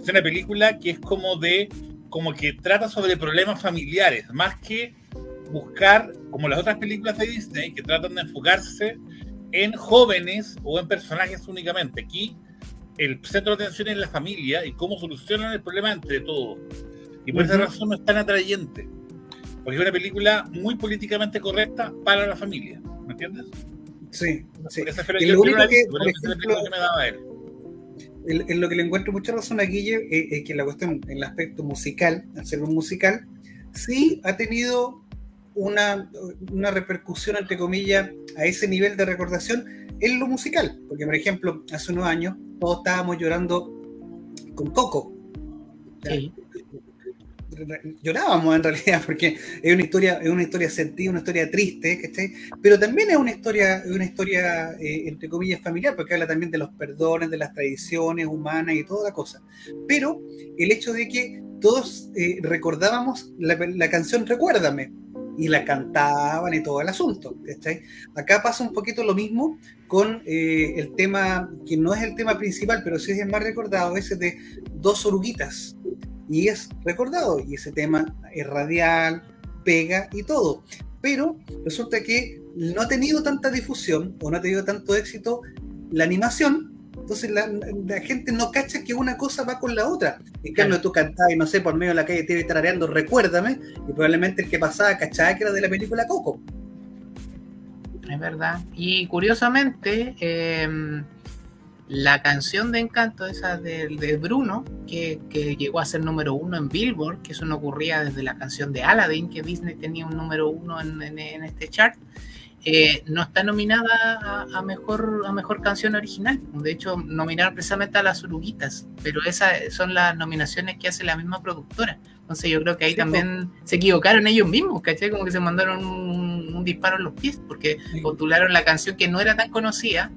Es una película que es como de, como que trata sobre problemas familiares, más que buscar, como las otras películas de Disney, que tratan de enfocarse en jóvenes o en personajes únicamente. Aquí el centro de atención es la familia y cómo solucionan el problema entre todos. Y por esa razón no es tan atrayente. Porque es una película muy políticamente correcta para la familia. ¿Me entiendes? Sí, sí. Esa fue la Y que- lo único que, por ejemplo, que me daba él. en, en lo que le encuentro mucha razón a Guille eh, es que la cuestión, en el aspecto musical, al ser un musical, sí ha tenido una, una repercusión, entre comillas, a ese nivel de recordación en lo musical. Porque, por ejemplo, hace unos años todos estábamos llorando con Coco. Sí. Llorábamos en realidad, porque es una historia, es una historia sentida, una historia triste, ¿cachai? Pero también es una historia, una historia eh, entre comillas familiar, porque habla también de los perdones, de las tradiciones humanas y toda la cosa. Pero el hecho de que todos eh, recordábamos la, la canción Recuérdame y la cantaban y todo el asunto. ¿cachai? Acá pasa un poquito lo mismo con eh, el tema, que no es el tema principal, pero sí es el más recordado, ese de dos oruguitas. Y es recordado, y ese tema es radial, pega y todo. Pero resulta que no ha tenido tanta difusión o no ha tenido tanto éxito la animación, entonces la, la gente no cacha que una cosa va con la otra. En cambio, tú cantás y no sé, por medio de la calle te iba tarareando, recuérdame, y probablemente el que pasaba cachaba que era de la película Coco. Es verdad. Y curiosamente, eh, la canción de Encanto, esa de, de Bruno, que, que, llegó a ser número uno en Billboard, que eso no ocurría desde la canción de Aladdin, que Disney tenía un número uno en, en, en este chart, eh, no está nominada a, a, mejor, a mejor canción original. De hecho, nominaron precisamente a las oruguitas, pero esas son las nominaciones que hace la misma productora. Entonces yo creo que ahí sí, también se equivocaron ellos mismos, ¿cachai? Como que se mandaron un, un disparo en los pies, porque sí. postularon la canción que no era tan conocida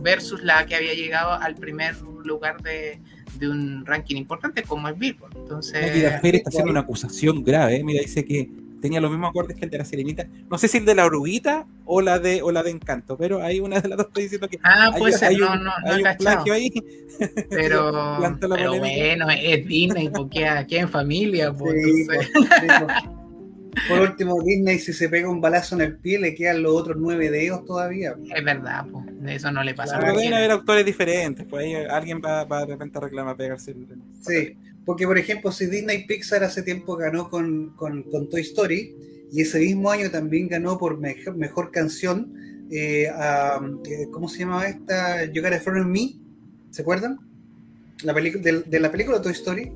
versus la que había llegado al primer lugar de, de un ranking importante como el Billboard. Entonces, Fer está haciendo una acusación grave, ¿eh? mira, dice que tenía los mismos acordes que el de la Sirenita. No sé si el de la oruguita o la de o la de Encanto, pero hay una de las dos está diciendo que ah, hay, pues hay no, un, no, no hay un plagio ahí. Pero, pero bueno, es Disney, porque aquí en familia. Pues, sí, pues, Por último, Disney, si se pega un balazo en el pie, le quedan los otros nueve dedos todavía. Es verdad, pues, eso no le pasa Pero deben haber autores diferentes, pues ahí alguien va, va de repente a reclamar pegarse el... Sí, porque por ejemplo, si Disney Pixar hace tiempo ganó con, con, con Toy Story, y ese mismo año también ganó por mejor, mejor canción, eh, a, ¿cómo se llamaba esta? You Got a Friend in Me, ¿se acuerdan? La de, de, la película Toy Story.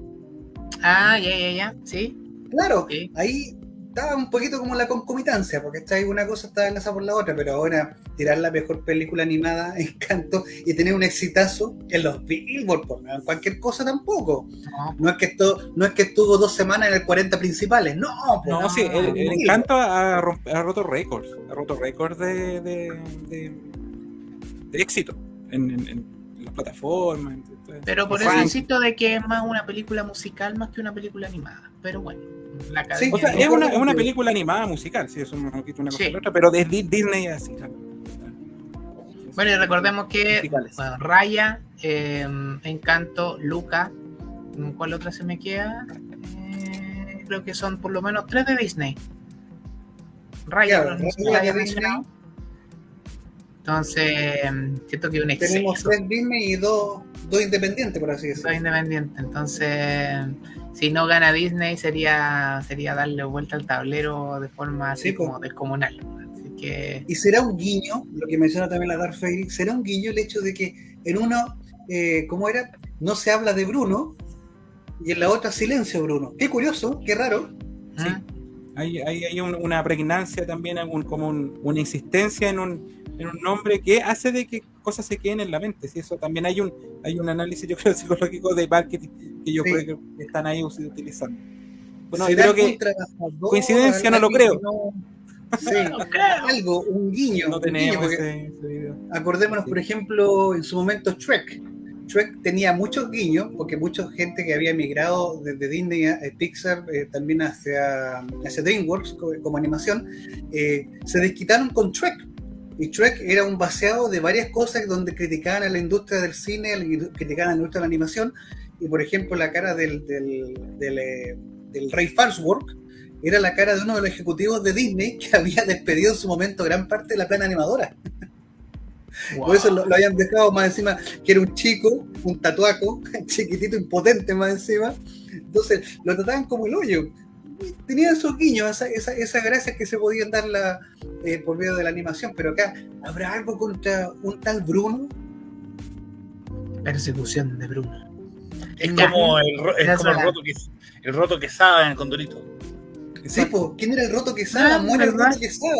Ah, ya, ya, ya, sí. Claro, sí. ahí estaba un poquito como la concomitancia, porque está ahí una cosa está enlazada por la otra, pero ahora tirar la mejor película animada, Encanto, y tener un exitazo en los Billboard, por en cualquier cosa tampoco. No, no, es que esto, no es que estuvo dos semanas en el 40 principales, no. No, no sí, el, el Encanto ha, ha, roto récords, ha roto récords de, de, de, de, éxito en, en, en las plataformas. Pero por eso insisto de que es más una película musical más que una película animada, pero bueno. La sí, o sea, es una, es una, película animada musical, sí, eso no quita una cosa sí. otra, pero de Disney así. Bueno, y recordemos que bueno, Raya, eh, Encanto, Luca, ¿cuál otra se me queda? Eh, creo que son por lo menos tres de Disney. Raya, claro, no la había mencionado. Entonces, siento que un exceso. Tenemos tres Disney y dos, dos independientes, por así decirlo. Dos independientes, entonces si no gana Disney sería sería darle vuelta al tablero de forma así sí, como descomunal. Así que... Y será un guiño, lo que menciona también la Dark Fairy, será un guiño el hecho de que en uno, eh, ¿cómo era? No se habla de Bruno y en la otra silencio Bruno. Qué curioso, qué raro. Sí. Hay, hay, hay un, una pregnancia también, un, como un, una insistencia en un, en un nombre que hace de que cosas se queden en la mente. ¿sí? Eso también hay un, hay un análisis, yo creo, psicológico de marketing que yo sí. creo que están ahí utilizando. Bueno, yo creo que coincidencia no lo creo. No, sí, algo, un guiño. No un tenemos guiño ese, ese video. Acordémonos, sí. por ejemplo, en su momento Shrek. Shrek tenía muchos guiños, porque mucha gente que había emigrado desde Disney a Pixar, eh, también hacia, hacia DreamWorks como, como animación, eh, se desquitaron con Shrek. Y Shrek era un vaciado de varias cosas donde criticaban a la industria del cine, criticaban a la industria de la animación, y por ejemplo la cara del, del, del, eh, del rey Farnsworth era la cara de uno de los ejecutivos de Disney que había despedido en su momento gran parte de la plana animadora. Por eso lo, lo habían dejado más encima, que era un chico, un tatuaco, chiquitito, impotente más encima. Entonces lo trataban como el hoyo. Tenía esos guiños, esa, esa, esa gracia que se podían dar la, eh, por medio de la animación, pero acá, ¿habrá algo contra un tal Bruno? Persecución de Bruno. Es Ya. como el, ro- es Ya como el será. roto que el roto quesada en el condorito. Sí, po, ¿quién era el roto que estaba? Ah, Muere el roto que estaba.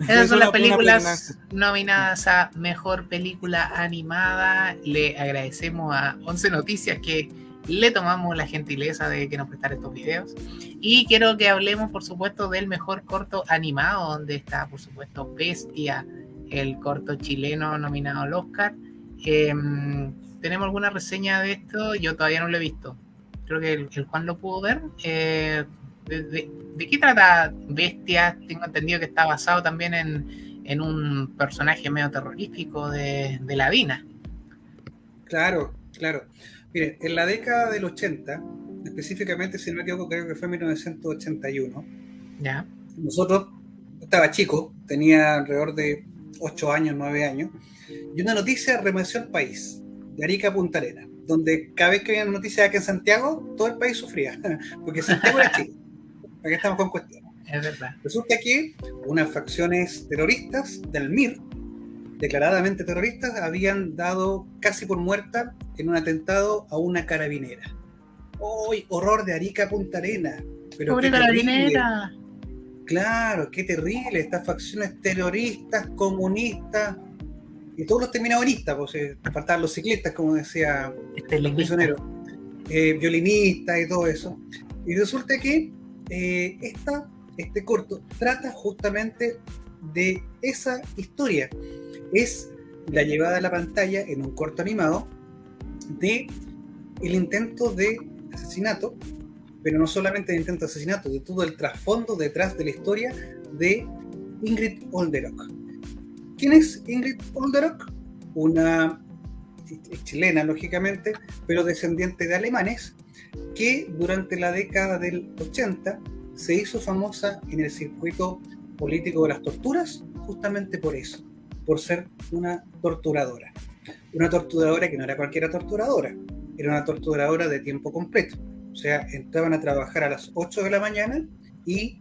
Esas Es son las películas nominadas a Mejor Película Animada. Le agradecemos a 11 Noticias que le tomamos la gentileza de que nos prestara estos videos. Y quiero que hablemos, por supuesto, del mejor corto animado, donde está, por supuesto, Bestia, el corto chileno nominado al Oscar. Em, ¿Tenemos alguna reseña de esto? Yo todavía no lo he visto. Creo que el, el Juan lo pudo ver. Eh, de, qué trata Bestia? Tengo entendido que está basado también en, en un personaje medio terrorífico de, de la Dina. Claro, claro. Miren, en la década del 80, específicamente, si no me equivoco, creo que fue 1981, ¿Ya? nosotros, estaba chico, tenía alrededor de 8 años, 9 años, y una noticia remeció al país, de Arica a Punta Arena, donde cada vez que había una noticia aquí en Santiago, todo el país sufría, porque Santiago era chico. Aquí estamos con cuestiones. Es verdad. Resulta que unas facciones terroristas del MIR, declaradamente terroristas, habían dado casi por muerta en un atentado a una carabinera. ¡Uy! horror de Arica Punta Arena! Pero Pobre terrible. carabinera. Claro, qué terrible. Estas facciones terroristas, comunistas, y todos los terminadoristas, pues eh, faltaban los ciclistas, como decía Este los prisioneros, eh, violinistas y todo eso. Y resulta que eh, esta, este corto trata justamente de esa historia. Es la llevada a la pantalla en un corto animado de el intento de asesinato, pero no solamente el intento de asesinato, de todo el trasfondo detrás de la historia de Ingrid Olderock. ¿Quién es Ingrid Olderock? Una chilena, lógicamente, pero descendiente de alemanes, que durante la década del 80 se hizo famosa en el circuito político de las torturas, justamente por eso, por ser una torturadora. Una torturadora que no era cualquiera torturadora, era una torturadora de tiempo completo. O sea, entraban a trabajar a las 8 de la mañana y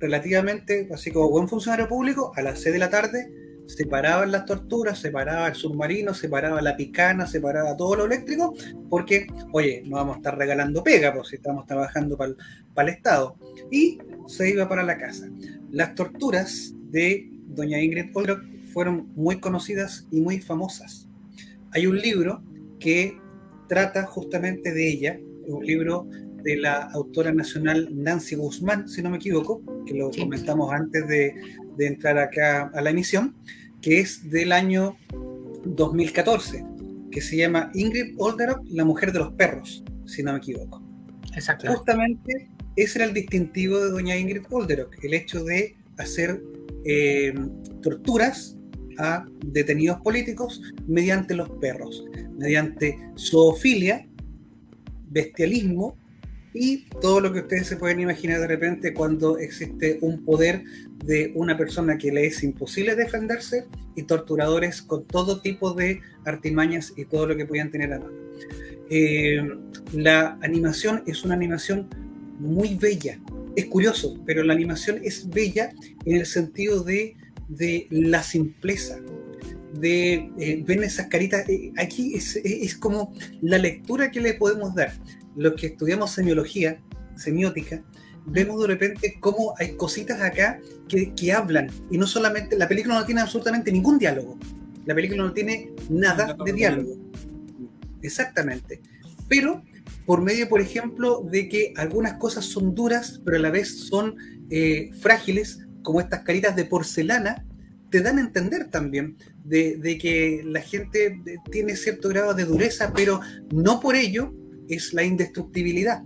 relativamente, así como buen funcionario público, a las 6 de la tarde se paraban las torturas, se paraba el submarino, se paraba la picana, se paraba todo lo eléctrico, porque, oye, no vamos a estar regalando pega, si estamos trabajando para el Estado. Y se iba para la casa. Las torturas de doña Ingrid Olrock fueron muy conocidas y muy famosas. Hay un libro que trata justamente de ella, un libro de la autora nacional Nancy Guzmán, si no me equivoco, que lo Sí. comentamos antes de, de entrar acá a la emisión, que es del año 2014, que se llama Ingrid Olderock, la mujer de los perros, si no me equivoco. Exacto. Justamente ese era el distintivo de doña Ingrid Olderock, el hecho de hacer eh, torturas a detenidos políticos mediante los perros, mediante zoofilia, bestialismo y todo lo que ustedes se pueden imaginar de repente cuando existe un poder de una persona que le es imposible defenderse y torturadores con todo tipo de artimañas y todo lo que podían tener a mano. Eh, la animación es una animación muy bella. Es curioso, pero la animación es bella en el sentido de, de la simpleza. De eh, ven esas caritas. eh, aquí es, es como la lectura que le podemos dar. Los que estudiamos semiología, semiótica, vemos de repente cómo hay cositas acá que, que hablan. Y no solamente, la película no tiene absolutamente ningún diálogo. La película no tiene nada de diálogo. Exactamente. Pero por medio, por ejemplo, de que algunas cosas son duras, pero a la vez son eh, frágiles, como estas caritas de porcelana, te dan a entender también de, que la gente de- tiene cierto grado de dureza, pero no por ello es la indestructibilidad.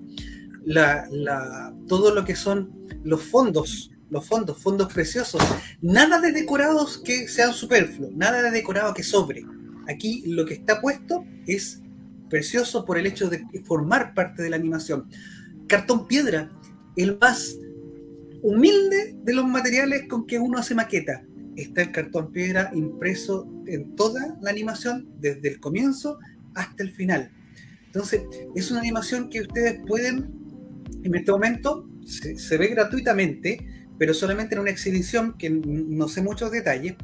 La- todo lo que son los fondos, los fondos, fondos preciosos, nada de decorados que sean superfluos, nada de decorado que sobre. Aquí lo que está puesto es precioso por el hecho de formar parte de la animación. Cartón piedra, el más humilde de los materiales con que uno hace maqueta. Está el cartón piedra impreso en toda la animación, desde el comienzo hasta el final. Entonces, es una animación que ustedes pueden, en este momento, se, ve gratuitamente, pero solamente en una exhibición que no sé muchos detalles,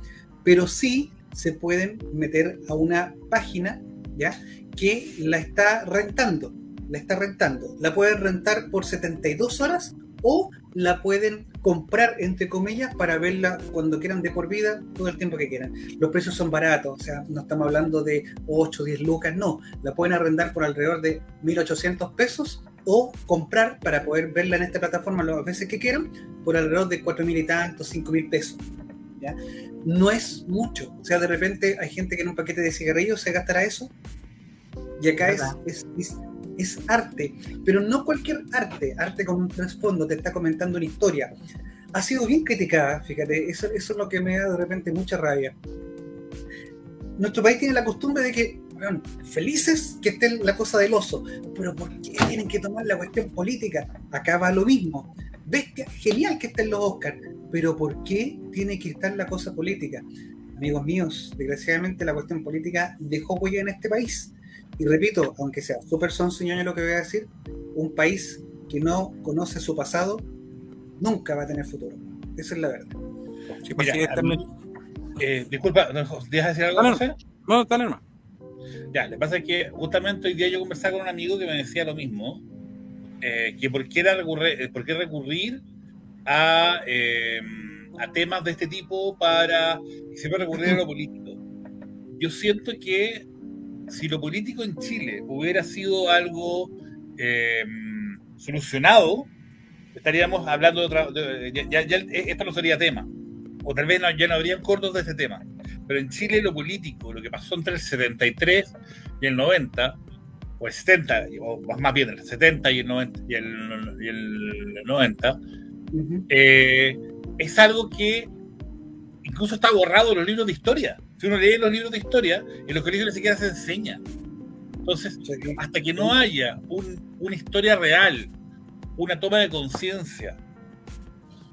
pero sí se pueden meter a una página, ¿ya? Que la está rentando, la está rentando. La pueden rentar por 72 horas o la pueden comprar, entre comillas, para verla cuando quieran de por vida, todo el tiempo que quieran. Los precios son baratos, o sea, no estamos hablando de 8 o 10 lucas, no. La pueden arrendar por alrededor de 1.800 pesos o comprar para poder verla en esta plataforma las veces que quieran por alrededor de 4.000 y tantos, 5.000 pesos. ¿ya? No es mucho. O sea, de repente hay gente que en un paquete de cigarrillos se gastará eso. Y acá es, es, es, es arte, pero no cualquier arte, arte con un trasfondo, te está comentando una historia. Ha sido bien criticada, fíjate, eso, eso es lo que me da de repente mucha rabia. Nuestro país tiene la costumbre de que, felices que esté la cosa del oso, pero ¿por qué tienen que tomar la cuestión política? Acá va lo mismo. Bestia, genial que estén los Oscars, pero ¿por qué tiene que estar la cosa política? Amigos míos, desgraciadamente la cuestión política dejó huella en este país. Y repito, aunque sea súper sonseñoño lo que voy a decir, un país que no conoce su pasado nunca va a tener futuro. Esa es la verdad. Sí, pues, Mira, sí, también- Eh, disculpa, ¿no- ¿dejas decir algo, No, no. Nomás. Ya, que pasa que justamente hoy día yo conversaba con un amigo que me decía lo mismo, eh, que por qué, era recurrir, eh, por qué recurrir a, eh, a temas de este tipo para siempre recurrir a lo político. Yo siento que si lo político en Chile hubiera sido algo eh, solucionado, estaríamos hablando de otra... de- ya, ya- ya esto no sería tema. O tal vez no- ya no habrían cortos de este tema. Pero en Chile lo político, lo que pasó entre el 73 y el 90, o el 70, o más- bien el 70 y el 90, y el, y el 90 Ujú. eh, es algo que incluso está borrado en los libros de historia. Si uno lee los libros de historia, en los colegios ni siquiera se enseña. Entonces, hasta que no haya un- una historia real, una toma de conciencia,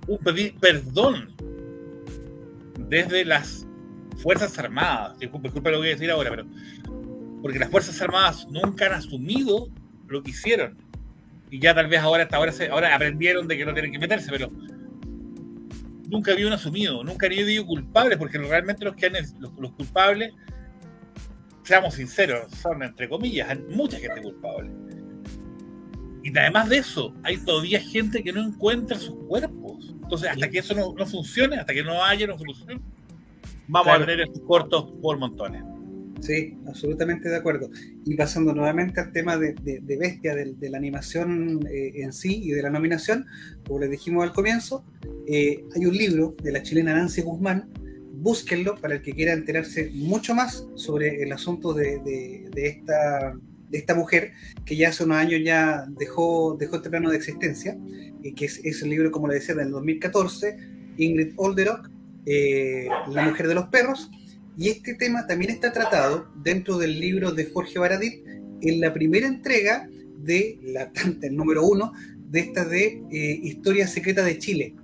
un pedir perdón desde las Fuerzas Armadas, disculpe, disculpe lo que voy a decir ahora, pero porque las Fuerzas Armadas nunca han asumido lo que hicieron. Y ya tal vez ahora, hasta ahora, se, ahora aprendieron de que no tienen que meterse, pero nunca habían asumido, nunca han habido culpables, porque realmente los que han, los, los culpables, seamos sinceros, son entre comillas, hay mucha gente culpable. Y además de eso, hay todavía gente que no encuentra sus cuerpos. Entonces, hasta que eso no, no funcione, hasta que no haya una solución, vamos Claro. a tener estos cortos por montones. Sí, absolutamente de acuerdo. Y pasando nuevamente al tema de, de- de Bestia, de, de la animación eh, en sí y de la nominación, como les dijimos al comienzo, eh, hay un libro de la chilena Nancy Guzmán, búsquenlo para el que quiera enterarse mucho más sobre el asunto de, esta, de esta mujer que ya hace unos años ya dejó, dejó este plano de existencia, y que es, es el libro, como le decía, del 2014, Ingrid Olderock, eh, La mujer de los perros, y este tema también está tratado dentro del libro de Jorge Baradit en la primera entrega de la el número uno de esta de eh, Historia Secreta de Chile.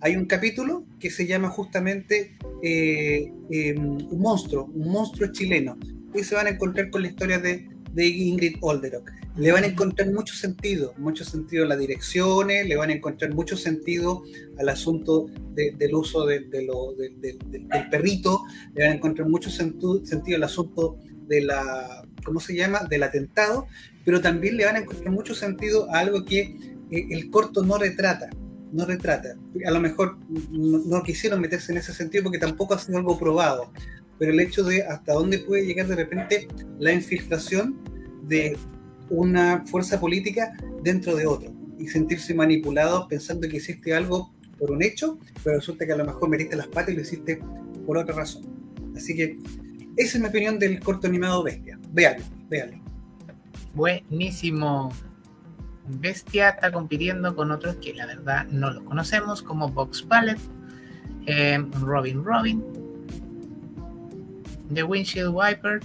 Hay un capítulo que se llama justamente eh, eh, Un monstruo, un monstruo chileno. Y se van a encontrar con la historia de, de Ingrid Olderock. Le van a encontrar mucho sentido, mucho sentido a las direcciones, le van a encontrar mucho sentido al asunto de- del uso de- de lo- de- de- de- del perrito, le van a encontrar mucho sentu- sentido al asunto de la, ¿cómo se llama?, del atentado, pero también le van a encontrar mucho sentido a algo que eh, el corto no retrata, no retrata. A lo mejor no, no quisieron meterse en ese sentido porque tampoco ha sido algo probado, pero el hecho de hasta dónde puede llegar de repente la infiltración de una fuerza política dentro de otro y sentirse manipulado pensando que hiciste algo por un hecho, pero resulta que a lo mejor metiste las patas y lo hiciste por otra razón. Así que esa es mi opinión del corto animado Bestia. Véanlo, véanlo. Buenísimo. Bestia está compitiendo con otros que la verdad no los conocemos, como Box Palette, eh, Robin Robin. The Windshield Wiper,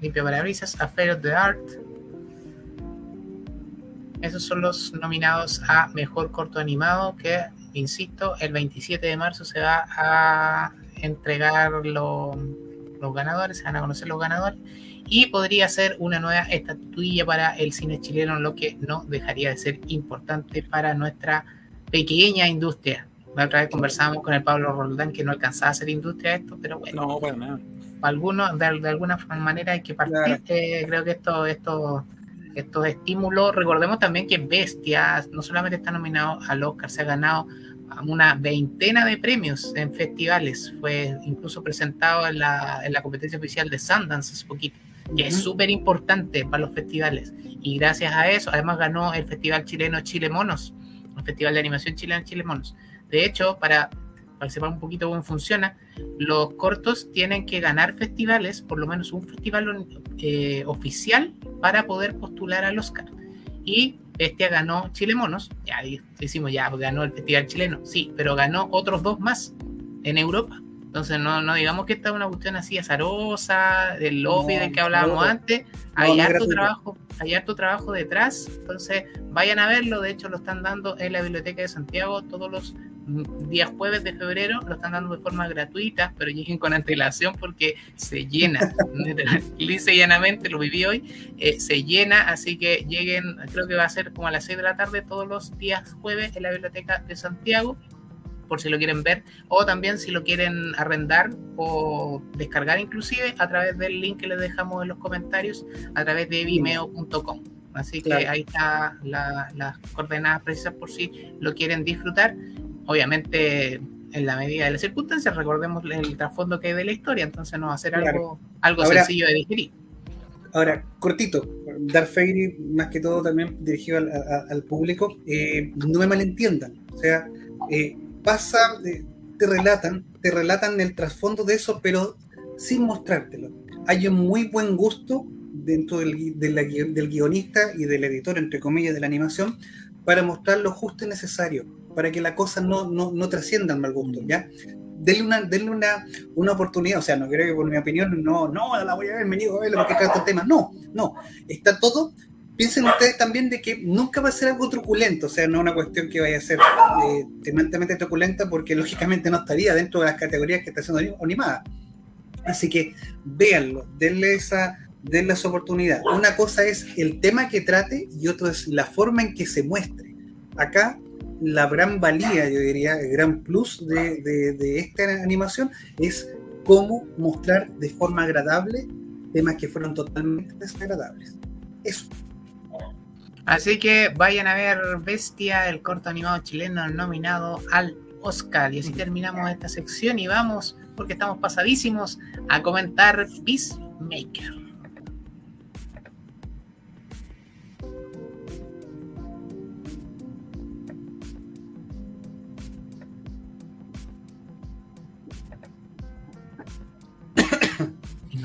Limpia Parabrisas, Affair of the Art. Esos son los nominados a Mejor Corto Animado que, insisto, el 27 de marzo se va a entregar lo- los ganadores, se van a conocer los ganadores y podría ser una nueva estatuilla para el cine chileno, lo que no dejaría de ser importante para nuestra pequeña industria. La otra vez conversábamos con el Pablo Roldán que no alcanzaba a hacer industria esto, pero bueno, No, para nada. para algunos de, de alguna manera hay que partir. Claro. Eh, creo que esto, esto, estos estímulos, recordemos también que Bestia no solamente está nominado al Oscar, se ha ganado una veintena de premios en festivales. Fue incluso presentado en la, en la competencia oficial de Sundance hace poquito, que es Ujú. súper importante para los festivales. Y gracias a eso, además ganó el Festival Chileno Chile Monos, el Festival de Animación Chileno Chile Monos. De hecho, para, para que sepan un poquito cómo funciona, los cortos tienen que ganar festivales, por lo menos un festival eh, oficial, para poder postular al Oscar. Y Bestia ganó Chile Monos, ya decimos ya, ganó el festival chileno, sí, pero ganó otros dos más en Europa. Entonces no, no digamos que esta es una cuestión así azarosa, del lobby No, del que hablábamos no, antes, hay harto trabajo, hay harto trabajo detrás, entonces vayan a verlo, de hecho lo están dando en la Biblioteca de Santiago todos los días jueves de febrero, lo están dando de forma gratuita, pero lleguen con antelación porque se llena, y llanamente, lo viví hoy, eh, se llena, así que lleguen, creo que va a ser como a las 6 de la tarde todos los días jueves en la Biblioteca de Santiago, por si lo quieren ver, o también si lo quieren arrendar o descargar inclusive a través del link que les dejamos en los comentarios, a través de vimeo.com. Así que Claro. ahí está la- las coordenadas precisas por si lo quieren disfrutar. Obviamente, en la medida de las circunstancias, recordemos el trasfondo que hay de la historia, entonces no va a ser Claro. algo, algo Ahora- sencillo de digerir. Ahora, cortito, Darth Fairy, más que todo también dirigido al, a- al público, eh, no me malentiendan. O sea, eh, pasa, eh, te relatan, te relatan el trasfondo de eso, pero sin mostrártelo. Hay un muy buen gusto dentro del, de la del guionista y del editor, entre comillas, de la animación, para mostrar lo justo y necesario, para que la cosa no, no, no trascienda al mal gusto, ¿ya? Denle una, denle una, una oportunidad, o sea, no creo que por mi opinión, no, no, la voy a ver, me niego a verla porque trata el tema, no, no, está todo, piensen ustedes también de que nunca va a ser algo truculento, o sea, no una cuestión que vaya a ser eh, truculenta porque lógicamente no estaría dentro de las categorías que está siendo anim- animada. Así que véanlo, denle esa, denle esa oportunidad. Una cosa es el tema que trate y otra es la forma en que se muestre. Acá la gran valía, yo diría, el gran plus de, de- esta animación es cómo mostrar de forma agradable temas que fueron totalmente desagradables. Eso. Así que vayan a ver Bestia, el corto animado chileno nominado al Oscar. Y así terminamos esta sección y vamos, porque estamos pasadísimos, a comentar Peacemaker.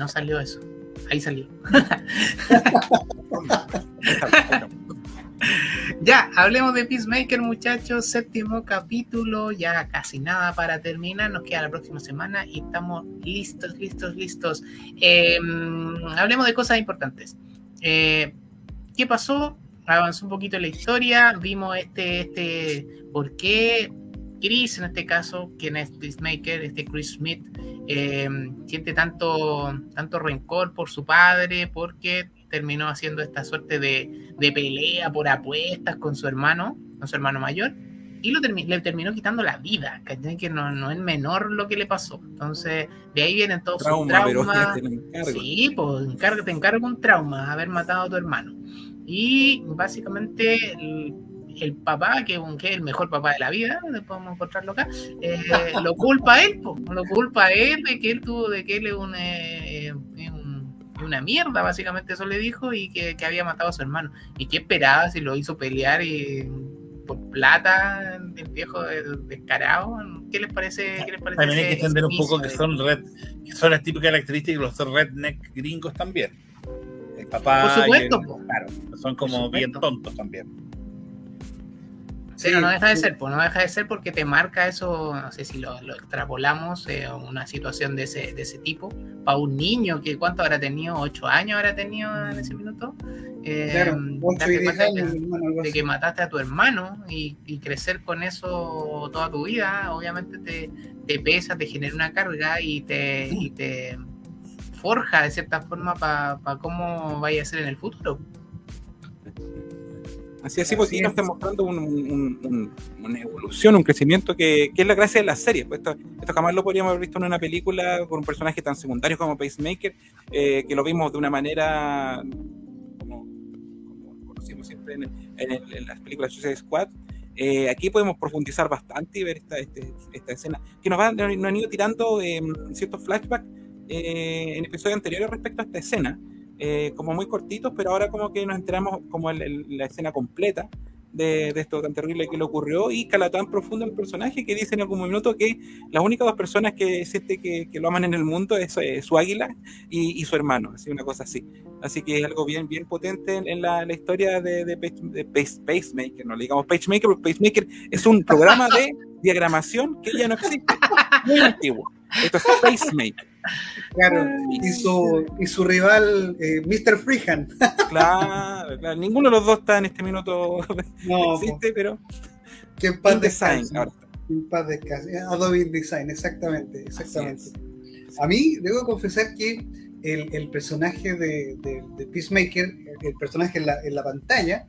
No salió eso. Ahí salió. Ya, hablemos de Peacemaker, muchachos. Séptimo capítulo, ya casi nada para terminar. Nos queda la próxima semana y estamos listos, listos, listos. Eh, hablemos de cosas importantes. Eh, ¿Qué pasó? Avanzó un poquito la historia. Vimos este, este, por qué Chris, en este caso, quien es Peacemaker, este Chris Smith, eh, siente tanto, tanto rencor por su padre, porque terminó haciendo esta suerte de, de pelea por apuestas con su hermano, con su hermano mayor, y lo termi- le terminó quitando la vida, ¿cachai? que no, no es menor lo que le pasó. Entonces, de ahí vienen todos sus Trauma, pero traumas. Sí, pues encarga- te encargo un trauma, haber matado a tu hermano. Y básicamente el, papá, que, es el mejor papá de la vida, después podemos encontrarlo acá, eh, lo culpa a él, po, lo culpa a él de que él tuvo, de que él es un, eh, eh, un- una mierda, básicamente eso le dijo, y que, que había matado a su hermano. ¿Y qué esperaba si lo hizo pelear y por plata el viejo eh, descarado? ¿Qué les parece? ¿Qué les parece También hay que entender un poco que son red, que son las típicas características de los redneck gringos también. El papá Por supuesto, y el- po. claro, son como bien tontos también. Pero no deja de ser, pues no deja de ser porque te marca eso, no sé si lo, lo extrapolamos eh, a una situación de ese, de ese tipo. Para un niño que cuánto habrá tenido, ocho años habrá tenido en ese minuto. Eh, Claro, darte cuenta de que- años, hermano, de así. que mataste a tu hermano y, y crecer con eso toda tu vida, obviamente te, te pesa, te genera una carga y te, y te forja de cierta forma para cómo vaya a ser en el futuro. Así así, porque nos es. está mostrando un- un- un- una evolución, un crecimiento que, que es la gracia de las series. Pues esto, esto jamás lo podríamos haber visto en una película con un personaje tan secundario como Pacemaker, eh, que lo vimos de una manera como, como conocimos siempre en, en el- en las películas de Suicide Squad. Eh, aquí podemos profundizar bastante y ver esta, este- esta escena que nos, va, nos han ido tirando eh, ciertos flashbacks eh, en episodios anteriores respecto a esta escena eh, como muy cortitos, pero ahora como que nos enteramos como la escena completa de, de esto tan terrible que le ocurrió y cala tan profundo el personaje que dice en algún minuto que las únicas dos personas que siente que, que lo aman en el mundo es eh, su águila y, y su hermano, así una cosa así. Así que es algo bien, bien potente en, en la, la historia de, de, Page- de Pace- Pacemaker, no le digamos Pacemaker, porque Pacemaker es un programa de diagramación que ya no existe, muy antiguo. Esto es Pacemaker. Claro, y su, y su rival, eh, Mr. Freehand. Claro, claro, ninguno de los dos está en este minuto No, existe, pero que en paz ahora. En paz descanse. Adobe InDesign, exactamente, exactamente. A mí, debo confesar que el, el personaje de, de- de Peacemaker, el personaje en la, en la pantalla,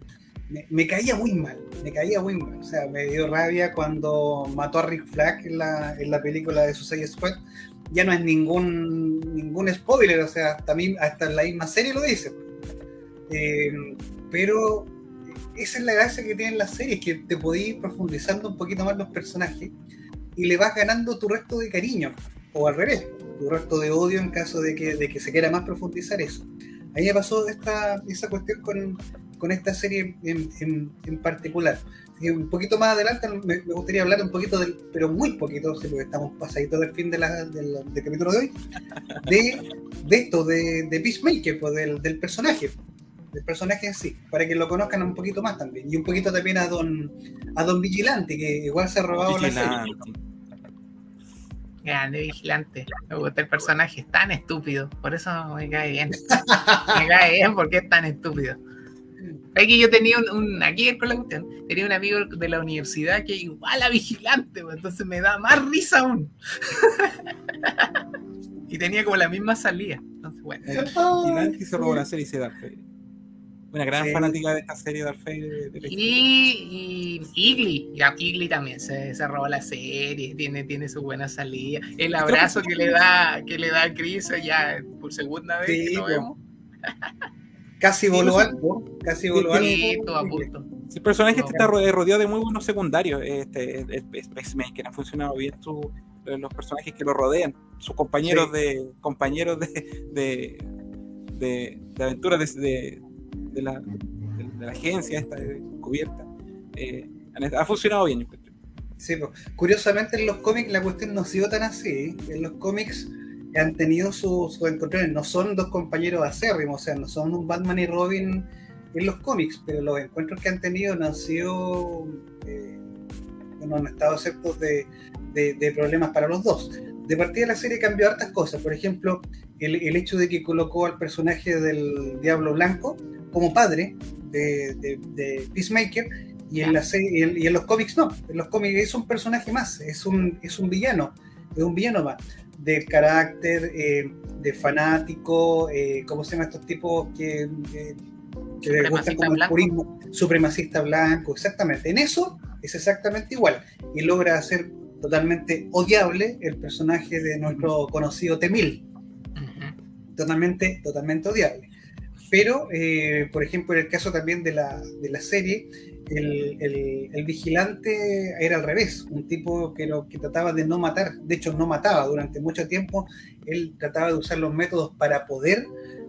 me, me caía muy mal, me caía muy mal. O sea, me dio rabia cuando mató a Rick Flag en la, en la película de Suicide Squad. Ya no es ningún, ningún spoiler, o sea, hasta, mí- hasta la misma serie lo dice. Eh, pero esa es la gracia que tienen las series, que te podés ir profundizando un poquito más los personajes y le vas ganando tu resto de cariño, o al revés, tu resto de odio en caso de que, de que se quiera más profundizar eso. A mí me pasó esta, esa cuestión con, con esta serie en, en- en particular. Así que un poquito más adelante me, me gustaría hablar un poquito del, pero muy poquito, porque estamos pasaditos del fin de la- del, del capítulo de hoy, de, de esto, de, de Peacemaker, pues, del, del personaje, del personaje en sí, para que lo conozcan un poquito más también, y un poquito también a Don, a Don Vigilante, que igual se ha robado la serie. Vigilante. Grande vigilante. Me gusta el personaje, es tan estúpido. Por eso me cae bien. me cae bien porque es tan estúpido. Aquí yo tenía un, un- aquí con la cuestión, tenía un amigo de la universidad que igual a vigilante, pues, entonces me da más risa aún. y tenía como la misma salida. Entonces, bueno. Vigilante y se robó la serie y se Darth Vader. Una gran Sí. fanática de esta serie Darth Vader. de- de- Y, y Igli, ya, Igli también se, se robó la serie, tiene, tiene su buena salida. El abrazo que le da, que le da a Chris ya por segunda vez Sí, que lo vemos. Casi voló alto, casi voló alto. El personaje este No. está ro- rodeado de muy buenos secundarios. Este, el, el- el Pacemaker ha funcionado bien su- los personajes que lo rodean, sus compañeros Sí. de compañeros de, de, de, de aventuras de, de, de la, de, de la agencia esta de- cubierta. Eh, ha funcionado bien. Sí, pues, curiosamente en los cómics la cuestión no ha sido tan así. En los cómics han tenido sus sus encontrones, no son dos compañeros acérrimos, o sea, no son un Batman y Robin en los cómics, pero los encuentros que han tenido no han sido, eh, no han estado exceptos de, de- de problemas para los dos. De partida la serie cambió hartas cosas, por ejemplo, el, el hecho de que colocó al personaje del Diablo Blanco como padre de, de- de Peacemaker y en, la serie, y en- y en los cómics no. En los cómics es un personaje más, es un, es un villano, es un villano más. Del carácter, eh, de fanático, eh, ¿cómo se llama estos tipos que, eh, que les gusta Supremacista como el purismo? Supremacista blanco, exactamente. En eso es exactamente igual. Y logra hacer totalmente odiable el personaje de nuestro conocido Temil totalmente, totalmente odiable. Pero, eh, por ejemplo, en el caso también de la, de la serie, el, vigilante era al revés, un tipo que, lo, que trataba de no matar, de hecho no mataba durante mucho tiempo, él trataba de usar los métodos para poder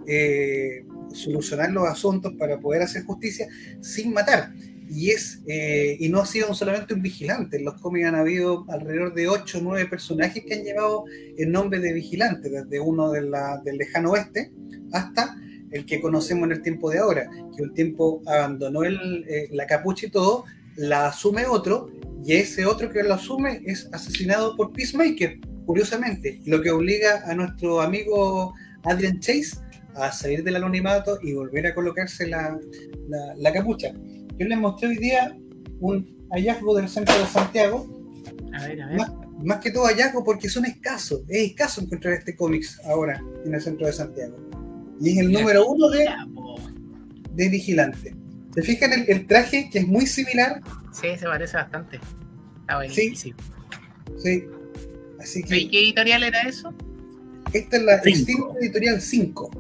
eh, solucionar los asuntos, para poder hacer justicia sin matar. Y, es, eh, y no ha sido solamente un vigilante, en los cómics han habido alrededor de 8 o 9 personajes que han llevado el nombre de vigilante, desde uno del lejano oeste hasta el que conocemos en el tiempo de ahora, que un tiempo abandonó el, eh, la capucha y todo la asume otro y ese otro que lo asume es asesinado por Peacemaker, curiosamente, lo que obliga a nuestro amigo Adrian Chase a salir del anonimato y volver a colocarse la, la- la capucha. Yo les mostré hoy día un hallazgo del centro de Santiago, A ver, a ver. más, más que todo hallazgo porque son escasos, es escaso encontrar este cómics ahora en el centro de Santiago. Y es el número uno de, de Vigilante. ¿Se fijan el, el traje que es muy similar? Sí, se parece bastante. Está buenísimo. Sí. Así ¿Y que qué editorial era eso? esta es la Cinco. Editorial 5.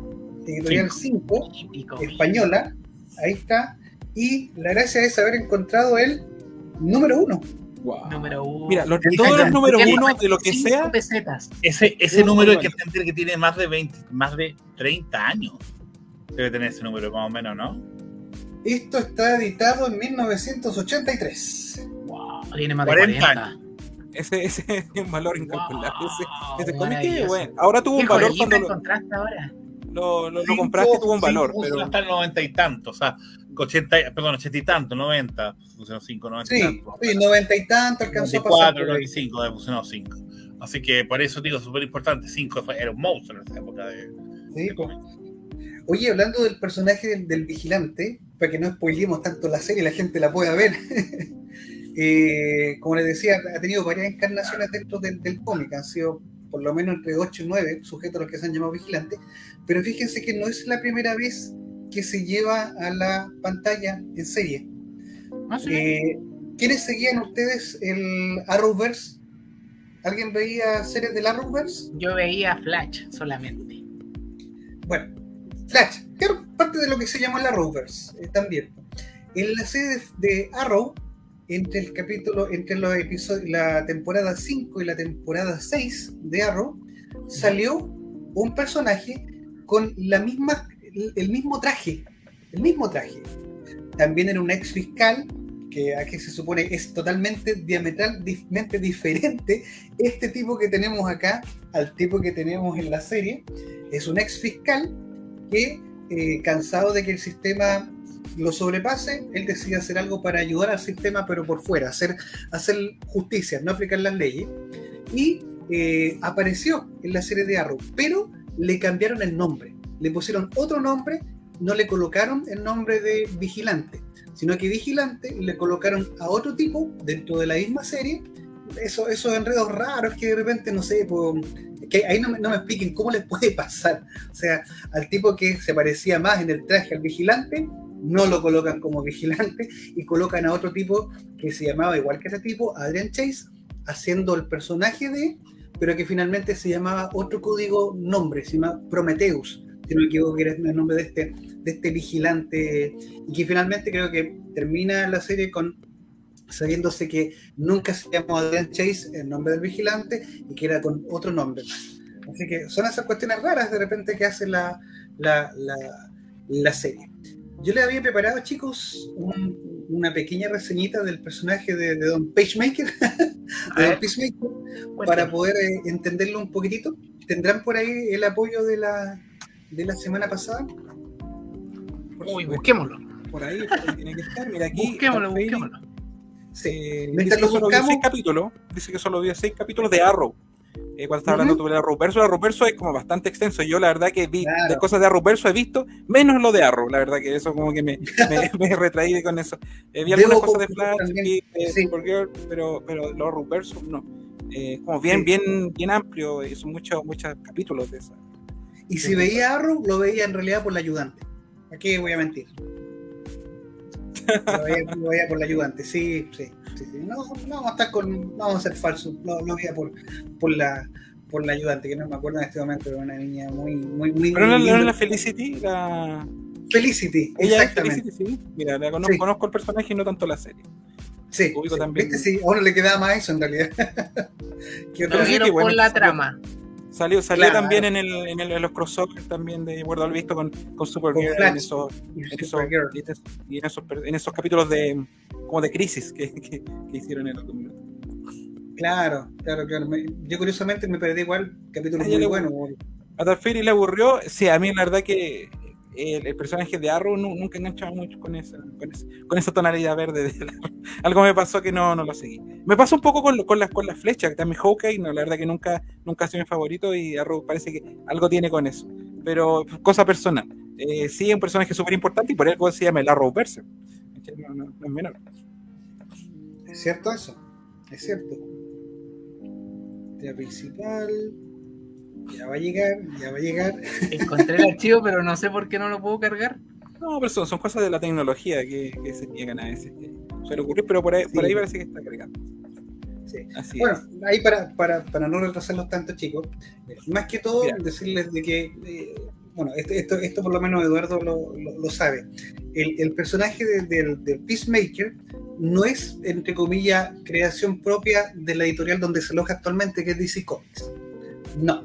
Editorial 5, Típico. española. Ahí está. Y la gracia es haber encontrado el número uno. Wow. Número uno. Mira, los, todos los números Tiene uno de lo que sea, pesetas. Ese, ese Muy número hay que entender que tiene más de 20, más de 30 años. Debe tener ese número más o menos, ¿no? Esto está editado en 1983. Wow, tiene más de 40 40. ese, ese es un valor incalculable. Ese, Wow, ese cómic que, maravilloso. bueno, ahora tuvo ¿Qué un valor cuando lo, ahora? Lo, lo- lo Cinco- compraste, tuvo un valor, pero hasta el 90 y tanto, o sea, 80, y- perdón, 80 y tanto, 90, funcionó 5, 90 y Sí, tanto. sí, 90 y tanto alcanzó a pasar. 94, por ahí. 95, de funcionó 5. Así que por eso digo, súper importante, 5 era un monstruo en esa época de, Sí, de. Oye, hablando del personaje del, del vigilante, para que no spoilemos tanto la serie y la gente la pueda ver, eh, como les decía, ha tenido varias encarnaciones dentro del, del cómic, han sido por lo menos entre 8 y 9 sujetos a los que se han llamado vigilantes, pero fíjense que no es la primera vez que se lleva a la pantalla en serie. No sé. Eh, ¿Quiénes seguían ustedes el Arrowverse? ¿Alguien veía series del Arrowverse? Yo veía Flash solamente. Bueno, Flash, claro, parte de lo que se llama el Arrowverse eh, también. En la serie de, de Arrow, entre el capítulo, entre los episodios, la temporada 5 y la temporada 6 de Arrow, salió un personaje con la misma, el, mismo traje, el mismo traje. También era un ex fiscal, que aquí se supone es totalmente diametralmente diferente este tipo que tenemos acá al tipo que tenemos en la serie. Es un ex fiscal que, eh, cansado de que el sistema lo sobrepase, él decide hacer algo para ayudar al sistema, pero por fuera, hacer, hacer justicia, no aplicar las leyes. Y eh, apareció en la serie de Arrow, pero le cambiaron el nombre. Le pusieron otro nombre, no le colocaron el nombre de Vigilante, sino que Vigilante le colocaron a otro tipo dentro de la misma serie. Eso, esos enredos raros que de repente, no sé, pues, que ahí no no me expliquen cómo les puede pasar. O sea, al tipo que se parecía más en el traje al vigilante, no lo colocan como vigilante y colocan a otro tipo que se llamaba igual que ese tipo, Adrian Chase, haciendo el personaje de, pero que finalmente se llamaba otro código nombre, se llama Prometheus, si no me equivoco, que era el nombre de este, de este vigilante, y que finalmente creo que termina la serie con sabiéndose que nunca se llamó Adrian Chase el nombre del vigilante y que era con otro nombre. Así que son esas cuestiones raras de repente que hace la, la, la, la serie. Yo les había preparado, chicos, un- una pequeña reseñita del personaje de, de Don Pagemaker, de Don Peacemaker, para poder eh, entenderlo un poquitito. ¿Tendrán por ahí el apoyo de la, de la semana pasada? Uy, busquémoslo. por ahí, por ahí tiene que estar. Mira aquí. Busquémoslo, busquémoslo. Sí. Mientras dice lo que solo vio buscamos- seis capítulos. Dice que solo vio seis capítulos de Arrow. Eh, cuando estaba hablando sobre Arrowverso, Arrowverso es como bastante extenso. Yo la verdad que vi Claro. de cosas de Arrowverso he visto, menos lo de Arrow. La verdad que eso como que me, me, me retraí con eso. Eh, vi algunas Debo cosas de Flash, vi de sí. Pero, pero los Arrowverso no. Eh, como bien, Sí. bien, bien amplio, y son muchos, muchos capítulos de eso. Y si veía Arrow, lo veía en realidad por la ayudante. Aquí voy a mentir. Lo veía, lo veía por la ayudante, sí, sí. sí, sí. No, no vamos a estar con. no Vamos a ser falsos. Lo, lo veía por, por la por la ayudante, que no me acuerdo en este momento, pero una niña muy, muy, muy. Pero no, no la Felicity, la... Felicity, ella es exactamente. Felicity, sí. Mira, la conozco, Sí. conozco el personaje y no tanto la serie. Sí, sí. también. Viste, sí, a uno le quedaba más eso en realidad. Que otra- que bueno, por la trama. Salió, salió Claro. también en, el, en, el- en los crossovers también de Guardo al Visto con, con Supergirl en esos, y en esos, Supergirl. en esos- en esos, en esos capítulos de como de crisis que, que, que hicieron en dos minutos. Claro, claro, claro. Yo curiosamente me perdí igual capítulo ya muy le- bueno. ¿A Darferi le aburrió? Sí, a mí la verdad que el, el personaje de Arrow nu- nunca enganchaba mucho con esa, con esa, con esa tonalidad verde. de la- algo me pasó que no, no lo seguí. Me pasó un poco con, con, las, con las flechas, que también Hawkeye, no, la verdad que nunca, nunca ha sido mi favorito y Arrow parece que algo tiene con eso. Pero cosa personal. Eh, sí, es un personaje súper importante y por algo se llama el Arrowverse. No, no, no es menor. ¿Es cierto eso? Es cierto. Tema principal. Ya va a llegar, ya va a llegar. Encontré el archivo, pero no sé por qué no lo puedo cargar. No, pero son, son cosas de la tecnología que, que se niegan a veces. Suele ocurrir, pero por ahí, por ahí parece que está cargando. Sí. Así Bueno, es. ahí para, para, para no retrasarlos tanto, chicos, eh, más que todo Mira. decirles de que, eh, bueno, esto, esto, esto por lo menos Eduardo lo, lo- lo sabe. El, el personaje de- del, del Peacemaker no es, entre comillas, creación propia de la editorial donde se aloja actualmente, que es DC Comics. No.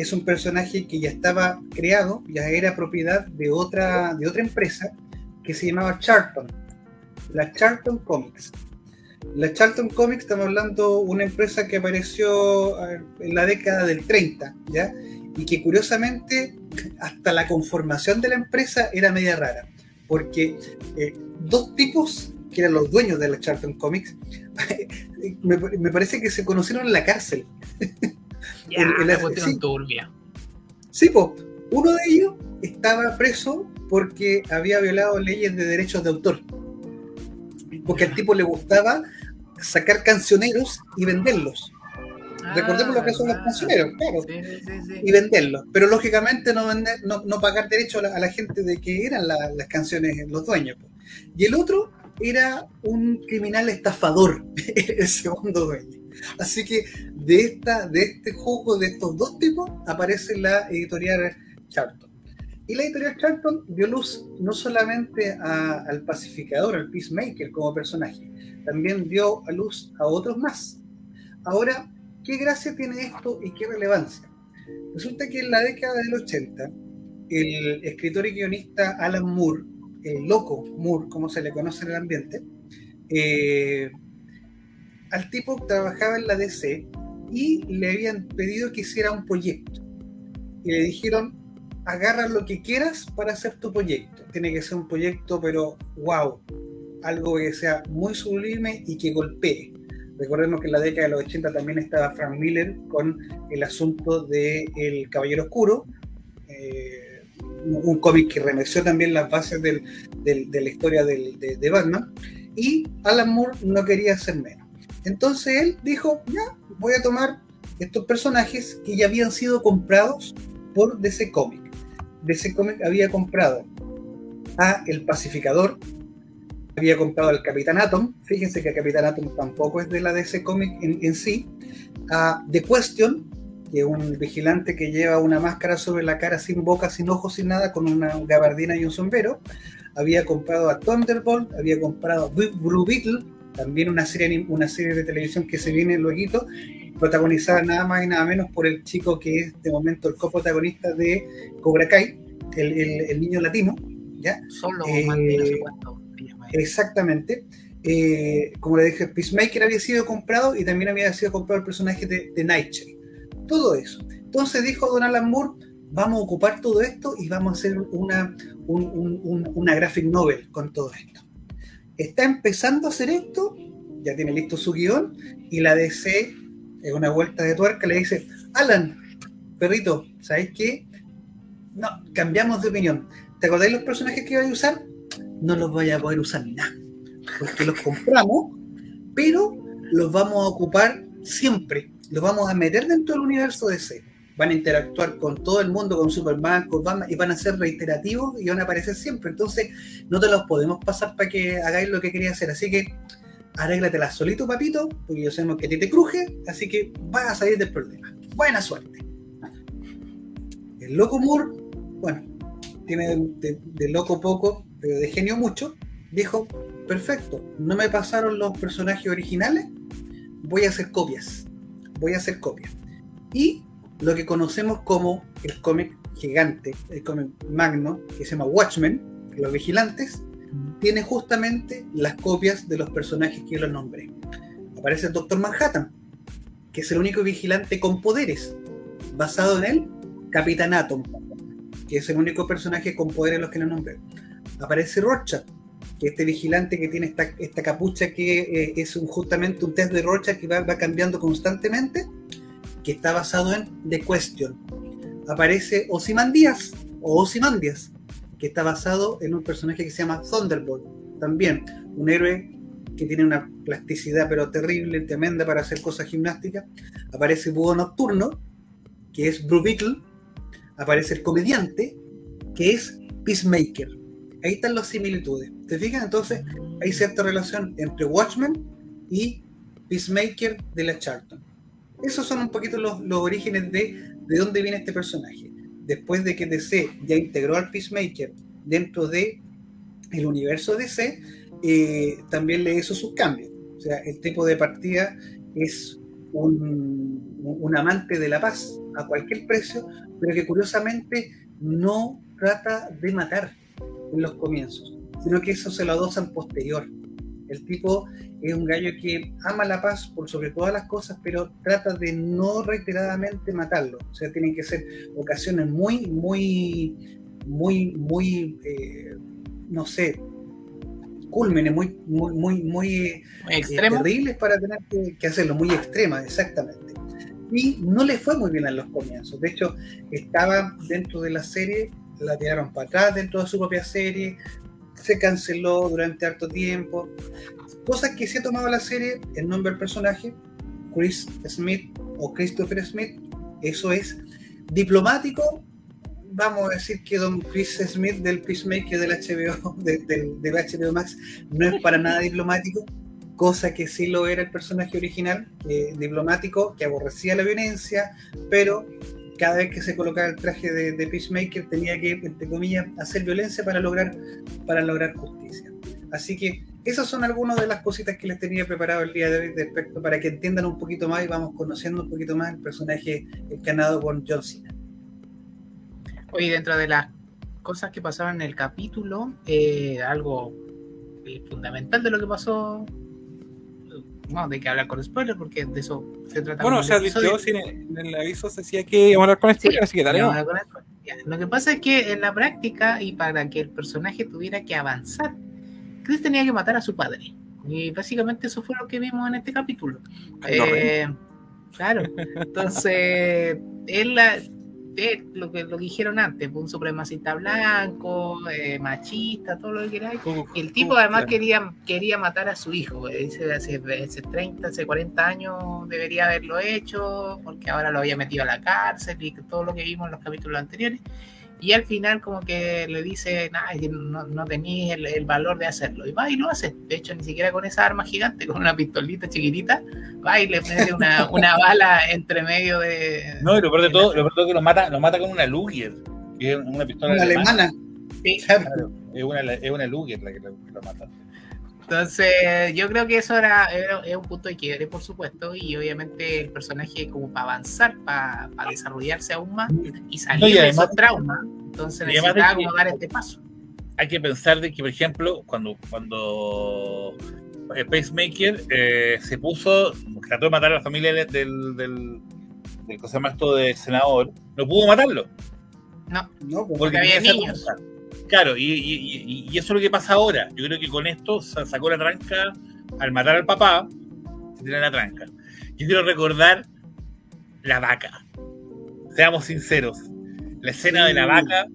Es un personaje que ya estaba creado, ya era propiedad de otra, de otra empresa que se llamaba Charlton, la Charlton Comics. La Charlton Comics, estamos hablando de una empresa que apareció en la década del 30, ¿ya? Y que curiosamente, hasta la conformación de la empresa era media rara, porque eh, dos tipos, que eran los dueños de la Charlton Comics, me parece que se conocieron en la cárcel. Ya, El- el- sí. turbia. Sí, pues, uno de ellos estaba preso porque había violado leyes de derechos de autor. Porque al tipo le gustaba sacar cancioneros y venderlos. Recordemos lo que son los Ah, cancioneros, claro. Sí, sí, sí. Y venderlos. Pero lógicamente no, vender- no, no pagar derecho a la, a la gente de que eran la- las canciones los dueños. Y el otro era un criminal estafador, el segundo dueño. Así que de, esta, de este juego de estos dos tipos aparece la editorial Charlton. Y la editorial Charlton dio luz no solamente al pacificador, al peacemaker como personaje, también dio a luz a otros más. Ahora, ¿qué gracia tiene esto y qué relevancia? Resulta que en la década del 80, el escritor y guionista Alan Moore, el loco Moore, como se le conoce en el ambiente, eh, al tipo trabajaba en la DC y le habían pedido que hiciera un proyecto. Y le dijeron, agarra lo que quieras para hacer tu proyecto. Tiene que ser un proyecto, pero wow, algo que sea muy sublime y que golpee. Recordemos que en la década de los 80 también estaba Frank Miller con el asunto de El Caballero Oscuro, eh, un cómic que remeció también las bases de la historia de, de Batman, y Alan Moore no quería hacer menos. Entonces él dijo, ya, voy a tomar estos personajes que ya habían sido comprados por DC Comic. DC Comic había comprado a El Pacificador, había comprado al Capitán Atom, fíjense que Capitán Atom tampoco es de la DC Comic en, en sí, a The Question, que es un vigilante que lleva una máscara sobre la cara sin boca, sin ojos, sin nada, con una gabardina y un sombrero, había comprado a Thunderbolt, había comprado a Blue Beetle, también una serie, una serie de televisión que se viene luego, protagonizada nada más y nada menos por el chico que es de momento el coprotagonista de Cobra Kai, el, el- el niño latino, ¿ya? Solo Eh. Exactamente. Eh, como le dije, Peacemaker había sido comprado y también había sido comprado el personaje de, de Nightshade. Todo eso. Entonces dijo Don Alan Moore, vamos a ocupar todo esto y vamos a hacer una, un- un- un- una graphic novel con todo esto. Está empezando a hacer esto, ya tiene listo su guion y la DC, en una vuelta de tuerca, le dice, Alan, perrito, ¿sabes qué? No, cambiamos de opinión. ¿Te acordáis los personajes que iba a usar? No los vaya a poder usar nada. Porque los compramos, pero los vamos a ocupar siempre. Los vamos a meter dentro del universo DC. Van a interactuar con todo el mundo, con Superman, con Batman, y van a ser reiterativos y van a aparecer siempre. Entonces, no te los podemos pasar para que hagáis lo que quería hacer. Así que, arréglatela solito, papito, porque yo sabemos que a ti te cruje, así que vas a salir del problema. Buena suerte. El loco Moore, bueno, tiene de, loco poco, pero de genio mucho, dijo, perfecto, no me pasaron los personajes originales, voy a hacer copias, voy a hacer copias. Y lo que conocemos como el cómic gigante, el cómic magno, que se llama Watchmen, Los Vigilantes, tiene justamente las copias de los personajes que yo los nombré. Aparece el Doctor Manhattan, que es el único vigilante con poderes. Basado en él, Capitán Atom. que es el único personaje con poder en los que no nombré. Aparece Rorschach, que este vigilante que tiene esta, capucha que eh, es un- justamente un test de Rorschach que va cambiando constantemente, que está basado en The Question. Aparece Ozymandias, o Ozymandias, que está basado en un personaje que se llama Thunderbolt, también un héroe que tiene una plasticidad pero terrible, tremenda para hacer cosas gimnásticas. Aparece Búho Nocturno, que es Beetle. Aparece el comediante, que es Peacemaker. Ahí están las similitudes. ¿Te fijas? Entonces hay cierta relación entre Watchmen y Peacemaker de la Charlton. Esos son un poquito los, los orígenes de, de dónde viene este personaje. Después de que DC ya integró al Peacemaker dentro de el universo DC, eh, también le hizo sus cambios. O sea, el tipo de partida es un, un amante de la paz a cualquier precio, pero que curiosamente no trata de matar en los comienzos, sino que eso se lo adosan posterior. El tipo es un gallo que ama la paz por sobre todas las cosas, pero trata de no reiteradamente matarlo. O sea, tienen que ser ocasiones muy, muy, muy, muy, eh, no sé, cúlmenes, muy, muy, muy, muy eh, terribles para tener que, que hacerlo, muy extremas, exactamente. Y no le fue muy bien en los comienzos. De hecho, estaba dentro de la serie, la tiraron para atrás dentro de su propia serie, se canceló durante harto tiempo. Cosas que se ha tomado la serie, el nombre del personaje, Chris Smith o Christopher Smith, eso es diplomático. Vamos a decir que don Chris Smith del Peacemaker del HBO, de- del, del HBO Max, no es para nada diplomático, cosa que sí lo era el personaje original, que- diplomático, que aborrecía la violencia, pero cada vez que se colocaba el traje de, Peacemaker tenía que, entre comillas, hacer violencia para lograr, para lograr justicia. Así que esas son algunas de las cositas que les tenía preparado el día de hoy respecto para que entiendan un poquito más y vamos conociendo un poquito más el personaje encarnado por John Cena. Oye, dentro de las cosas que pasaban en el capítulo, eh, algo eh, fundamental de lo que pasó, no, de que hablar con spoilers, porque de eso se trata. Bueno, o sea, yo sí, en en el aviso se decía que íbamos a hablar con spoilers, así que dale. Ya, Lo que pasa es que en la práctica y para que el personaje tuviera que avanzar, Chris tenía que matar a su padre. Y básicamente eso fue lo que vimos en este capítulo. Eh, claro. Entonces, él, la- eh, lo, que, lo que dijeron antes, fue un supremacista blanco, eh, machista, todo lo que queráis. Y el tipo además quería, quería matar a su hijo. eh, Dice, hace, hace 30, hace 40 años debería haberlo hecho, porque ahora lo había metido a la cárcel y todo lo que vimos en los capítulos anteriores. Y al final como que le dice, "Nah, no, no tenéis el, el valor de hacerlo. Y va y lo hace. De hecho, ni siquiera con esa arma gigante, con una pistolita chiquitita, va y le mete una, una bala entre medio de... No, y lo peor de todo, lo peor de todo es que lo mata, lo mata con una Luger, que es una pistola Una alemana. alemana. Sí. Claro. Es una, es una Luger la que lo, que lo mata. Entonces, yo creo que eso era, era- es un punto de quiebre, por supuesto, y obviamente el personaje como para avanzar, para, para desarrollarse aún más y salir No, y de esos traumas, entonces necesitaba como dar este paso. Hay que pensar de que, por ejemplo, cuando, cuando el Pacemaker eh, se puso, trató de matar a la familia del, del, del, del cosa más esto de senador, no pudo matarlo. No, No, pues, Porque había niños. Claro, y, y- y- y eso es lo que pasa ahora. Yo creo que con esto sa- sacó la tranca al matar al papá, se tiene la tranca. Yo quiero recordar la vaca. Seamos sinceros. La escena de la vaca.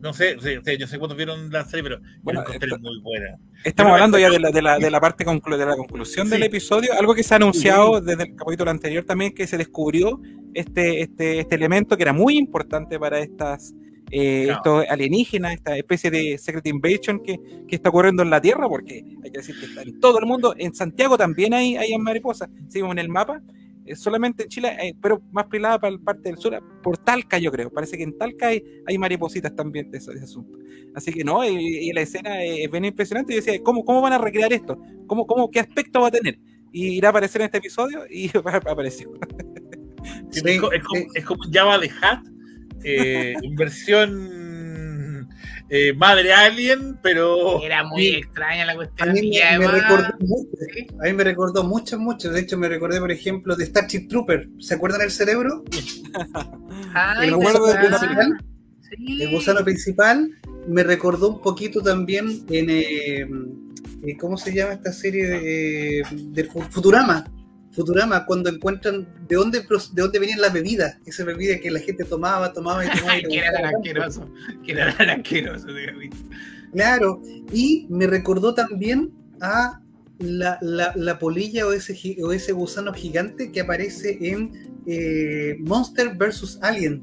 No sé, yo sé cuántos vieron la serie, pero Bueno, la encontré muy buena. Estamos hablando ya de la, de la, de la parte conclu- de la conclusión del episodio, algo que se ha anunciado desde el capítulo anterior también, que se descubrió este, este, este elemento que era muy importante para estas eh, Claro. estos alienígenas, esta especie de Secret Invasion que, que está ocurriendo en la Tierra, porque hay que decir que está en todo el mundo, en Santiago también hay, hay mariposas, seguimos en el mapa, eh, solamente en Chile, eh, pero más pelada para la parte del sur, por Talca yo creo, parece que en Talca hay, hay maripositas también de, eso- de ese asunto. Así que no, y, y la escena es bien impresionante. Yo decía, ¿cómo, cómo van a recrear esto? ¿Cómo, cómo, ¿Qué aspecto va a tener? Y irá a aparecer en este episodio y apareció. Sí, es, co- es como, es como Java de Hat, eh, en versión eh, madre alien, pero Era muy Sí. extraña la A cuestión. mí y me, recordó mucho, Sí. a mí me recordó mucho, mucho. De hecho, me recordé, por ejemplo, de Starship Trooper. ¿Se acuerdan el cerebro? Ay, El gusano principal. Sí. El gusano principal me recordó un poquito también en. eh, eh, ¿Cómo se llama esta serie de, de Fu- Futurama? Futurama, cuando encuentran de dónde, de dónde venían las bebidas. Esa bebida que la gente tomaba, tomaba y tomaba. que era tan asqueroso. Que era tan asqueroso. dígame. Claro, y me recordó también a la, la- la polilla o ese, gi- o ese gusano gigante que aparece en eh, Monster vs. Alien,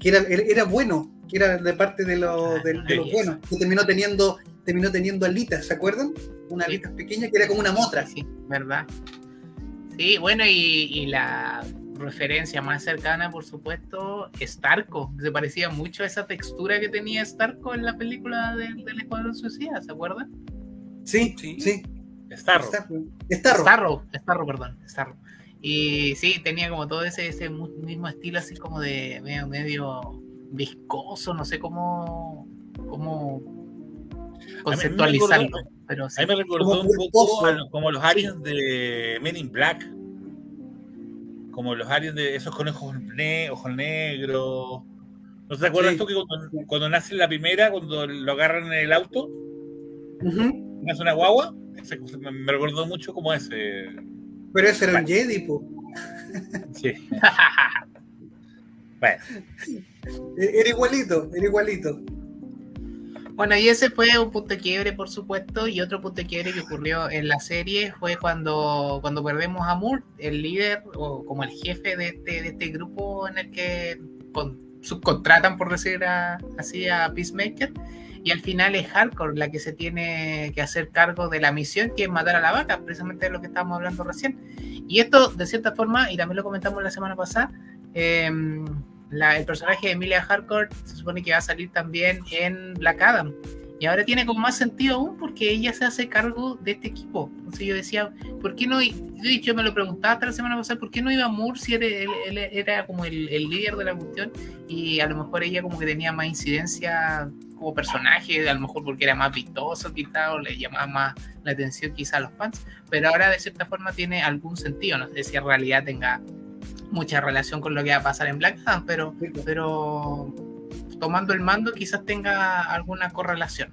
que era, bueno, que era de parte de, los de, de los Ah, buenos, que terminó teniendo, terminó teniendo alitas, ¿se acuerdan? Una Sí. alitas pequeña que era como una motra. Sí, ¿verdad? Sí, bueno, y, y la referencia más cercana, por supuesto, Starco. Se parecía mucho a esa textura que tenía Starco en la película del, del Escuadrón Suicida, ¿se acuerdan? Sí, Sí. sí. Starro. Starro. Starro. Starro, Starro, perdón, Starro. Y sí, tenía como todo ese, ese mismo estilo, así como de medio, medio viscoso, no sé cómo, cómo conceptualizarlo. Pero sí. A mí me recordó Como un poco a como los aliens de Men in Black. Como los aliens de esos con ojos, ne- ojos negros. ¿No te acuerdas Sí. tú que cuando, cuando nace la primera, cuando lo agarran en el auto, Ujú. nace una guagua? Ese- me, me recordó mucho como ese. Pero ese era un Jedi, po. Sí. bueno, E- Era igualito, era igualito. Bueno, y ese fue un punto de quiebre, por supuesto, y otro punto de quiebre que ocurrió en la serie fue cuando, cuando perdemos a Moore, el líder o como el jefe de este, de este grupo en el que con- subcontratan, por decir a- así, a Peacemaker, y al final es Hardcore la que se tiene que hacer cargo de la misión, que es matar a la vaca, precisamente de lo que estábamos hablando recién. Y esto, de cierta forma, y también lo comentamos la semana pasada, em, la- el personaje de Emilia Hardcore se supone que va a salir también en Black Adam. Y ahora tiene como más sentido aún porque ella se hace cargo de este equipo. Entonces yo decía, ¿por qué no? Yo, me lo preguntaba hasta la semana pasada, ¿por qué no iba Moore si él, él era como el, el líder de la cuestión? Y a lo mejor ella como que tenía más incidencia como personaje, a lo mejor porque era más vistoso quizá o le llamaba más la atención quizá a los fans. Pero ahora de cierta forma tiene algún sentido. No sé si en realidad tenga mucha relación con lo que va a pasar en Black Adam, pero, pero tomando el mando quizás tenga alguna correlación.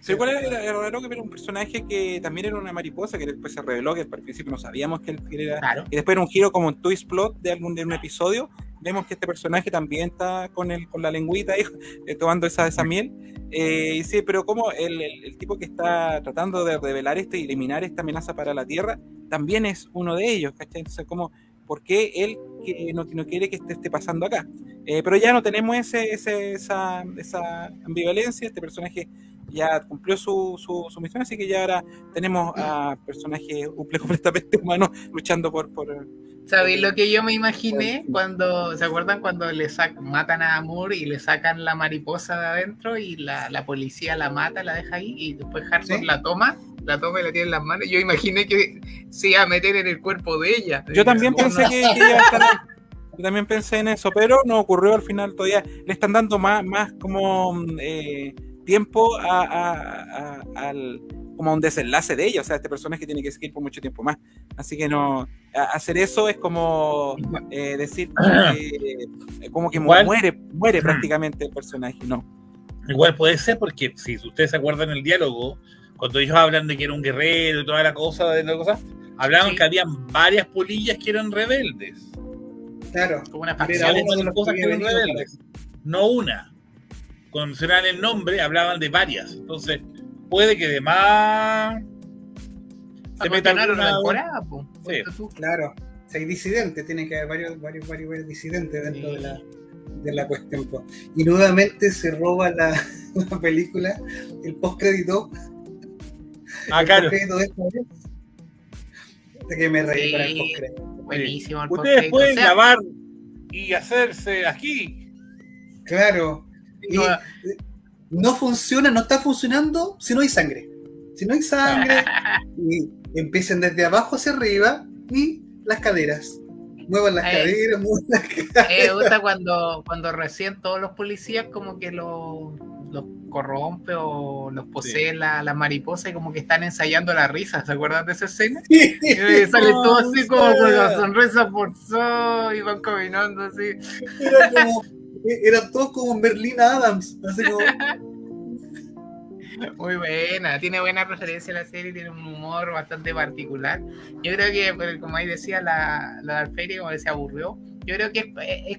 Sí, igual era, era raro que era un personaje que también era una mariposa, que después se reveló que al principio no sabíamos que él era. Claro. Y después era un giro como un twist plot de algún de un episodio. Vemos que este personaje también está con el, con la lengüita ahí, eh, tomando esa, esa miel. Eh, y sí, pero como el, el- el tipo que está tratando de revelar esto y eliminar esta amenaza para la Tierra, también es uno de ellos, ¿cachai? Entonces, como, ¿por qué él que no, quiere que esto esté pasando acá? Eh, pero ya no tenemos ese, ese- esa, esa ambivalencia, este personaje ya cumplió su, misión, así que ya ahora tenemos a personajes comple- completamente humanos luchando por... por ¿Sabéis lo que yo me imaginé cuando, ¿se acuerdan cuando le sac- matan a Moore y le sacan la mariposa de adentro y la, la policía la mata, la deja ahí y después Hardcore Sí. la toma, la toma y la tiene en las manos? Yo imaginé que se iba a meter en el cuerpo de ella. Yo también pensé que, que iba a estar. Yo también pensé en eso, pero no ocurrió al final todavía. Le están dando más, más como mm, eh, tiempo a, a- a- al como a un desenlace de ella. O sea, este personaje tiene que seguir por mucho tiempo más. Así que no, hacer eso es como eh, decir eh, como que Igual- muere, muere prácticamente el personaje. No. igual puede ser porque si ustedes se acuerdan el diálogo, cuando ellos hablan de que era un guerrero y toda la cosa, de la cosa hablaban Sí. que habían varias polillas que eran rebeldes. Claro. Como una facción. de cosas que que eran rebeldes, no una. Cuando mencionaban el nombre, hablaban de varias. Entonces, puede que de más se meta alguna. temporada, po. Sí. Tú. Claro. Si hay disidentes, tiene que haber varios, varios, varios, varios disidentes dentro Sí. de, la, de la cuestión. po. Y nuevamente se roba la, la película, el postcrédito. Ah, el claro. postcrédito de esta vez. De que me reí Sí. con el postcrédito. Buenísimo. el Ustedes pueden O sea, grabar y hacerse aquí. Claro. Y no, no funciona, no está funcionando si no hay sangre. Si no hay sangre, y empiecen desde abajo hacia arriba y las caderas. Muevan las Eh. caderas, muevan las caderas. Eh, me gusta cuando, cuando recién todos los policías como que lo, los corrompe o los posee la, la mariposa y como que están ensayando la risa, ¿se acuerdan de esa escena? Y sale todo así como con la sonrisa forzada y van caminando así. Era como, eran todos como Berlín Adams. Así como, Muy buena, tiene buena referencia la serie, tiene un humor bastante particular. Yo creo que, como ahí decía la, la Alferia, como se aburrió, yo creo que es, es,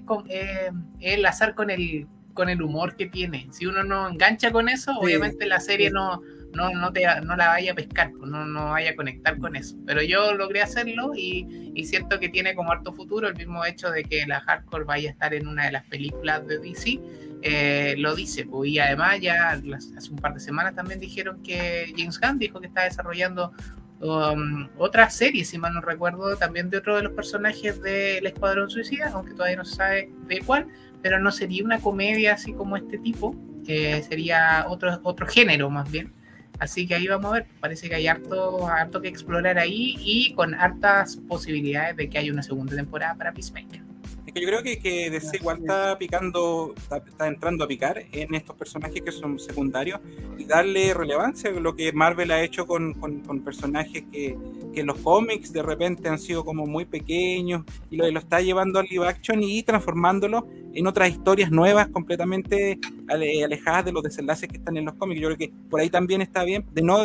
es el azar con el, con el humor que tiene. Si uno no engancha con eso, Sí, obviamente la serie no, no, no, te, no la vaya a pescar, pues, no, no vaya a conectar con eso. Pero yo logré hacerlo y, y siento que tiene como harto futuro el mismo hecho de que la hardcore vaya a estar en una de las películas de DC. eh, lo dice, pues, y además ya hace un par de semanas también dijeron que James Gunn dijo que está desarrollando um, otra serie, si mal no recuerdo, también de otro de los personajes del Escuadrón Suicida, aunque todavía no se sabe de cuál, pero no sería una comedia así como este tipo, eh, sería otro, otro género más bien. Así que ahí vamos a ver, parece que hay harto, harto que explorar ahí y con hartas posibilidades de que haya una segunda temporada para Peacemaker. Yo creo que, que DC está picando, está, entrando a picar en estos personajes que son secundarios y darle relevancia a lo que Marvel ha hecho con, con- personajes que, que en los cómics de repente han sido como muy pequeños y lo, lo está llevando al live action y transformándolo en otras historias nuevas completamente ale- alejadas de los desenlaces que están en los cómics. Yo creo que por ahí también está bien de no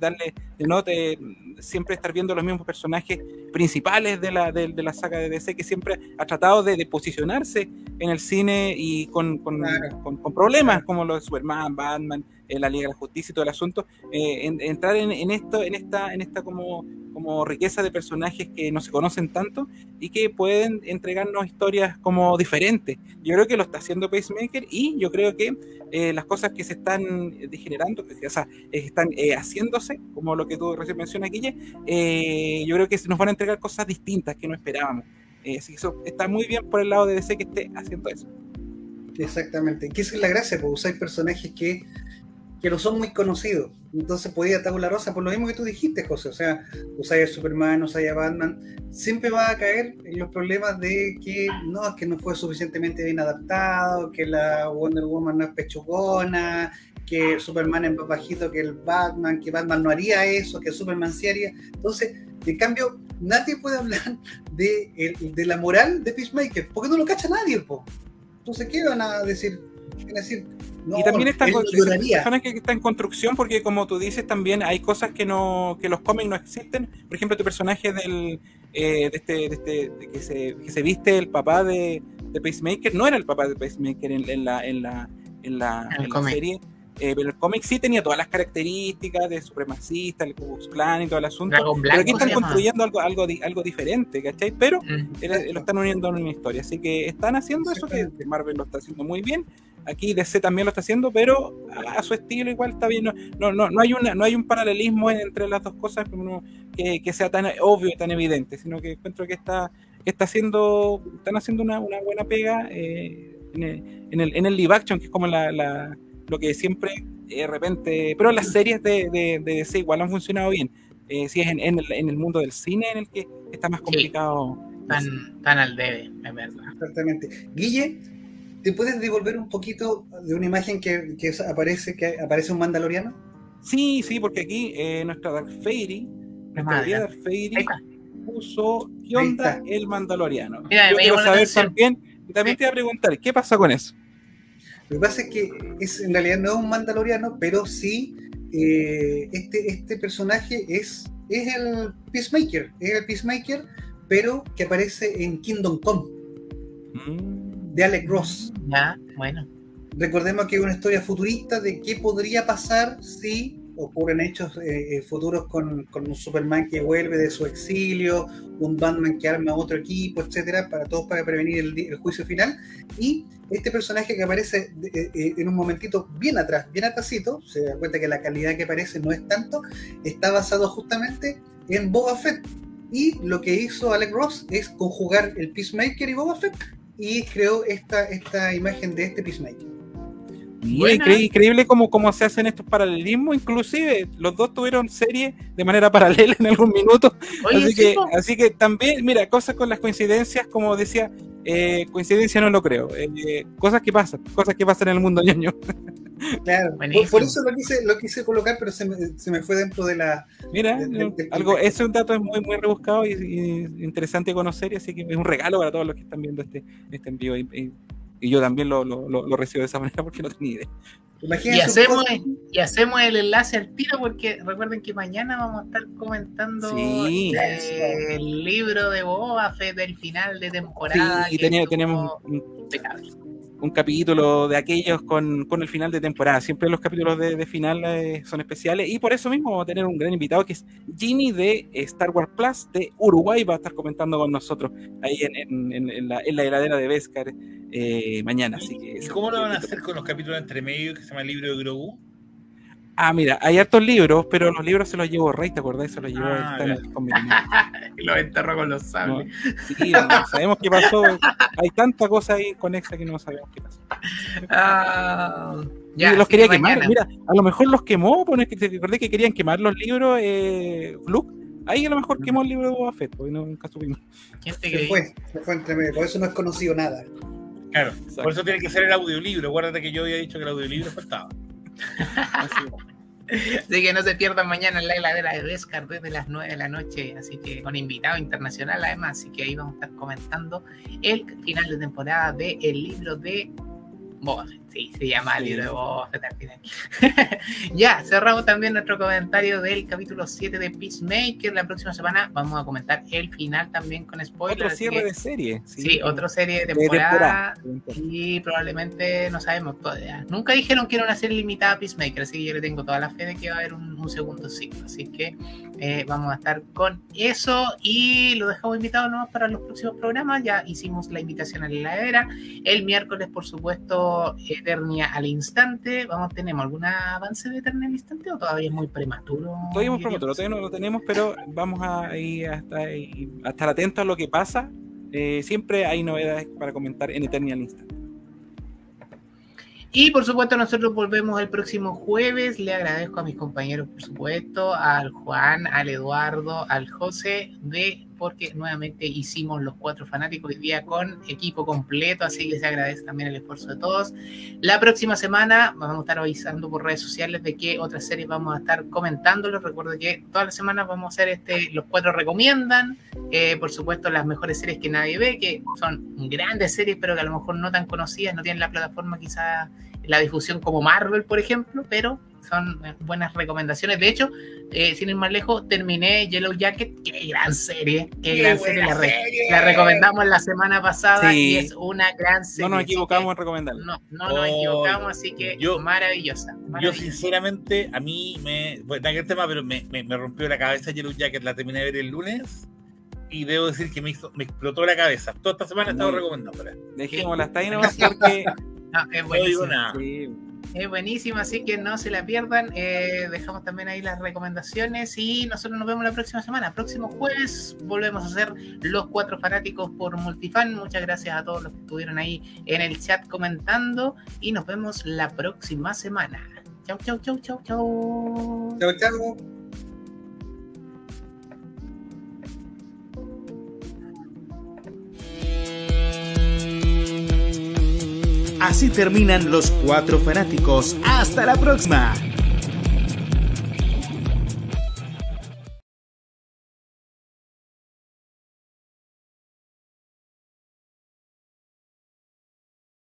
darle, de no de siempre estar viendo los mismos personajes principales de la, de, de la saga de DC que siempre ha tratado de, de posicionarse en el cine y con, con, Claro. con- con problemas como los de Superman, Batman, eh, la Liga de la Justicia y todo el asunto, eh, en- entrar en, en esto, en esta, en esta como, como riqueza de personajes que no se conocen tanto y que pueden entregarnos historias como diferentes. Yo creo que lo está haciendo Pacemaker y yo creo que eh, las cosas que se están degenerando, que, o sea, eh, están haciéndose, como lo que tú recién mencionas, Guille, yo creo que nos van a entregar cosas distintas que no esperábamos. Así que eso está muy bien por el lado de DC que esté haciendo eso. Exactamente. Que esa es la gracia, porque usáis personajes que, que no son muy conocidos. Entonces podía tabula rosa, por lo mismo que tú dijiste, José. O sea, usáis a Superman, usáis a Batman. Siempre va a caer en los problemas de que no, es que no fue suficientemente bien adaptado, que la Wonder Woman no es pechugona, que Superman es más bajito que el Batman, que Batman no haría eso, que Superman sí haría. Entonces, en cambio, nadie puede hablar de, de la moral de Peacemaker, porque no lo cacha nadie, po. Entonces, ¿qué van a decir? ¿Qué van a decir? No, y también está personas que está en construcción porque como tú dices también hay cosas que no que los cómics no existen por ejemplo tu personaje del eh, de este, de este de que se que se viste el papá de, de Pacemaker no era el papá de Pacemaker en, en la en la en la, En la cómic. serie eh, pero el cómic sí tenía todas las características de supremacista, el Ku Klux Klan y todo el asunto. Pero aquí están construyendo algo, algo, di- algo diferente, ¿cachai? Pero Mm. eh, lo están uniendo en una historia. Así que están haciendo eso que Marvel lo está haciendo muy bien. Aquí DC también lo está haciendo, pero a, a su estilo igual está bien. No, no, no, no hay una, no hay un paralelismo en- entre las dos cosas que, que sea tan obvio y tan evidente, sino que encuentro que está, que está haciendo, están haciendo una, una buena pega eh, en, el, en, el, en el live action, que es como la, la- lo que siempre eh, de repente, pero las series de, de, de DC igual han funcionado bien. Eh, si es en, en el, en el mundo del cine en el que está más complicado. Tan, tan al debe, es verdad. Exactamente. Guille, ¿te puedes devolver un poquito de una imagen que, que aparece, que aparece un mandaloriano? Sí, sí, porque aquí eh, nuestra Dark Fairy, nuestra madre. querida Dark Fairy, puso ¿qué onda el Mandaloriano? Mira, Yo me quiero saber atención. también, y también te iba a preguntar, ¿qué pasa con eso? Lo que pasa es que es, en realidad no es un mandaloriano, pero sí eh, este, este personaje es, es el Peacemaker, es el Peacemaker, pero que aparece en Kingdom Come, Mm, de Alec Ross. Ya, bueno. Recordemos que es una historia futurista de qué podría pasar si ocurren hechos eh, eh, futuros con, con un Superman que vuelve de su exilio, un Batman que arma otro equipo, etcétera, para todos para prevenir el juicio final. Y este personaje que aparece eh, eh, en un momentito bien atrás, bien atrásito, se da cuenta que la calidad que aparece no es tanto, está basado justamente en Boba Fett. Y lo que hizo Alec Ross es conjugar el Peacemaker y Boba Fett y creó esta, esta imagen de este Peacemaker. incre- increíble cómo, cómo se hacen estos paralelismos, inclusive los dos tuvieron serie de manera paralela en algún minuto, Oye, así, sí, que, así que también, mira, cosas con las coincidencias, como decía, eh, coincidencia no lo creo, eh, cosas que pasan, cosas que pasan en el mundo ñoño. Claro, por, Buenísimo. por eso lo quise, lo quise colocar, pero se me, se me fue dentro de la. Mira, De- de- de- algo, ese es un dato muy, muy rebuscado y, y interesante de conocer, y así que es un regalo para todos los que están viendo este, este envío. Y, y- y yo también lo, lo, lo- lo recibo de esa manera porque no tenía idea. Imagínense Y hacemos, y hacemos el enlace al tiro porque recuerden que mañana vamos a estar comentando Sí. eh, el libro de Boba Fett del final de temporada. Sí, y que tenía- tenemos un, impecable. Un capítulo de aquellos con, con el final de temporada. Siempre los capítulos de, de final eh, son especiales y por eso mismo vamos a tener un gran invitado que es Jimmy de Star Wars Plus de Uruguay. Va a estar comentando con nosotros ahí en, en- la, en la heladera de Vescar eh, mañana. Así que, ¿Y cómo lo van a hacer con los capítulos entre medio que se llama el libro de Grogu? Ah, mira, hay hartos libros, pero los libros se los llevó Rey, ¿te acordás? Se los llevó Ah, están ya. aquí con mi hermano. Lo enterró con los sables. Sí, no sabemos qué pasó. Hay tanta cosa ahí conexa que no sabemos qué pasó. Ah, y ya, los quería que quemar. mañana. Mira, a lo mejor los quemó, pues, que te recordé que querían quemar los libros, eh, Luke. Ahí a lo mejor quemó el libro de Boba Fett, porque no, nunca supimos. ¿Quién te Se fue, se fue entre medio, por eso no es conocido nada. Claro, por eso tiene que ser el audiolibro. Acuérdate que yo había dicho que el audiolibro faltaba. Así. Que no se pierdan mañana en la heladera de Vescar desde las 9 de la noche, así que con invitado internacional además, así que ahí vamos a estar comentando el final de temporada del libro de Boba. Sí, se llama Sí. libro de Boba Fett al final. ya, cerramos también nuestro comentario del capítulo 7 de Peacemaker. La próxima semana vamos a comentar el final también con spoilers. Otro cierre que- de serie. Sí, otra serie de de temporada. Y probablemente no sabemos todavía. Nunca dijeron que era una serie limitada a Peacemaker, así que yo le tengo toda la fe de que va a haber un, un segundo ciclo. Así que eh, vamos a estar con eso y lo dejamos invitado nomás para los próximos programas. Ya hicimos la invitación a la heladera. El miércoles, por supuesto, Eternia al instante. Vamos, ¿tenemos algún avance de Eternia al instante o todavía es muy prematuro? Todavía hemos diríamos? prematuro, todavía no lo tenemos, pero vamos a, ir estar, ahí- a estar atentos a lo que pasa. Eh, siempre hay novedades para comentar en Eternal Instant. Y por supuesto nosotros volvemos el próximo jueves. Le agradezco a mis compañeros, por supuesto, al Juan, al Eduardo, al José, de porque nuevamente hicimos los cuatro fanáticos hoy día con equipo completo, así que se agradece también el esfuerzo de todos. La próxima semana vamos a estar avisando por redes sociales de qué otras series vamos a estar comentándolos. Recuerdo que todas las semanas vamos a hacer este, los cuatro recomiendan, eh, por supuesto las mejores series que nadie ve, que son grandes series, pero que a lo mejor no tan conocidas, no tienen la plataforma quizá la difusión como Marvel, por ejemplo, pero son eh, buenas recomendaciones. De hecho, eh, sin ir más lejos, terminé Yellow Jacket, qué gran serie, qué, gran serie. La, re- la recomendamos la semana pasada Sí. y es una gran serie. No nos equivocamos en recomendarlo. No, no nos Oh, equivocamos, así que yo- maravillosa. Yo maravillosa. sinceramente, a mí me... Bueno, aquel tema, pero me, me, me rompió la cabeza Yellow Jacket, la terminé de ver el lunes y debo decir que me, hizo, me explotó la cabeza. Toda esta semana he estado recomendándola. Dejémosla hasta ahí nomás porque. No, es No digo nada. sí, Es buenísima, así que no se la pierdan. Eh, dejamos también ahí las recomendaciones y nosotros nos vemos la próxima semana. Próximo jueves volvemos a hacer los cuatro fanáticos por Multifan. Muchas gracias a todos los que estuvieron ahí en el chat comentando y nos vemos la próxima semana. Chau, chau, chau, chau, chau. Chao, chao. Así terminan los cuatro fanáticos. Hasta la próxima.